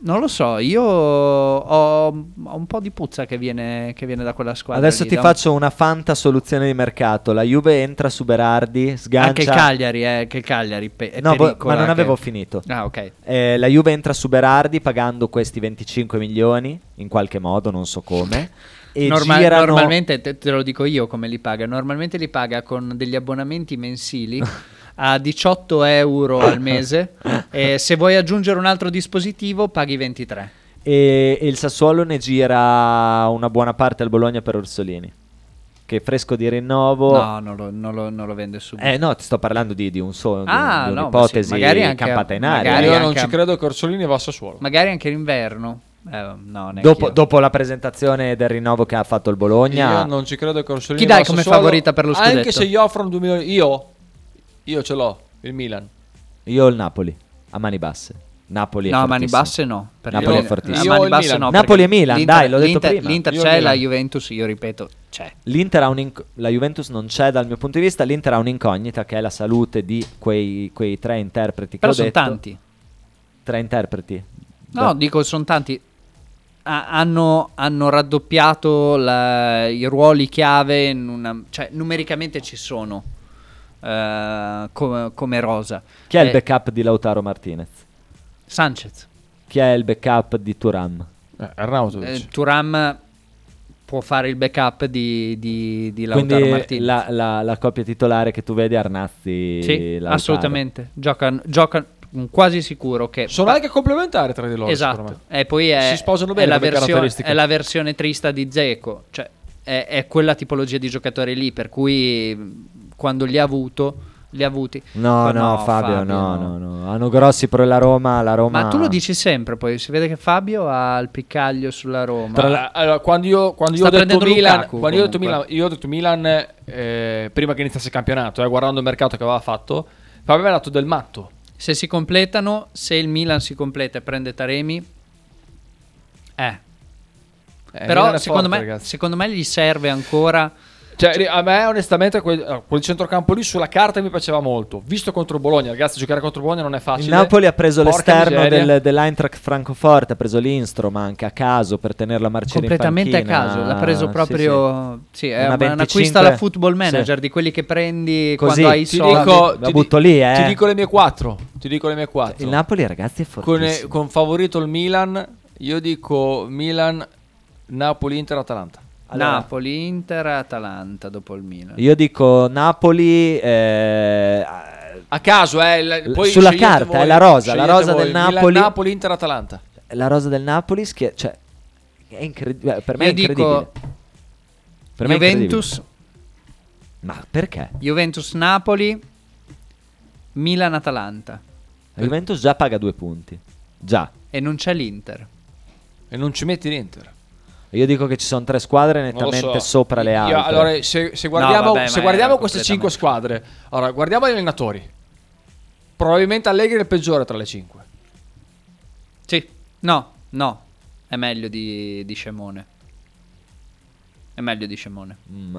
S5: Non lo so, io ho, ho un po' di puzza che viene, che viene da quella squadra.
S1: Adesso
S5: lì,
S1: ti
S5: da-
S1: faccio una fanta soluzione di mercato. La Juve entra su Berardi, sgancia.
S5: Anche il Cagliari, eh, che Cagliari pe-
S1: No,
S5: pericola
S1: ma non
S5: che-
S1: avevo finito.
S5: Ah, ok.
S1: Eh, la Juve entra su Berardi pagando questi 25 milioni, in qualche modo, non so come. E
S5: Norma-
S1: girano...
S5: Normalmente, te, te lo dico io come li paga, normalmente li paga con degli abbonamenti mensili a 18 euro al mese e se vuoi aggiungere un altro dispositivo paghi 23.
S1: E, e il Sassuolo ne gira una buona parte al Bologna per Orsolini. Che è fresco di rinnovo.
S5: No, non lo, non lo- non lo vende subito.
S1: Eh no, ti sto parlando di, di un sogno, di,
S5: Ah,
S1: di
S5: no,
S1: un'ipotesi
S5: ma sì, magari anche-
S1: campata in aria.
S5: magari
S4: Io
S5: anche
S4: non ci credo che Orsolini va a Sassuolo.
S5: Magari anche l'inverno. Eh, no, neanche
S1: Dopo, dopo la presentazione del rinnovo che ha fatto il Bologna,
S4: Io non ci credo che Orsolini
S5: Chi dai come favorita per lo
S4: Anche
S5: scudetto?
S4: se gli offrono 2 milioni. Io, io ce l'ho. Il Milan.
S1: io ho il Napoli a mani basse. Napoli
S5: No, a mani basse no.
S1: Napoli
S4: io-
S1: è fortissimo.
S5: A mani basse no.
S1: Napoli e Milan, dai, l'ho detto prima.
S5: L'Inter
S4: Io
S5: c'è,
S4: Milan.
S5: la Juventus, io ripeto, c'è.
S1: L'Inter ha un inc- la Juventus non c'è dal mio punto di vista. L'Inter ha un'incognita che è la salute di quei, quei tre interpreti che
S5: Però
S1: ho
S5: sono
S1: detto.
S5: tanti.
S1: Tre interpreti.
S5: No,
S1: Beh,
S5: dico, sono tanti. Ha- hanno, hanno raddoppiato la- i ruoli chiave, in una- cioè numericamente ci sono eh, come, come rosa.
S1: chi è il
S5: Eh,
S1: backup di Lautaro Martinez?
S5: Sanchez.
S1: Chi è il backup di Turam?
S4: Eh.
S5: Eh, Turam può fare il backup di, di, di Lautaro
S1: Quindi
S5: Martinez.
S1: la, la- la coppia titolare che tu vedi è Arnazzi
S5: Sì,
S1: Lautaro.
S5: assolutamente. Giocano, giocano quasi sicuro che
S4: Sono anche complementari tra di loro.
S5: Esatto.
S4: me.
S5: E poi è,
S4: Si sposano
S5: è
S4: bene
S5: la
S4: come
S5: versione, è la versione trista di Zeco, cioè è, è quella tipologia di giocatore lì, per cui quando li ha avuto, li ha avuti.
S1: No,
S5: Ma
S1: no, Fabio, no, no, no. Hanno grossi pro la Roma, la Roma...
S5: Ma tu lo dici sempre, poi si vede che Fabio ha il piccaglio sulla Roma.
S4: Tra la- allora, quando io, quando io ho detto Milan,
S5: Lukaku,
S4: quando io ho detto Milan, io ho detto Milan eh, prima che iniziasse il campionato, eh, guardando il mercato che aveva fatto, Fabio mi ha dato del matto.
S5: Se si completano, se il Milan si completa e prende Taremi, eh.
S4: Eh,
S5: Però secondo,
S4: forte,
S5: me, secondo me gli serve ancora...
S4: Cioè, a me onestamente quel, quel centrocampo lì sulla carta mi piaceva molto. Visto contro Bologna, ragazzi, giocare contro Bologna non è facile.
S1: Il Napoli ha preso
S4: Porca
S1: l'esterno del, dell'Eintracht Francoforte, ha preso Lindstrom anche a caso per tenerlo a marciare in
S5: completamente a caso, l'ha preso
S1: Sì,
S5: proprio... Sì, è
S1: Una
S5: un
S1: 25
S5: acquisto alla football
S1: sì.
S5: manager, di quelli che prendi
S1: Così,
S5: quando hai i
S4: Ti
S5: soldi.
S4: dico,
S1: La
S4: di-
S1: butto lì, eh.
S4: Ti dico le mie quattro. Ti dico le mie quattro.
S1: Il Napoli, ragazzi, è
S4: con,
S1: fortissimo.
S4: con favorito il Milan, io dico Milan, Napoli, Inter, Atalanta.
S1: Allora-
S5: Napoli, Inter, Atalanta dopo il Milan.
S1: Io dico Napoli... eh,
S4: A caso, eh. il- poi
S1: Sulla carta,
S4: voi,
S1: è la rosa, la rosa
S4: voi.
S1: del
S4: Milan,
S1: Napoli.
S4: Napoli, Inter, Atalanta.
S1: la rosa del Napoli, schie- cioè, è incredibile. Per me
S5: Io
S1: è incredibile.
S5: dico
S1: Per me
S5: Juventus,
S1: incredibile. Ma perché?
S5: Juventus, Napoli, Milan, Atalanta.
S1: La Juventus già paga due punti. Già.
S5: E non c'è l'Inter.
S4: E non ci metti l'Inter.
S1: Io dico che ci sono tre squadre nettamente
S4: so.
S1: sopra le
S4: Io-
S1: altre.
S4: allora, se, se guardiamo,
S5: No, vabbè,
S4: se guardiamo queste cinque squadre, allora guardiamo gli allenatori. Probabilmente Allegri è il peggiore tra le cinque.
S5: Sì, no, no. È meglio di, di Scemone. È meglio di Scemone.
S1: Mm.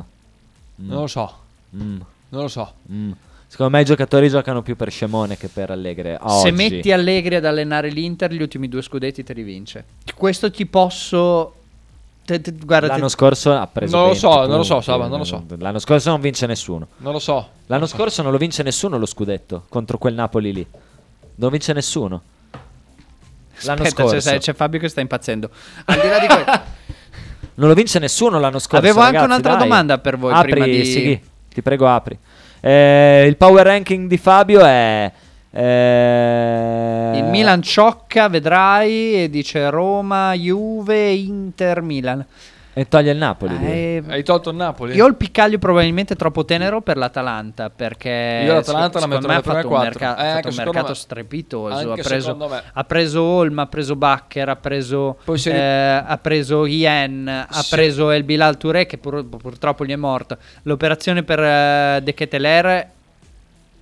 S4: Non lo so,
S1: Mm.
S4: non lo so.
S1: Mm. Secondo me i giocatori giocano più per Scemone che per Allegri.
S5: Se
S1: oggi.
S5: metti Allegri ad allenare l'Inter, gli ultimi due scudetti te li vince. Questo ti posso. Te- te- guarda, te-
S1: L'anno scorso ha preso
S4: Non lo
S1: 20
S4: so, non lo so,
S1: punti.
S4: Saba, non lo so.
S1: L'anno scorso non vince nessuno.
S4: Non lo so.
S1: L'anno scorso non lo vince nessuno lo scudetto contro quel Napoli lì. Non vince nessuno. L'anno
S5: Aspetta,
S1: scorso.
S5: c'è, c'è Fabio che sta impazzendo. Al di là di questo,
S1: Non lo vince nessuno l'anno scorso.
S5: Avevo anche
S1: ragazzi,
S5: un'altra
S1: dai.
S5: domanda per voi
S1: Apri,
S5: prima di-
S1: Sighi, ti prego, apri. Eh, il power ranking di Fabio è. Eh,
S5: il Milan ciocca, vedrai, e dice Roma, Juve, Inter, Milan.
S1: E toglie il Napoli. lui.
S5: Eh,
S4: Hai tolto il Napoli?
S5: io ho il piccaglio probabilmente troppo tenero per l'Atalanta perché
S4: Io l'Atalanta la
S5: secondo
S4: metto
S5: me ha fatto un,
S4: quattro.
S5: merca-
S4: Eh,
S5: ha fatto un mercato
S4: me.
S5: strepitoso. Ha preso, ha preso Olm, ha preso Bacher, ha preso, eh, ha preso Ien, ha
S4: Se-
S5: preso El Bilal Touré che pur- purtroppo gli è morto. L'operazione per eh, De Keteler è,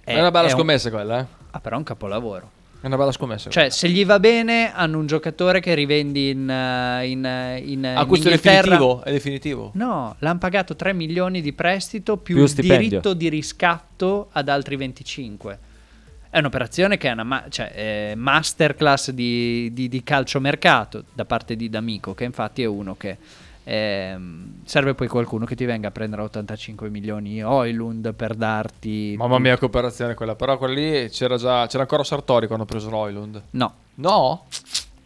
S4: È una bella
S5: è un-
S4: scommessa quella, eh.
S5: Ah, però è un capolavoro.
S4: È una bella scommessa.
S5: Cioè, se gli va bene, hanno un giocatore che rivendi in, eh, in, eh, in,
S4: ah,
S5: in
S4: questo è definitivo? È definitivo?
S5: No, l'hanno pagato 3 milioni di prestito più,
S1: Più
S5: il diritto di riscatto ad altri 25. È un'operazione che è una ma- cioè, è masterclass di, di, di calciomercato da parte di D'Amico, che infatti è uno che ehm, serve poi qualcuno che ti venga a prendere 85 milioni Oilund per darti...
S4: Mamma mia, che operazione quella. Però quella lì c'era già. C'era ancora Sartori quando ha preso Roylund.
S5: No,
S4: No?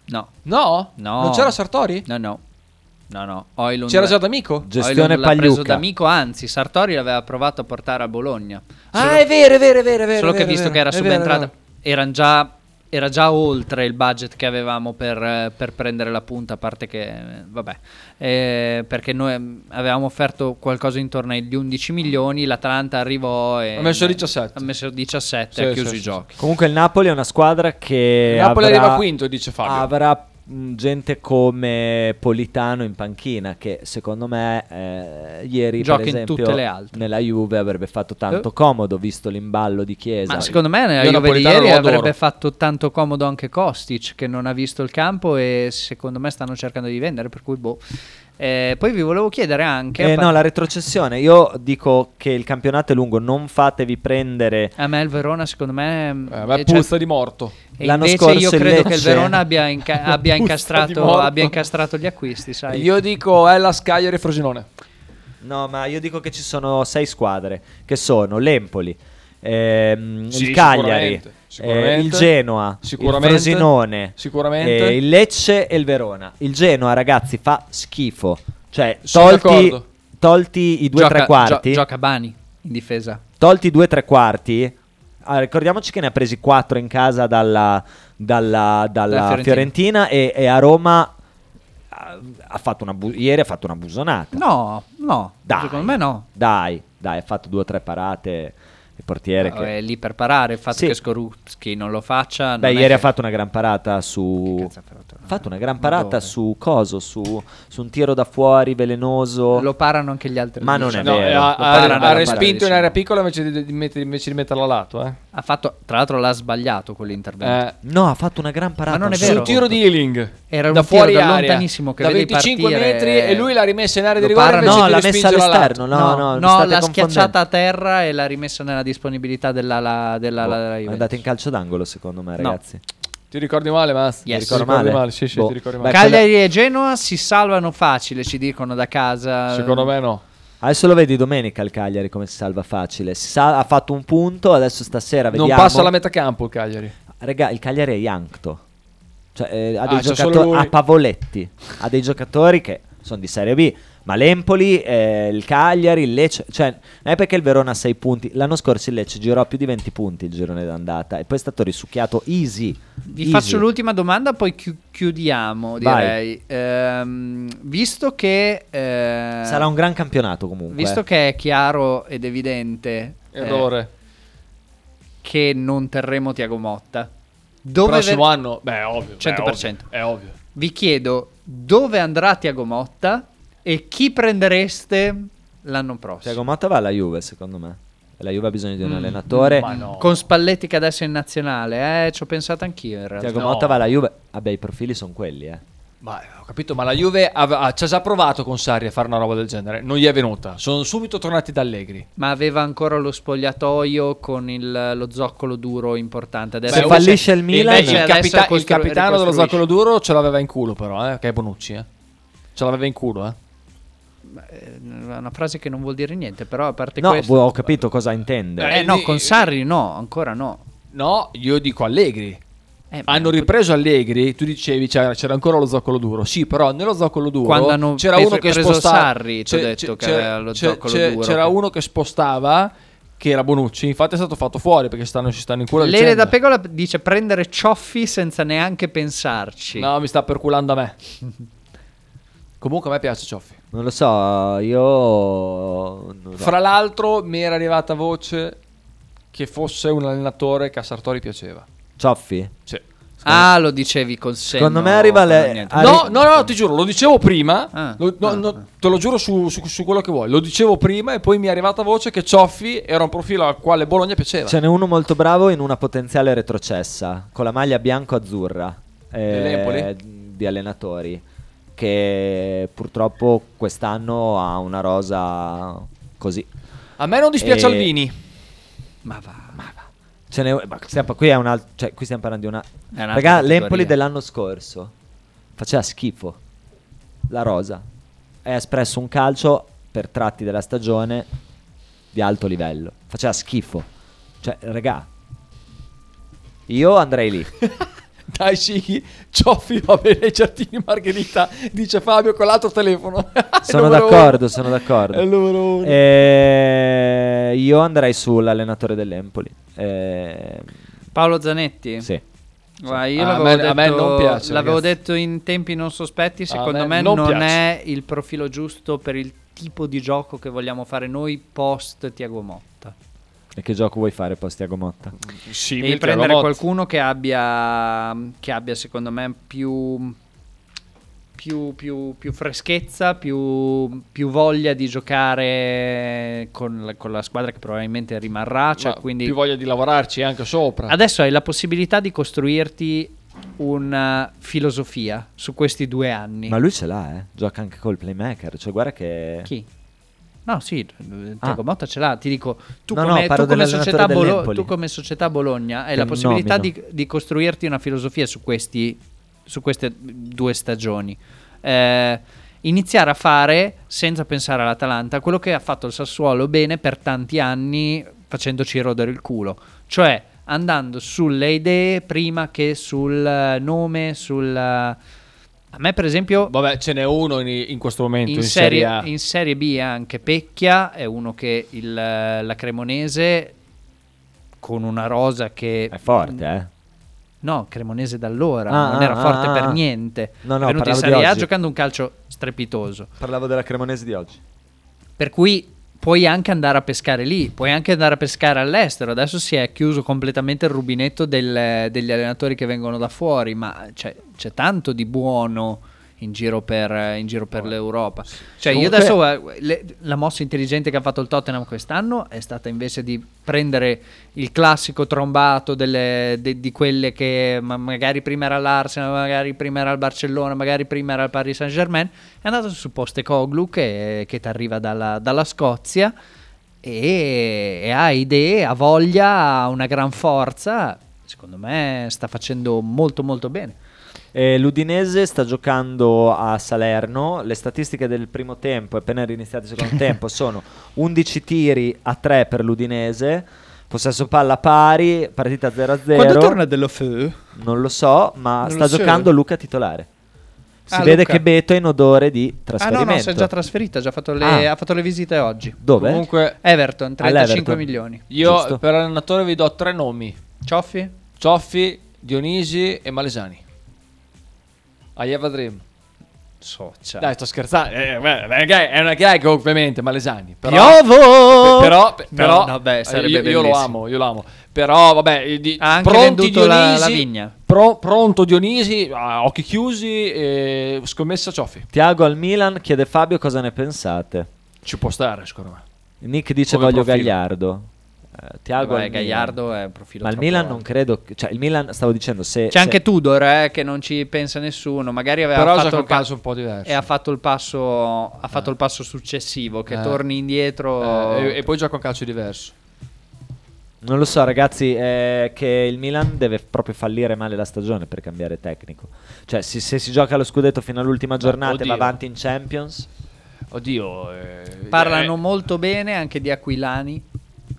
S5: no,
S4: No?
S5: No.
S4: Non c'era Sartori?
S5: no, no. No, no, Oilund
S4: C'era già D'Amico?
S1: Gestione
S5: Oilund l'ha preso. D'Amico, anzi Sartori l'aveva provato a portare a Bologna. Solo-
S4: Ah, è vero, è vero, è vero. È vero
S5: Solo
S4: è
S5: che
S4: vero,
S5: visto che era
S4: vero, vero, è
S5: subentrata,
S4: vero.
S5: era già, era già oltre il budget che avevamo per, per prendere la punta, a parte che, vabbè, eh, perché noi avevamo offerto qualcosa intorno agli 11 milioni, l'Atalanta arrivò e...
S4: Ha messo 17.
S5: Ha messo 17
S4: Sì,
S5: ha chiuso
S4: sì,
S5: i
S4: sì.
S5: giochi.
S1: Comunque il Napoli è una squadra che.
S4: Il Napoli
S1: avrà-
S4: arriva quinto, dice Fabio.
S1: Avrà gente come Politano in panchina che secondo me eh, ieri
S5: Gioca
S1: per
S5: in
S1: esempio
S5: tutte le altre.
S1: nella Juve avrebbe fatto tanto
S5: Eh.
S1: comodo visto l'imballo di Chiesa.
S5: Ma secondo me nella
S4: Io
S5: Juve di ieri avrebbe fatto tanto comodo anche Kostic che non ha visto il campo e secondo me stanno cercando di vendere, per cui boh. Eh, poi vi volevo chiedere anche...
S1: Eh, no, la retrocessione. Io dico che il campionato è lungo, non fatevi prendere.
S5: a me il Verona secondo me...
S4: Eh, a me
S5: eh, cioè-
S4: puzza di morto.
S5: E
S1: L'anno
S5: invece
S1: scorso
S5: io credo che il
S1: Lecce-
S5: Verona abbia, inca- abbia incastrato, abbia incastrato gli acquisti, sai?
S4: Io dico Hellas, Cagliari e Frosinone.
S1: No, ma io dico che ci sono sei squadre che sono l'Empoli, ehm,
S4: Sì,
S1: il Cagliari,
S4: sicuramente, sicuramente.
S1: eh, il Genoa,
S4: Sicuramente.
S1: il Frosinone,
S4: Sicuramente.
S1: eh, il Lecce e il Verona. Il Genoa, ragazzi, fa schifo. Cioè, tolti, tolti i due
S5: gioca,
S1: tre quarti.
S5: gio- gioca Bani in difesa.
S1: tolti i due tre quarti. ah, ricordiamoci che ne ha presi quattro in casa dalla, dalla- dalla
S5: Dalla
S1: Fiorentina, e, e a Roma ha, ha fatto una bu- ieri ha fatto una busonata.
S5: No, no,
S1: Dai.
S5: secondo me no.
S1: Dai, dai, ha fatto due o tre parate. Il portiere
S5: No,
S1: che...
S5: È lì per parare. Il fatto
S1: Sì.
S5: che Skorupski non lo faccia.
S1: Beh,
S5: è
S1: ieri
S5: che-
S1: ha fatto una gran parata su.
S5: Fatto?
S1: Una gran parata
S5: dove?
S1: su coso, su, su un tiro da fuori velenoso.
S5: Lo parano anche gli altri.
S1: Ma non
S5: dieci.
S1: è
S4: No,
S1: vero.
S4: ha,
S1: Lo
S4: ha-
S1: parano
S4: ha
S1: alla
S4: respinto in area piccola invece di, di metter- invece di metterla a lato. Eh.
S5: Ha fatto, tra l'altro, l'ha sbagliato quell'intervento.
S4: Eh,
S1: No, ha fatto una gran parata.
S5: Ma non è
S1: su-
S5: vero.
S4: Sul tiro di Ealing
S5: Era un
S4: da
S5: tiro
S4: fuori
S5: da lontanissimo che
S4: da
S5: vedi
S4: 25
S5: partire,
S4: metri e lui l'ha rimessa in area di rigore
S5: parano-
S1: No, l'ha messa all'esterno. No, no,
S5: no, l'ha schiacciata a terra e l'ha rimessa nella disponibilità della,
S1: Boh,
S5: della
S1: è
S5: Juventus.
S1: andata in calcio d'angolo, secondo me,
S5: No.
S1: ragazzi.
S4: Ti ricordi male, Mas?
S5: Yes.
S4: Ti
S1: Ricordo
S4: ricordi
S1: male?
S4: male? Sì, sì,
S1: Boh.
S4: ti ricordi
S1: Beh,
S4: male.
S5: Cagliari e Genoa si salvano facile, ci dicono da casa.
S4: Secondo me no.
S1: Adesso lo vedi domenica il Cagliari come si salva facile. Si sa- ha fatto un punto, adesso stasera
S4: Non
S1: vediamo.
S4: passa la metà campo il Cagliari.
S1: Raga, il Cagliari è Yankto. Cioè, eh, ha dei
S4: Ah,
S1: giocatori a Pavoletti. Ha dei giocatori che sono di Serie B. Ma l'Empoli, eh, il Cagliari, il Lecce. Cioè, non è perché il Verona ha 6 punti. L'anno scorso il Lecce girò più di 20 punti il girone d'andata. E poi è stato risucchiato easy.
S5: Vi
S1: easy.
S5: faccio l'ultima domanda, poi chi- chiudiamo. Direi. Ehm, visto che. eh,
S1: Sarà un gran campionato comunque.
S5: Visto
S1: eh.
S5: che è chiaro ed evidente eh,
S4: Errore.
S5: che non terremo Tiago Motta, dove
S4: Prossimo
S5: ve-
S4: anno, beh, è ovvio.
S5: 100%.
S4: È ovvio.
S5: vi chiedo dove andrà Tiago Motta e chi prendereste l'anno prossimo.
S1: Tiago Motta va alla Juve, secondo me. La Juve ha bisogno di un
S5: Mm,
S1: allenatore.
S4: Ma no.
S5: Con Spalletti che adesso è in nazionale, eh, ci ho pensato anch'io in realtà.
S1: Tiago
S4: No.
S1: Motta va alla Juve. Vabbè, i profili sono quelli, eh.
S4: Ma ho capito, ma la Juve ci ha già provato con Sarri a fare una roba del genere. Non gli è venuta. Sono subito tornati da Allegri.
S5: Ma aveva ancora lo spogliatoio con il- lo zoccolo duro importante. Adesso
S1: Se
S4: Beh,
S1: fallisce il Milan-
S4: il, il capita- il capitano dello zoccolo duro ce l'aveva in culo, però, eh, che è Bonucci. Eh. Ce l'aveva in culo, eh.
S5: Eh, È una frase che non vuol dire niente, però a parte
S1: No,
S5: questo...
S1: boh, ho capito cosa intende.
S5: Eh, no,
S4: di-
S5: con Sarri no, ancora no.
S4: No, io dico Allegri.
S5: Eh,
S4: Hanno ripreso Allegri, tu dicevi c'era, c'era ancora lo zoccolo duro. Sì, però nello zoccolo duro c'era uno che
S5: preso
S4: spostava
S5: Sarri, ti ho
S4: c'è-
S5: detto
S4: c'è-
S5: che aveva lo
S4: c'è-
S5: zoccolo
S4: c'è-
S5: duro,
S4: C'era uno che spostava che era Bonucci, infatti è stato fatto fuori perché stanno, ci stanno in culo
S5: Lele
S4: vicenda.
S5: da Pegola dice prendere Cioffi senza neanche pensarci.
S4: No, mi sta perculando a me. Comunque a me piace Cioffi.
S1: Non lo so, io... non so.
S4: Fra l'altro mi era arrivata voce che fosse un allenatore che a Sartori piaceva.
S1: Cioffi?
S4: Sì.
S5: Ah, lo dicevi con senno.
S1: Secondo me arriva le-. Ah,
S4: No, no, no, ti giuro, lo dicevo prima.
S5: Ah.
S4: Lo- no,
S5: Ah.
S4: no, te lo giuro su, su- su quello che vuoi. Lo dicevo prima e poi mi è arrivata voce che Cioffi era un profilo al quale Bologna piaceva.
S1: Ce n'è uno molto bravo in una potenziale retrocessa, con la maglia bianco-azzurra eh,
S4: Dell'Empoli?
S1: di allenatori, che purtroppo quest'anno ha una rosa così.
S4: A me non dispiace
S1: E-
S4: Alvini.
S5: Ma va, ma va.
S1: Ce n'è, ma stiamo, qui, è un alt- cioè, qui stiamo parlando di una...
S5: È
S1: Raga,
S5: categoria.
S1: l'Empoli dell'anno scorso faceva schifo. La rosa. Ha espresso un calcio per tratti della stagione di alto livello. Faceva schifo. Cioè, raga, io andrei lì.
S4: Dai, sì, Cioffi va bene Giardini Margherita, dice Fabio con l'altro telefono.
S1: Sono d'accordo,
S4: uno.
S1: sono d'accordo.
S4: È il numero uno.
S1: Eh, io andrei sull'allenatore dell'Empoli. Eh,
S5: Paolo Zanetti?
S1: sì.
S5: Guarda, io
S4: Ah,
S5: l'avevo,
S4: a me-
S5: detto,
S4: a me non piace,
S5: l'avevo
S4: ragazzi.
S5: detto in tempi non sospetti, secondo
S4: me
S5: me,
S4: non
S5: non, è il profilo giusto per il tipo di gioco che vogliamo fare noi post Tiago Motta.
S1: E che gioco vuoi fare post Tiago Motta?
S4: Sì,
S5: Devi prendere
S4: Motta.
S5: qualcuno che abbia, che abbia secondo me più, più, più- più freschezza, più, più voglia di giocare con la, con la squadra che probabilmente rimarrà. Cioè, quindi
S4: più voglia di lavorarci anche sopra.
S5: Adesso hai la possibilità di costruirti una filosofia su questi due anni.
S1: Ma lui ce l'ha, eh. Gioca anche col playmaker. Cioè, guarda che.
S5: Chi? No, sì, Tiago
S1: Ah.
S5: Motta ce l'ha. Ti dico, tu
S1: No, no,
S5: come,
S1: parlo
S5: tu come società, Bolo- tu come società Bologna hai
S1: Che
S5: la possibilità di, di costruirti una filosofia su, questi, su queste due stagioni. Eh, iniziare a fare, senza pensare all'Atalanta, quello che ha fatto il Sassuolo bene per tanti anni facendoci rodere il culo. Cioè andando sulle idee prima che sul eh, nome, sul... A me, per esempio,
S4: Vabbè, ce n'è uno in, in questo momento in,
S5: in,
S4: Serie
S5: serie,
S4: A.
S5: in Serie B anche Pecchia è uno che il- la Cremonese con una rosa che
S1: È forte, eh.
S5: No, Cremonese da allora,
S1: Ah,
S5: non era
S1: ah,
S5: forte
S1: ah,
S5: per
S1: ah.
S5: niente.
S1: No, no,
S5: è venuto in Serie A giocando un calcio strepitoso.
S1: Parlavo della Cremonese di oggi.
S5: Per cui puoi anche andare a pescare lì, puoi anche andare a pescare all'estero. Adesso si è chiuso completamente il rubinetto del- degli allenatori che vengono da fuori, ma c'è, c'è tanto di buono in giro per, in giro per l'Europa. Cioè, io
S1: Comunque-
S5: adesso guarda, le- la mossa intelligente che ha fatto il Tottenham quest'anno è stata invece di prendere il classico trombato delle- de- di quelle che ma- magari prima era l'Arsenal, magari prima era il Barcellona, magari prima era il Paris Saint Germain. È andato su Postecoglou che, che ti arriva dalla, dalla Scozia e, e ha idee, ha voglia, ha una gran forza. Secondo me sta facendo molto molto bene.
S1: Eh, L'Udinese sta giocando a Salerno. Le statistiche del primo tempo, appena iniziato il secondo tempo, sono 11 tiri a 3 per l'Udinese. Possesso palla pari, partita 0-0.
S5: Quando torna dello Feu?
S1: Non lo so, ma
S5: Non
S1: sta
S5: lo so.
S1: giocando Luca titolare. Si
S5: Ah,
S1: vede
S5: Luca.
S1: che Beto è in odore di
S5: Ah
S1: trasferimento.
S5: no, no, si è già trasferito, ha già fatto le,
S1: Ah.
S5: ha fatto le visite oggi.
S1: Dove?
S4: Comunque,
S5: Everton, 35
S1: All'Everton.
S5: milioni.
S4: io
S1: Giusto.
S4: per allenatore vi do tre nomi:
S5: Cioffi?
S4: Cioffi, Dionisi e Malesani. I have a dream.
S5: Socia.
S4: Dai, sto scherzando. Eh, beh, è una gag- ovviamente, Malesani. Però,
S5: Piovo!
S4: Però, però
S5: no,
S4: eh,
S5: sarebbe
S4: io, io lo amo, io lo amo. Però, vabbè, eh, di,
S5: Ha anche
S4: pronti
S5: venduto la-
S4: Dionisi,
S5: la vigna.
S4: pro- pronto Dionisi, occhi chiusi, e scommessa Cioffi.
S1: Tiago al Milan chiede Fabio cosa ne pensate.
S4: Ci può stare, secondo me.
S1: Nick dice
S4: Come
S1: voglio
S4: profilo.
S1: Gagliardo. Eh, Tiago
S5: Vabbè,
S1: al Milan.
S5: Gagliardo è un profilo
S1: Ma il Milan non credo. che- Cioè, il Milan, stavo dicendo, se.
S5: C'è
S1: se-
S5: anche Tudor eh, che non ci pensa nessuno, magari aveva
S4: Però
S5: fatto il
S4: un
S5: pa-
S4: calcio un po' diverso.
S5: e ha fatto il passo ha fatto il passo successivo che
S4: Eh.
S5: torni indietro
S4: Eh, e, e poi gioca un calcio diverso.
S1: Non lo so, ragazzi, è che il Milan deve proprio fallire male la stagione per cambiare tecnico. Cioè, se, se si gioca lo scudetto fino all'ultima giornata e va avanti in Champions.
S4: Oddio. eh,
S5: parlano
S4: eh,
S5: molto bene anche di Aquilani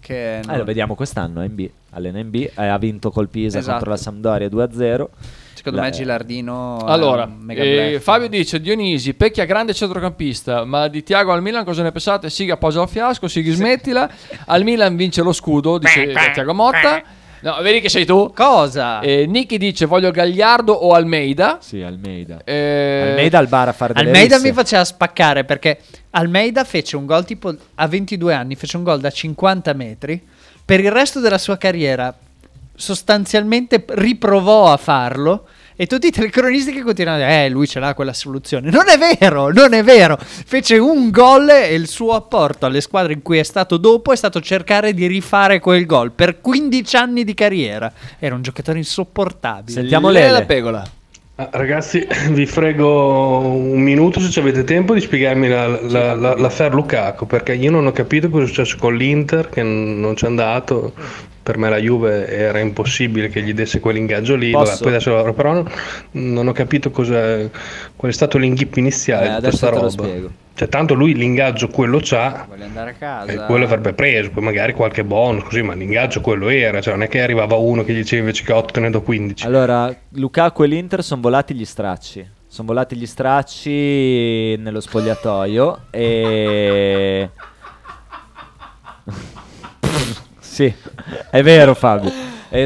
S5: che
S1: Eh,
S5: non-
S1: lo vediamo quest'anno NB. All'NB eh, ha vinto col Pisa
S5: Esatto.
S1: contro la Sampdoria 2-0.
S5: secondo
S1: La-
S5: me Gilardino è
S4: Allora, eh. Fabio dice Dionisi, Pecchia grande centrocampista, ma di Tiago al Milan cosa ne pensate? Siga appoggia al fiasco, Sighi smettila, al Milan vince lo scudo, dice Tiago Motta. No, vedi che sei tu?
S5: cosa?
S4: Eh, Nicky dice voglio Gagliardo o Almeida.
S1: Sì, Almeida.
S4: Eh,
S1: Almeida al bar a fare delle
S5: Almeida
S1: risse.
S5: mi faceva spaccare perché Almeida fece un gol tipo a 22 anni, fece un gol da 50 metri. Per il resto della sua carriera sostanzialmente riprovò a farlo e tutti i telecronisti che continuano a dire eh lui ce l'ha quella soluzione. Non è vero, non è vero. Fece un gol e il suo apporto alle squadre in cui è stato dopo è stato cercare di rifare quel gol per 15 anni di carriera. Era un giocatore insopportabile.
S1: Sentiamo
S4: Lele
S1: Lele.
S4: la pegola.
S12: Ah, Ragazzi, vi frego un minuto se ci avete tempo di spiegarmi la, la, la, l'affair Lukaku perché io non ho capito cosa è successo con l'Inter che non c'è andato. Per me la Juve era impossibile che gli desse quell'ingaggio lì. Vabbè, poi adesso però non, ho capito cosa, qual è stato l'inghippo iniziale
S1: Eh,
S12: di questa roba. Cioè, tanto lui l'ingaggio quello c'ha
S5: Voglio andare a casa.
S12: e quello avrebbe preso, poi magari qualche bonus così, ma l'ingaggio quello era, cioè non è che arrivava uno che gli diceva invece che 8 te ne do 15.
S1: Allora, Lukaku e l'Inter sono volati gli stracci. Sono volati gli stracci nello spogliatoio e... sì, è vero Fabio.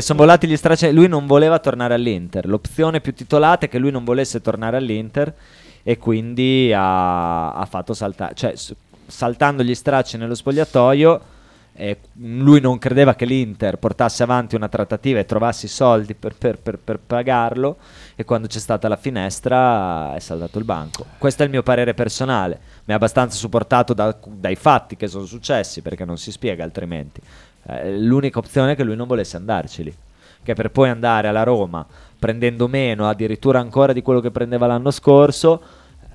S1: sono volati gli stracci. Lui non voleva tornare all'Inter. L'opzione più titolata è che lui non volesse tornare all'Inter e quindi ha, ha fatto saltare... Cioè, saltando gli stracci nello spogliatoio... eh, lui non credeva che l'Inter portasse avanti una trattativa e trovasse i soldi per, per- per- per pagarlo e quando c'è stata la finestra è saltato il banco. Questo è il mio parere personale, mi è abbastanza supportato da- dai fatti che sono successi perché non si spiega altrimenti. Eh, l'unica opzione è che lui non volesse andarceli, che per poi andare alla Roma prendendo meno addirittura ancora di quello che prendeva l'anno scorso,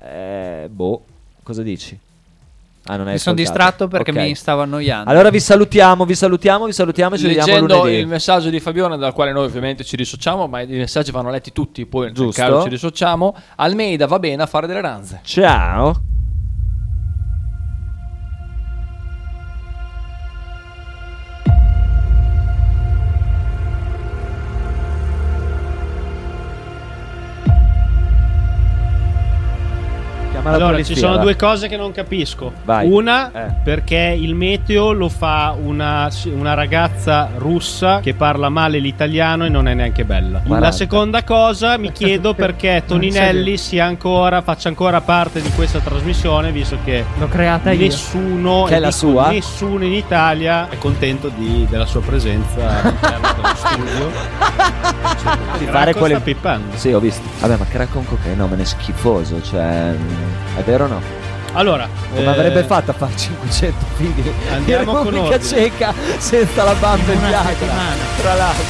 S1: eh, boh, cosa dici? Ah,
S5: Mi sono distratto perché
S1: Ok.
S5: mi stavo annoiando.
S1: Allora vi salutiamo, vi salutiamo, vi salutiamo e ci vediamo
S4: Leggendo
S1: lunedì.
S4: il messaggio di Fabione, dal quale noi ovviamente ci dissociamo, ma i messaggi vanno letti tutti, poi nel
S1: Giusto.
S4: caso ci dissociamo. Almeida va bene a fare delle ranze.
S1: Ciao.
S2: Allora,
S1: polizia,
S2: ci sono
S1: va.
S2: due cose che non capisco.
S1: Vai.
S2: Una,
S1: Eh.
S2: perché il meteo lo fa una, una ragazza russa che parla male l'italiano e non è neanche bella.
S1: 40.
S2: La seconda cosa, mi chiedo perché Toninelli sia ancora, faccia ancora parte di questa trasmissione, visto che
S13: L'ho creata io.
S2: nessuno,
S1: Che è la sua?
S2: nessuno in Italia è contento di- della sua presenza all'interno dello studio.
S1: Di fare quelle
S2: sta pippando.
S1: Sì, ho visto. Vabbè, ma crack con cocaina è schifoso, cioè è vero o no?
S2: Allora,
S1: Come
S2: eh,
S1: avrebbe fatto a fare 500 figli
S2: Andiamo
S1: in Repubblica. Ceca senza la bamba in Viagra?
S13: settimana.
S1: Tra l'altro.